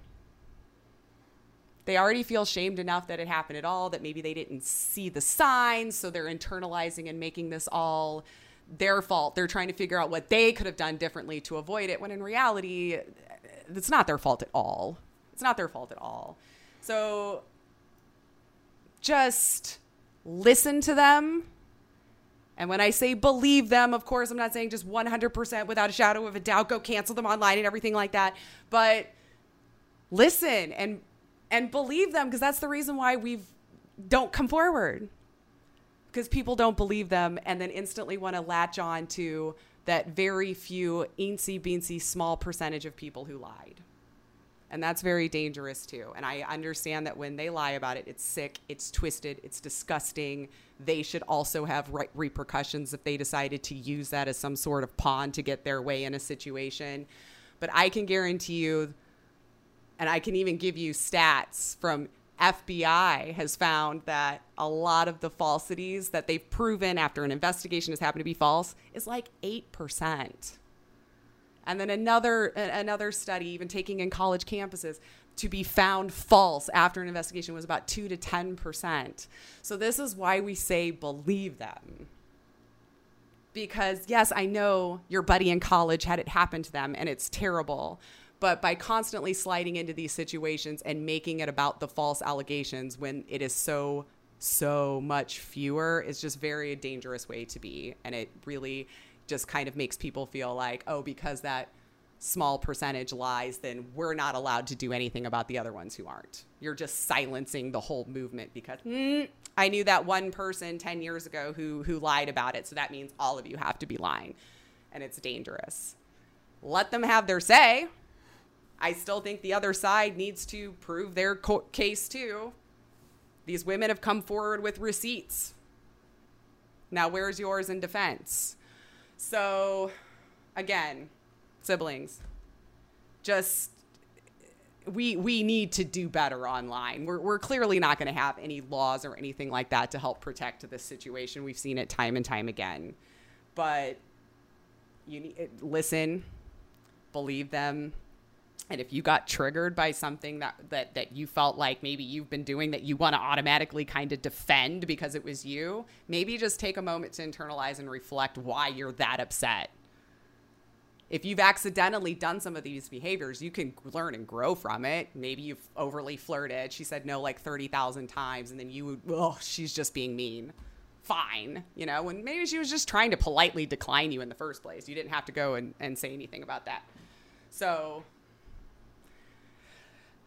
They already feel shamed enough that it happened at all that maybe they didn't see the signs so they're internalizing and making this all their fault. They're trying to figure out what they could have done differently to avoid it when in reality it's not their fault at all. It's not their fault at all. So just listen to them. And when I say believe them, of course, I'm not saying just 100% without a shadow of a doubt go cancel them online and everything like that, but listen and and believe them because that's the reason why we've don't come forward. Because people don't believe them and then instantly want to latch on to that very few eensy beensy small percentage of people who lied. And that's very dangerous too. And I understand that when they lie about it, it's sick, it's twisted, it's disgusting. They should also have re- repercussions if they decided to use that as some sort of pawn to get their way in a situation. But I can guarantee you, and I can even give you stats from FBI has found that a lot of the falsities that they've proven after an investigation has happened to be false is like 8%. And then another another study, even taking in college campuses, to be found false after an investigation was about two to ten percent. So this is why we say believe them. Because yes, I know your buddy in college had it happen to them and it's terrible. But by constantly sliding into these situations and making it about the false allegations when it is so so much fewer is just very dangerous way to be. And it really just kind of makes people feel like, oh, because that small percentage lies, then we're not allowed to do anything about the other ones who aren't. You're just silencing the whole movement because mm, I knew that one person 10 years ago who who lied about it, so that means all of you have to be lying. And it's dangerous. Let them have their say. I still think the other side needs to prove their co- case too. These women have come forward with receipts. Now, where's yours in defense? So, again, siblings, just we we need to do better online. We're we're clearly not going to have any laws or anything like that to help protect this situation. We've seen it time and time again. But you need listen, believe them. And if you got triggered by something that, that, that you felt like maybe you've been doing that you want to automatically kind of defend because it was you, maybe just take a moment to internalize and reflect why you're that upset. If you've accidentally done some of these behaviors, you can learn and grow from it. Maybe you've overly flirted. She said no like 30,000 times, and then you, would, oh, she's just being mean. fine, you know, when maybe she was just trying to politely decline you in the first place. You didn't have to go and, and say anything about that. So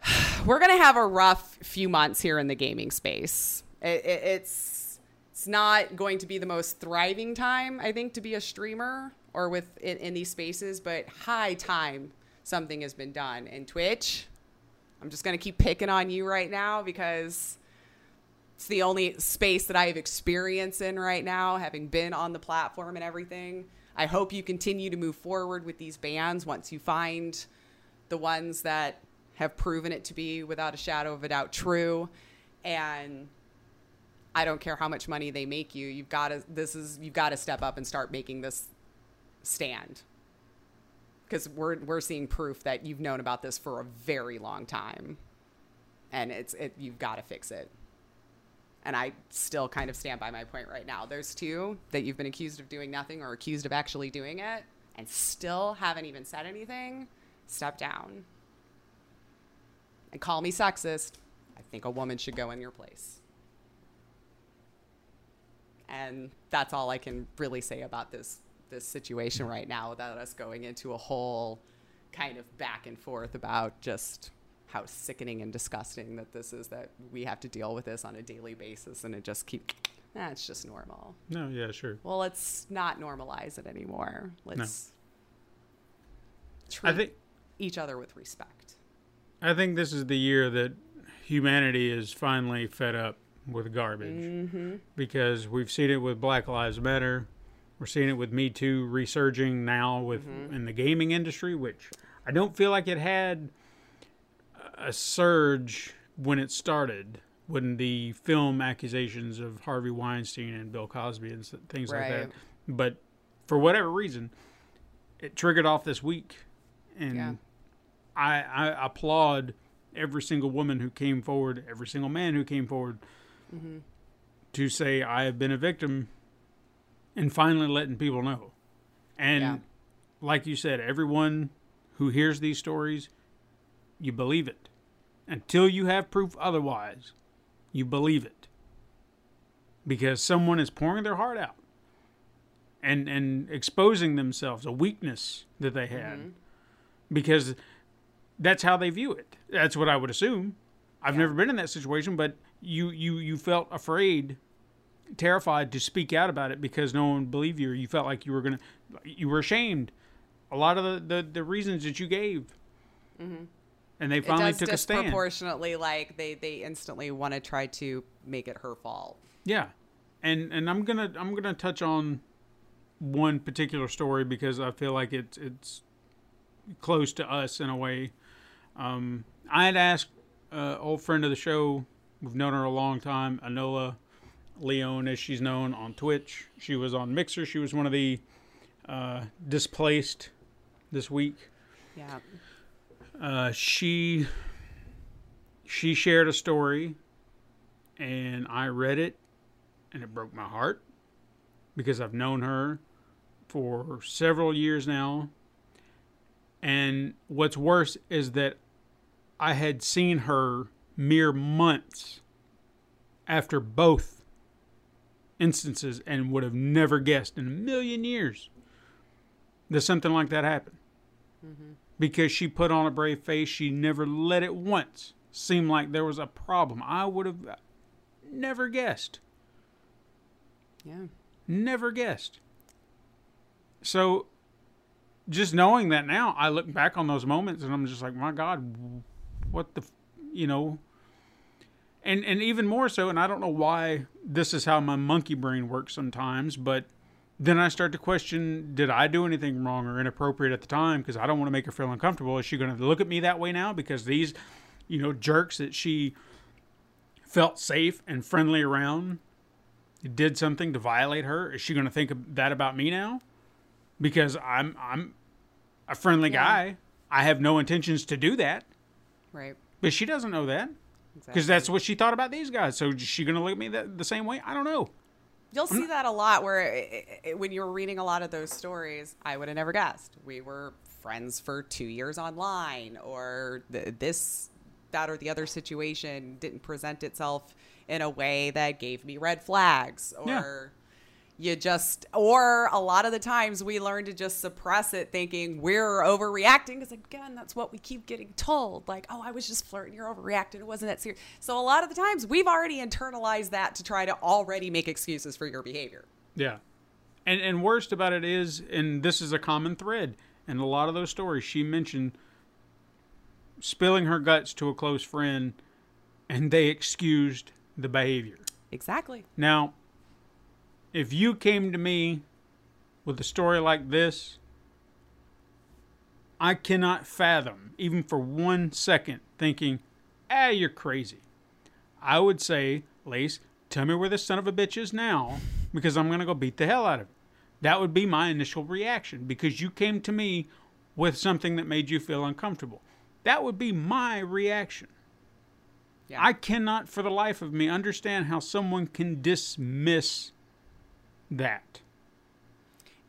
[SIGHS] we're gonna have a rough few months here in the gaming space. It, it, it's it's not going to be the most thriving time, I think, to be a streamer or with in, in these spaces. But high time something has been done. And Twitch, I'm just gonna keep picking on you right now because it's the only space that I have experience in right now, having been on the platform and everything. I hope you continue to move forward with these bands once you find the ones that have proven it to be without a shadow of a doubt true. And I don't care how much money they make you. You've got to this is you've got to step up and start making this stand. Cuz we're we're seeing proof that you've known about this for a very long time. And it's it you've got to fix it. And I still kind of stand by my point right now. There's two that you've been accused of doing nothing or accused of actually doing it and still haven't even said anything. Step down and call me sexist, I think a woman should go in your place. And that's all I can really say about this this situation right now without us going into a whole kind of back and forth about just how sickening and disgusting that this is that we have to deal with this on a daily basis and it just keep that's just normal. No, yeah, sure. Well, let's not normalize it anymore. Let's I treat think each other with respect. I think this is the year that humanity is finally fed up with garbage mm-hmm. because we've seen it with Black Lives Matter. We're seeing it with Me Too resurging now with mm-hmm. in the gaming industry, which I don't feel like it had a surge when it started, when the film accusations of Harvey Weinstein and Bill Cosby and things like that. But for whatever reason, it triggered off this week, and Yeah. I, I applaud every single woman who came forward, every single man who came forward mm-hmm. to say, I have been a victim, and finally letting people know. And Yeah. like you said, everyone who hears these stories, you believe it. Until you have proof otherwise, you believe it. Because someone is pouring their heart out and, and exposing themselves, a weakness that they had. Mm-hmm. Because that's how they view it. That's what I would assume. I've never been in that situation, but you you you felt afraid, terrified to speak out about it because no one believed you. Or you felt like you were gonna, you were ashamed. A lot of the the, the reasons that you gave, mm-hmm. and they finally took a stand. disproportionately like they they instantly want to try to make it her fault. Yeah, and and I'm gonna I'm gonna touch on one particular story because I feel like it's it's close to us in a way. Um, I had asked uh, old friend of the show, we've known her a long time, Anola Leone, as she's known on Twitch. She was on Mixer. She was one of the uh, displaced this week. Yeah. Uh, she she shared a story, and I read it, and it broke my heart because I've known her for several years now. And what's worse is that I had seen her mere months after both instances and would have never guessed in a million years that something like that happened mm-hmm. because she put on a brave face. She never let it once seem like there was a problem. I would have uh, never guessed. Yeah. Never guessed. So, just knowing that now, I look back on those moments and I'm just like, my God, what the, you know, and and even more so, and I don't know why this is how my monkey brain works sometimes, but then I start to question: Did I do anything wrong or inappropriate at the time? Because I don't want to make her feel uncomfortable. Is she going to look at me that way now? Because these, you know, jerks that she felt safe and friendly around did something to violate her. Is she going to think that about me now? Because I'm I'm a friendly Yeah. guy. I have no intentions to do that, Right. but she doesn't know that Exactly. because that's what she thought about these guys. So is she going to look at me that, the same way? I don't know. You'll see that a lot where i i when you were reading a lot of those stories, I would have never guessed. We were friends for two years online, or th- this, that, or the other situation didn't present itself in a way that gave me red flags or Yeah. You just or a lot of the times we learn to just suppress it thinking we're overreacting because again that's what we keep getting told like oh i was just flirting you're overreacting it wasn't that serious so a lot of the times we've already internalized that to try to already make excuses for your behavior Yeah. And and worst about it is, and this is a common thread in a lot of those stories, she mentioned spilling her guts to a close friend and they excused the behavior. exactly Now, if you came to me with a story like this, I cannot fathom, even for one second, thinking, ah, you're crazy. I would say, Lace, tell me where this son of a bitch is now, because I'm going to go beat the hell out of him. That would be my initial reaction, because you came to me with something that made you feel uncomfortable. That would be my reaction. yeah I cannot for the life of me understand how someone can dismiss that.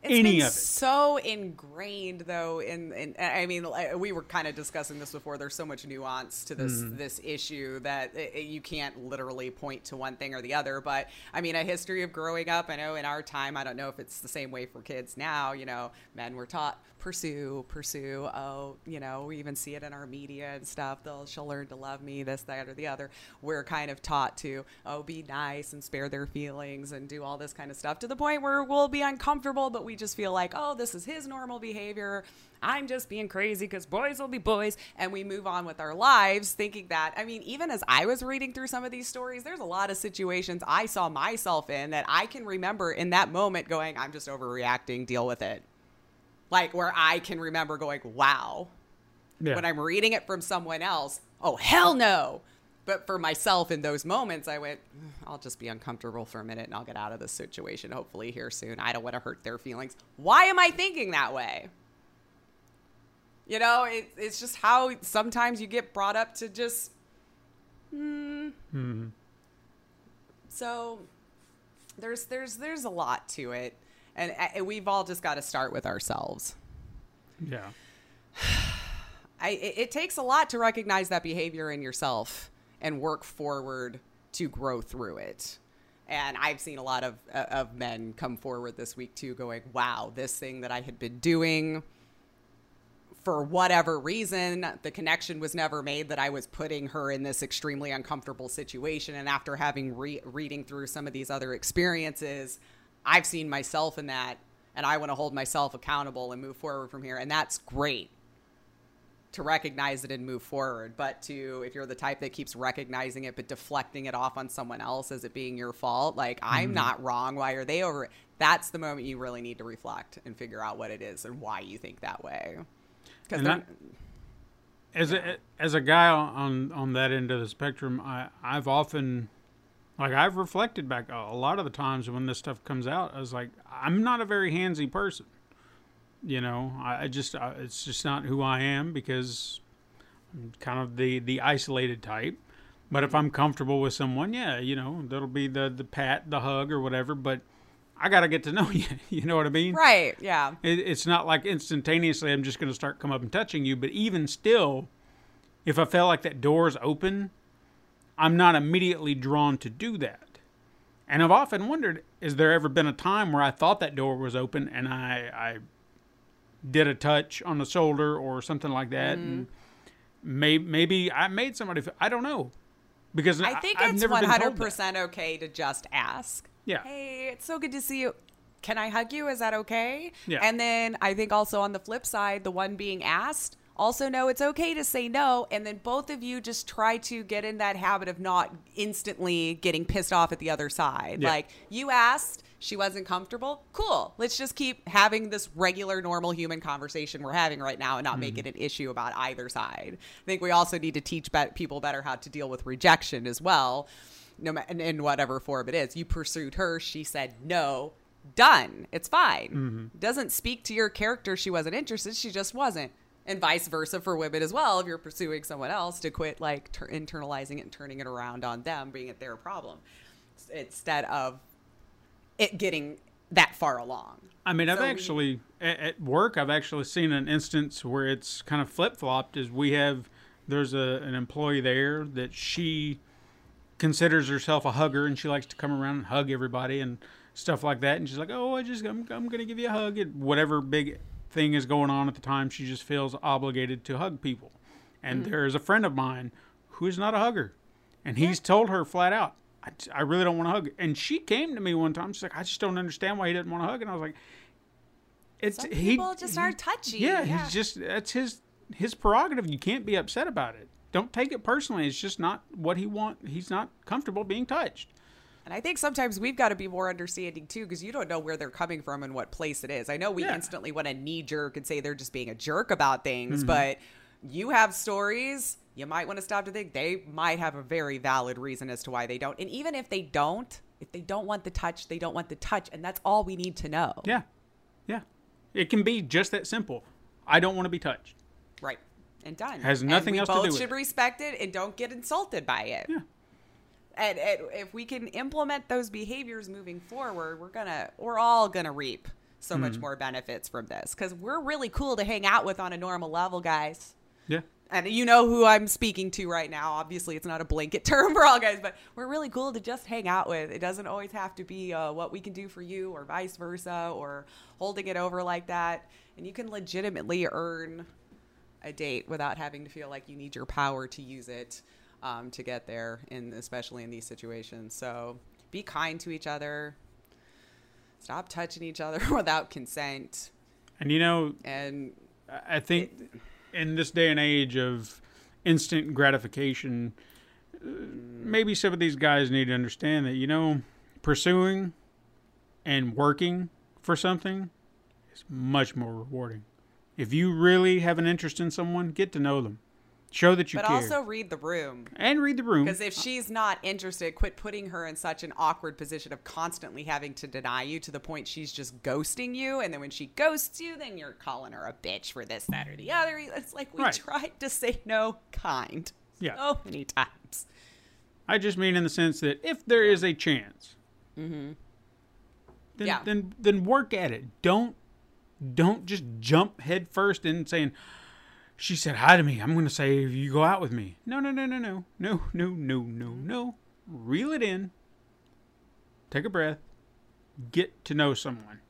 It's any been of it. so ingrained though in, in i mean we were kind of discussing this before there's so much nuance to this Mm-hmm. this issue that it- you can't literally point to one thing or the other but i mean a history of growing up i know in our time i don't know if it's the same way for kids now you know men were taught pursue pursue oh you know we even see it in our media and stuff. They'll she'll learn to love me this that or the other. We're kind of taught to oh be nice and spare their feelings and do all this kind of stuff to the point where we'll be uncomfortable but we just feel like oh this is his normal behavior. I'm just being crazy because boys will be boys. And we move on with our lives thinking that i mean even as i was reading through some of these stories there's a lot of situations i saw myself in that i can remember in that moment going i'm just overreacting deal with it like where I can remember going, wow. Yeah. When I'm reading it from someone else, oh, hell no. But for myself in those moments, I went, "Mm, I'll just be uncomfortable for a minute and I'll get out of this situation hopefully here soon. I don't want to hurt their feelings. Why am I thinking that way? You know, it, it's just how sometimes you get brought up to just, hmm. So there's there's there's a lot to it, and, and we've all just got to start with ourselves. yeah. [SIGHS] I, it, it takes a lot to recognize that behavior in yourself and work forward to grow through it. And I've seen a lot of uh, of men come forward this week too, going, "Wow, this thing that I had been doing." For whatever reason, the connection was never made that I was putting her in this extremely uncomfortable situation. And after having re- reading through some of these other experiences, I've seen myself in that, and I want to hold myself accountable and move forward from here. And that's great to recognize it and move forward but to if you're the type that keeps recognizing it but deflecting it off on someone else as it being your fault like Mm-hmm. i'm not wrong why are they over that's the moment you really need to reflect and figure out what it is and why you think that way because As a as a guy on on that end of the spectrum, I I've often like I've reflected back a lot of the times when this stuff comes out. I was like, I'm not a very handsy person. You know, I, I just I, it's just not who I am because I'm kind of the the isolated type. But if I'm comfortable with someone, yeah, you know, that'll be the the pat, the hug, or whatever. But I gotta get to know [LAUGHS] you. You know what I mean? right yeah It, it's not like instantaneously I'm just going to start come up and touching you, but even still, if I felt like that door is open, I'm not immediately drawn to do that. And I've often wondered, is there ever been a time where I thought that door was open and I, I did a touch on the shoulder or something like that, mm-hmm. and may, maybe I made somebody. Feel, I don't know, because i think I've it's never been told 100% okay to just ask Yeah. hey it's so good to see you can i hug you is that okay Yeah. and then i think also on the flip side the one being asked also know it's okay to say no and then both of you just try to get in that habit of not instantly getting pissed off at the other side. Yeah. like you asked she wasn't comfortable. Cool. Let's just keep having this regular normal human conversation we're having right now and not make it Mm-hmm. an issue about either side. I think we also need to teach bet people better how to deal with rejection as well no in, in whatever form it is. You pursued her. She said no. Done. It's fine. Mm-hmm. doesn't speak to your character she wasn't interested. She just wasn't and vice versa for women as well if you're pursuing someone else to quit like ter- internalizing it and turning it around on them being it their problem instead of it getting that far along I mean, I've So we- actually at, at work. I've actually seen an instance where it's kind of flip flopped. Is we have there's a an employee there that she considers herself a hugger and she likes to come around and hug everybody and stuff like that. And she's like, "Oh, I just I'm, I'm gonna give you a hug." at whatever big thing is going on at the time, she just feels obligated to hug people. And mm. there is a friend of mine who is not a hugger, and he's told her flat out, "I really don't want to hug." And she came to me one time. She's like, "I just don't understand why he didn't want to hug." And I was like, "It's Some he people just he- aren't touchy. Yeah, Yeah. he's just that's his his prerogative. You can't be upset about it. Don't take it personally. It's just not what he want. He's not comfortable being touched. And I think sometimes we've got to be more understanding too, because you don't know where they're coming from and what place it is. I know we Yeah. instantly want to knee jerk and say they're just being a jerk about Mm-hmm. things, but you have stories. You might want to stop to think they might have a very valid reason as to why they don't. And even if they don't, if they don't want the touch, they don't want the touch, and that's all we need to know. Yeah, yeah. It can be just that simple. I don't want to be touched. Right. And done. Has nothing else to do both with should it. respect it and don't get insulted by it. Yeah. And, and if we can implement those behaviors moving forward, we're gonna we're all gonna reap so Mm-hmm. much more benefits from this because we're really cool to hang out with on a normal level, guys. Yeah. And you know who I'm speaking to right now. Obviously, it's not a blanket [LAUGHS] term for all guys, but we're really cool to just hang out with. It doesn't always have to be uh, what we can do for you or vice versa or holding it over like that. And you can legitimately earn a date without having to feel like you need your power to use it um, to get there, in especially in these situations. So be kind to each other. Stop touching each other [LAUGHS] without consent. And you know, And I think in this day and age of instant gratification, uh, maybe some of these guys need to understand that, you know, pursuing and working for something is much more rewarding. If you really have an interest in someone, get to know them. Show that you but care. also read the room. and read the room. Because if she's not interested, quit putting her in such an awkward position of constantly having to deny you to the point she's just ghosting you. And then when she ghosts you, then you're calling her a bitch for this, that, or the other. It's like we Right. tried to say no kind Yeah. so many times. I just mean in the sense that if there is a chance, mm-hmm. then, Yeah. then then work at it. Don't don't just jump headfirst in saying, she said hi to me. I'm going to say you go out with me. No, no, no, no, no. No, no, no, no, no. Reel it in. Take a breath. Get to know someone.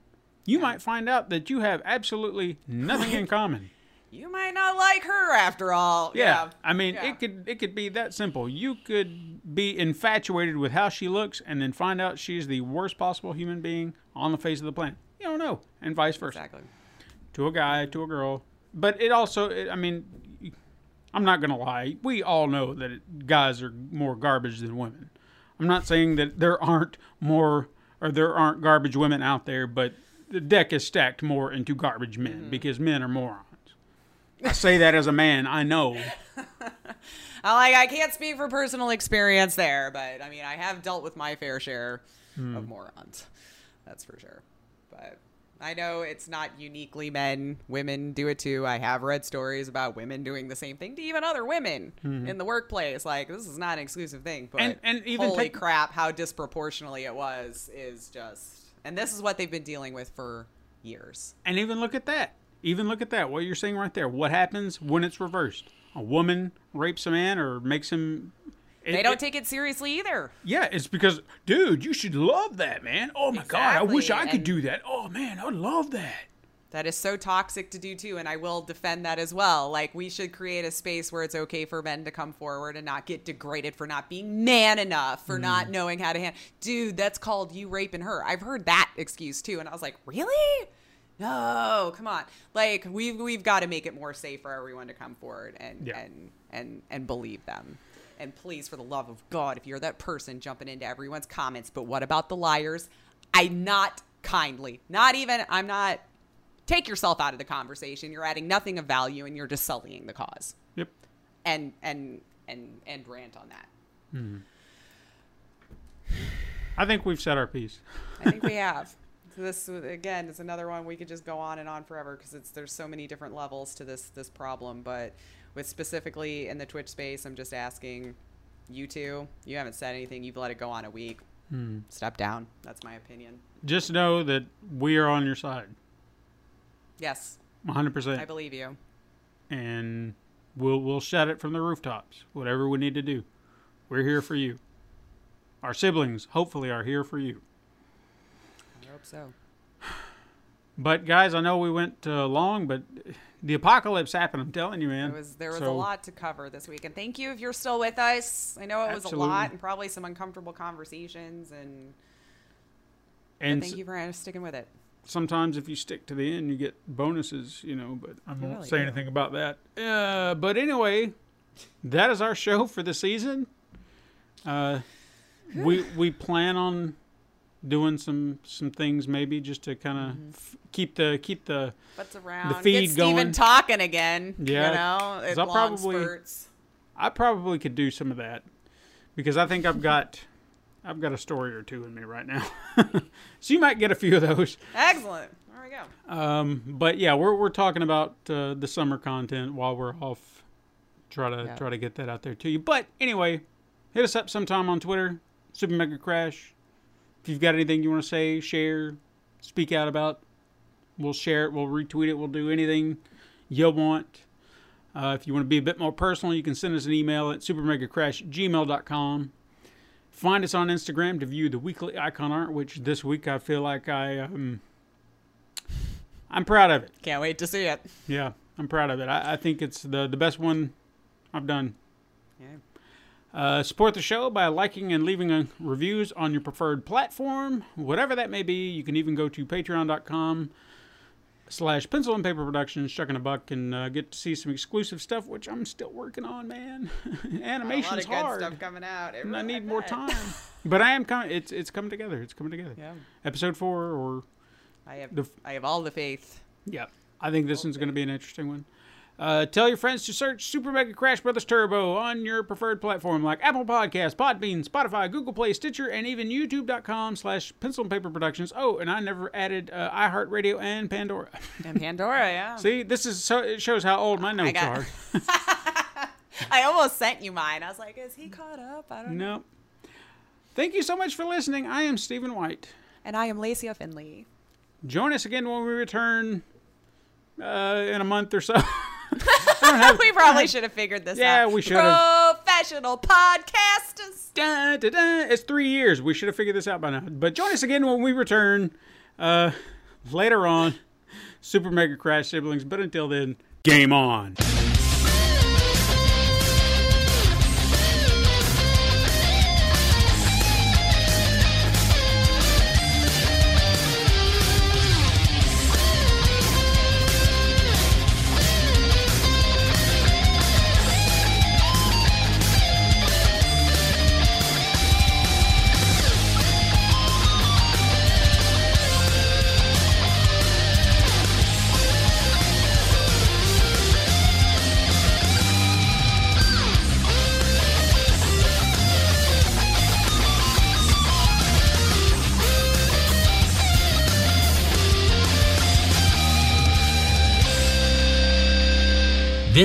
You might find out that you have absolutely nothing in [LAUGHS] common. You might not like her after all. Yeah. yeah. I mean, yeah. it could it could be that simple. You could be infatuated with how she looks and then find out she's the worst possible human being on the face of the planet. You don't know, and vice versa. Exactly. To a guy, to a girl, but it also, it, I mean, I'm not gonna lie. We all know that it, guys are more garbage than women. I'm not saying that there aren't more or there aren't garbage women out there, but the deck is stacked more into garbage men mm-hmm. because men are morons. I say that as a man. I know. [LAUGHS] I like I can't speak for personal experience there, but I mean I have dealt with my fair share of hmm. morons. That's for sure. I know it's not uniquely men. Women do it too. I have read stories about women doing the same thing to even other women mm-hmm. in the workplace. Like this is not an exclusive thing, but And- and even holy crap, how disproportionately it was is just. And this is what they've been dealing with for years. And even look at that. Even look at that. What you're saying right there. What happens when it's reversed? A woman rapes a man or makes him. It- They don't it- take it seriously either. Yeah, it's because, dude, you should love that, man. Oh my god, I wish I Exactly, could and- do that. Oh man, I would love that. That is so toxic to do too, and I will defend that as well. Like we should create a space where it's okay for men to come forward and not get degraded for not being man enough, for Mm. not knowing how to handle. Dude, that's called you raping her. I've heard that excuse too, and I was like, really? No, come on. Like we've we've got to make it more safe for everyone to come forward and Yeah. and and and believe them. And please, for the love of God, if you're that person jumping into everyone's comments, but what about the liars? I not kindly, not even. I'm not. Take yourself out of the conversation. You're adding nothing of value, and you're just sullying the cause. Yep. And and and and rant on that. Mm-hmm. I think we've said our piece. I think we have. This again is another one we could just go on and on forever because it's there's so many different levels to this this problem. But with specifically in the Twitch space, I'm just asking you two. You haven't said anything. You've let it go on a week. Step down. That's my opinion. Just know that we are on your side, Yes, 100%. I believe you. And we'll we'll shout it from the rooftops. Whatever we need to do, we're here for you. our siblings, hopefully, are here for you. I hope so. [SIGHS] But guys, I know we went uh, long, but the apocalypse happened. I'm telling you, man. It was there was a lot to cover this week, and thank you if you're still with us. I know it was a lot and probably some uncomfortable conversations, and And thank you for sticking with it. sometimes if you stick to the end, you get bonuses, you know. But I won't really say do. anything about that. Uh, but anyway, that is our show for the season. Uh, we we plan on doing some some things maybe just to kind of Mm-hmm. f- keep the keep the What's around? feed Get Stephen going. talking again. Yeah, you know, at I'll probably- spurts. I probably could do some of that because I think I've got I've got a story or two in me right now. [LAUGHS] so you might get a few of those. Excellent. There we go. Um, but yeah, we're we're talking about uh, the summer content while we're off. Try to Yeah. try to get that out there to you. But anyway, hit us up sometime on Twitter, Super Mega Crash. If you've got anything you want to say, share, speak out about, we'll share it. We'll retweet it. We'll do anything you want. Uh, if you want to be a bit more personal, you can send us an email at supermegacrash@gmail.com. Find us on Instagram to view the weekly icon art, which this week I feel like I um, I'm proud of it. Can't wait to see it. Yeah, I'm proud of it. I, I think it's the the best one I've done. Yeah. Uh, support the show by liking and leaving uh reviews on your preferred platform, whatever that may be. You can even go to patreon.com slash pencil and paper productions, chucking a buck, and uh, get to see some exclusive stuff, which I'm still working on, man. [LAUGHS] Animation's a lot of good stuff coming out. And I need more time. [LAUGHS] but I am coming. It's it's coming together. It's coming together. Yeah. Episode four, or I have The I have all the faith. yeah, I think this one's going to be an interesting one. Uh, tell your friends to search Super Mega Crash Brothers Turbo on your preferred platform like Apple Podcasts, Podbean, Spotify, Google Play, Stitcher, and even YouTube.com slash Pencil and Paper Productions. Oh, and I never added uh, iHeartRadio and Pandora. And Pandora, [LAUGHS] yeah. See, this is so it shows how old my notes got- are. [LAUGHS] I almost sent you mine. I was like, is he caught up? I don't know. no. Thank you so much for listening. I am Stephen White. And I am Lacey Finley. Join us again when we return uh, in a month or so. [LAUGHS] [LAUGHS] we probably should have figured this Yeah, out. we should have. Professional podcasters. Dun, dun, dun. It's three years. We should have figured this out by now. But join us again when we return uh, later on. Super Mega Crash Siblings. But until then, game on.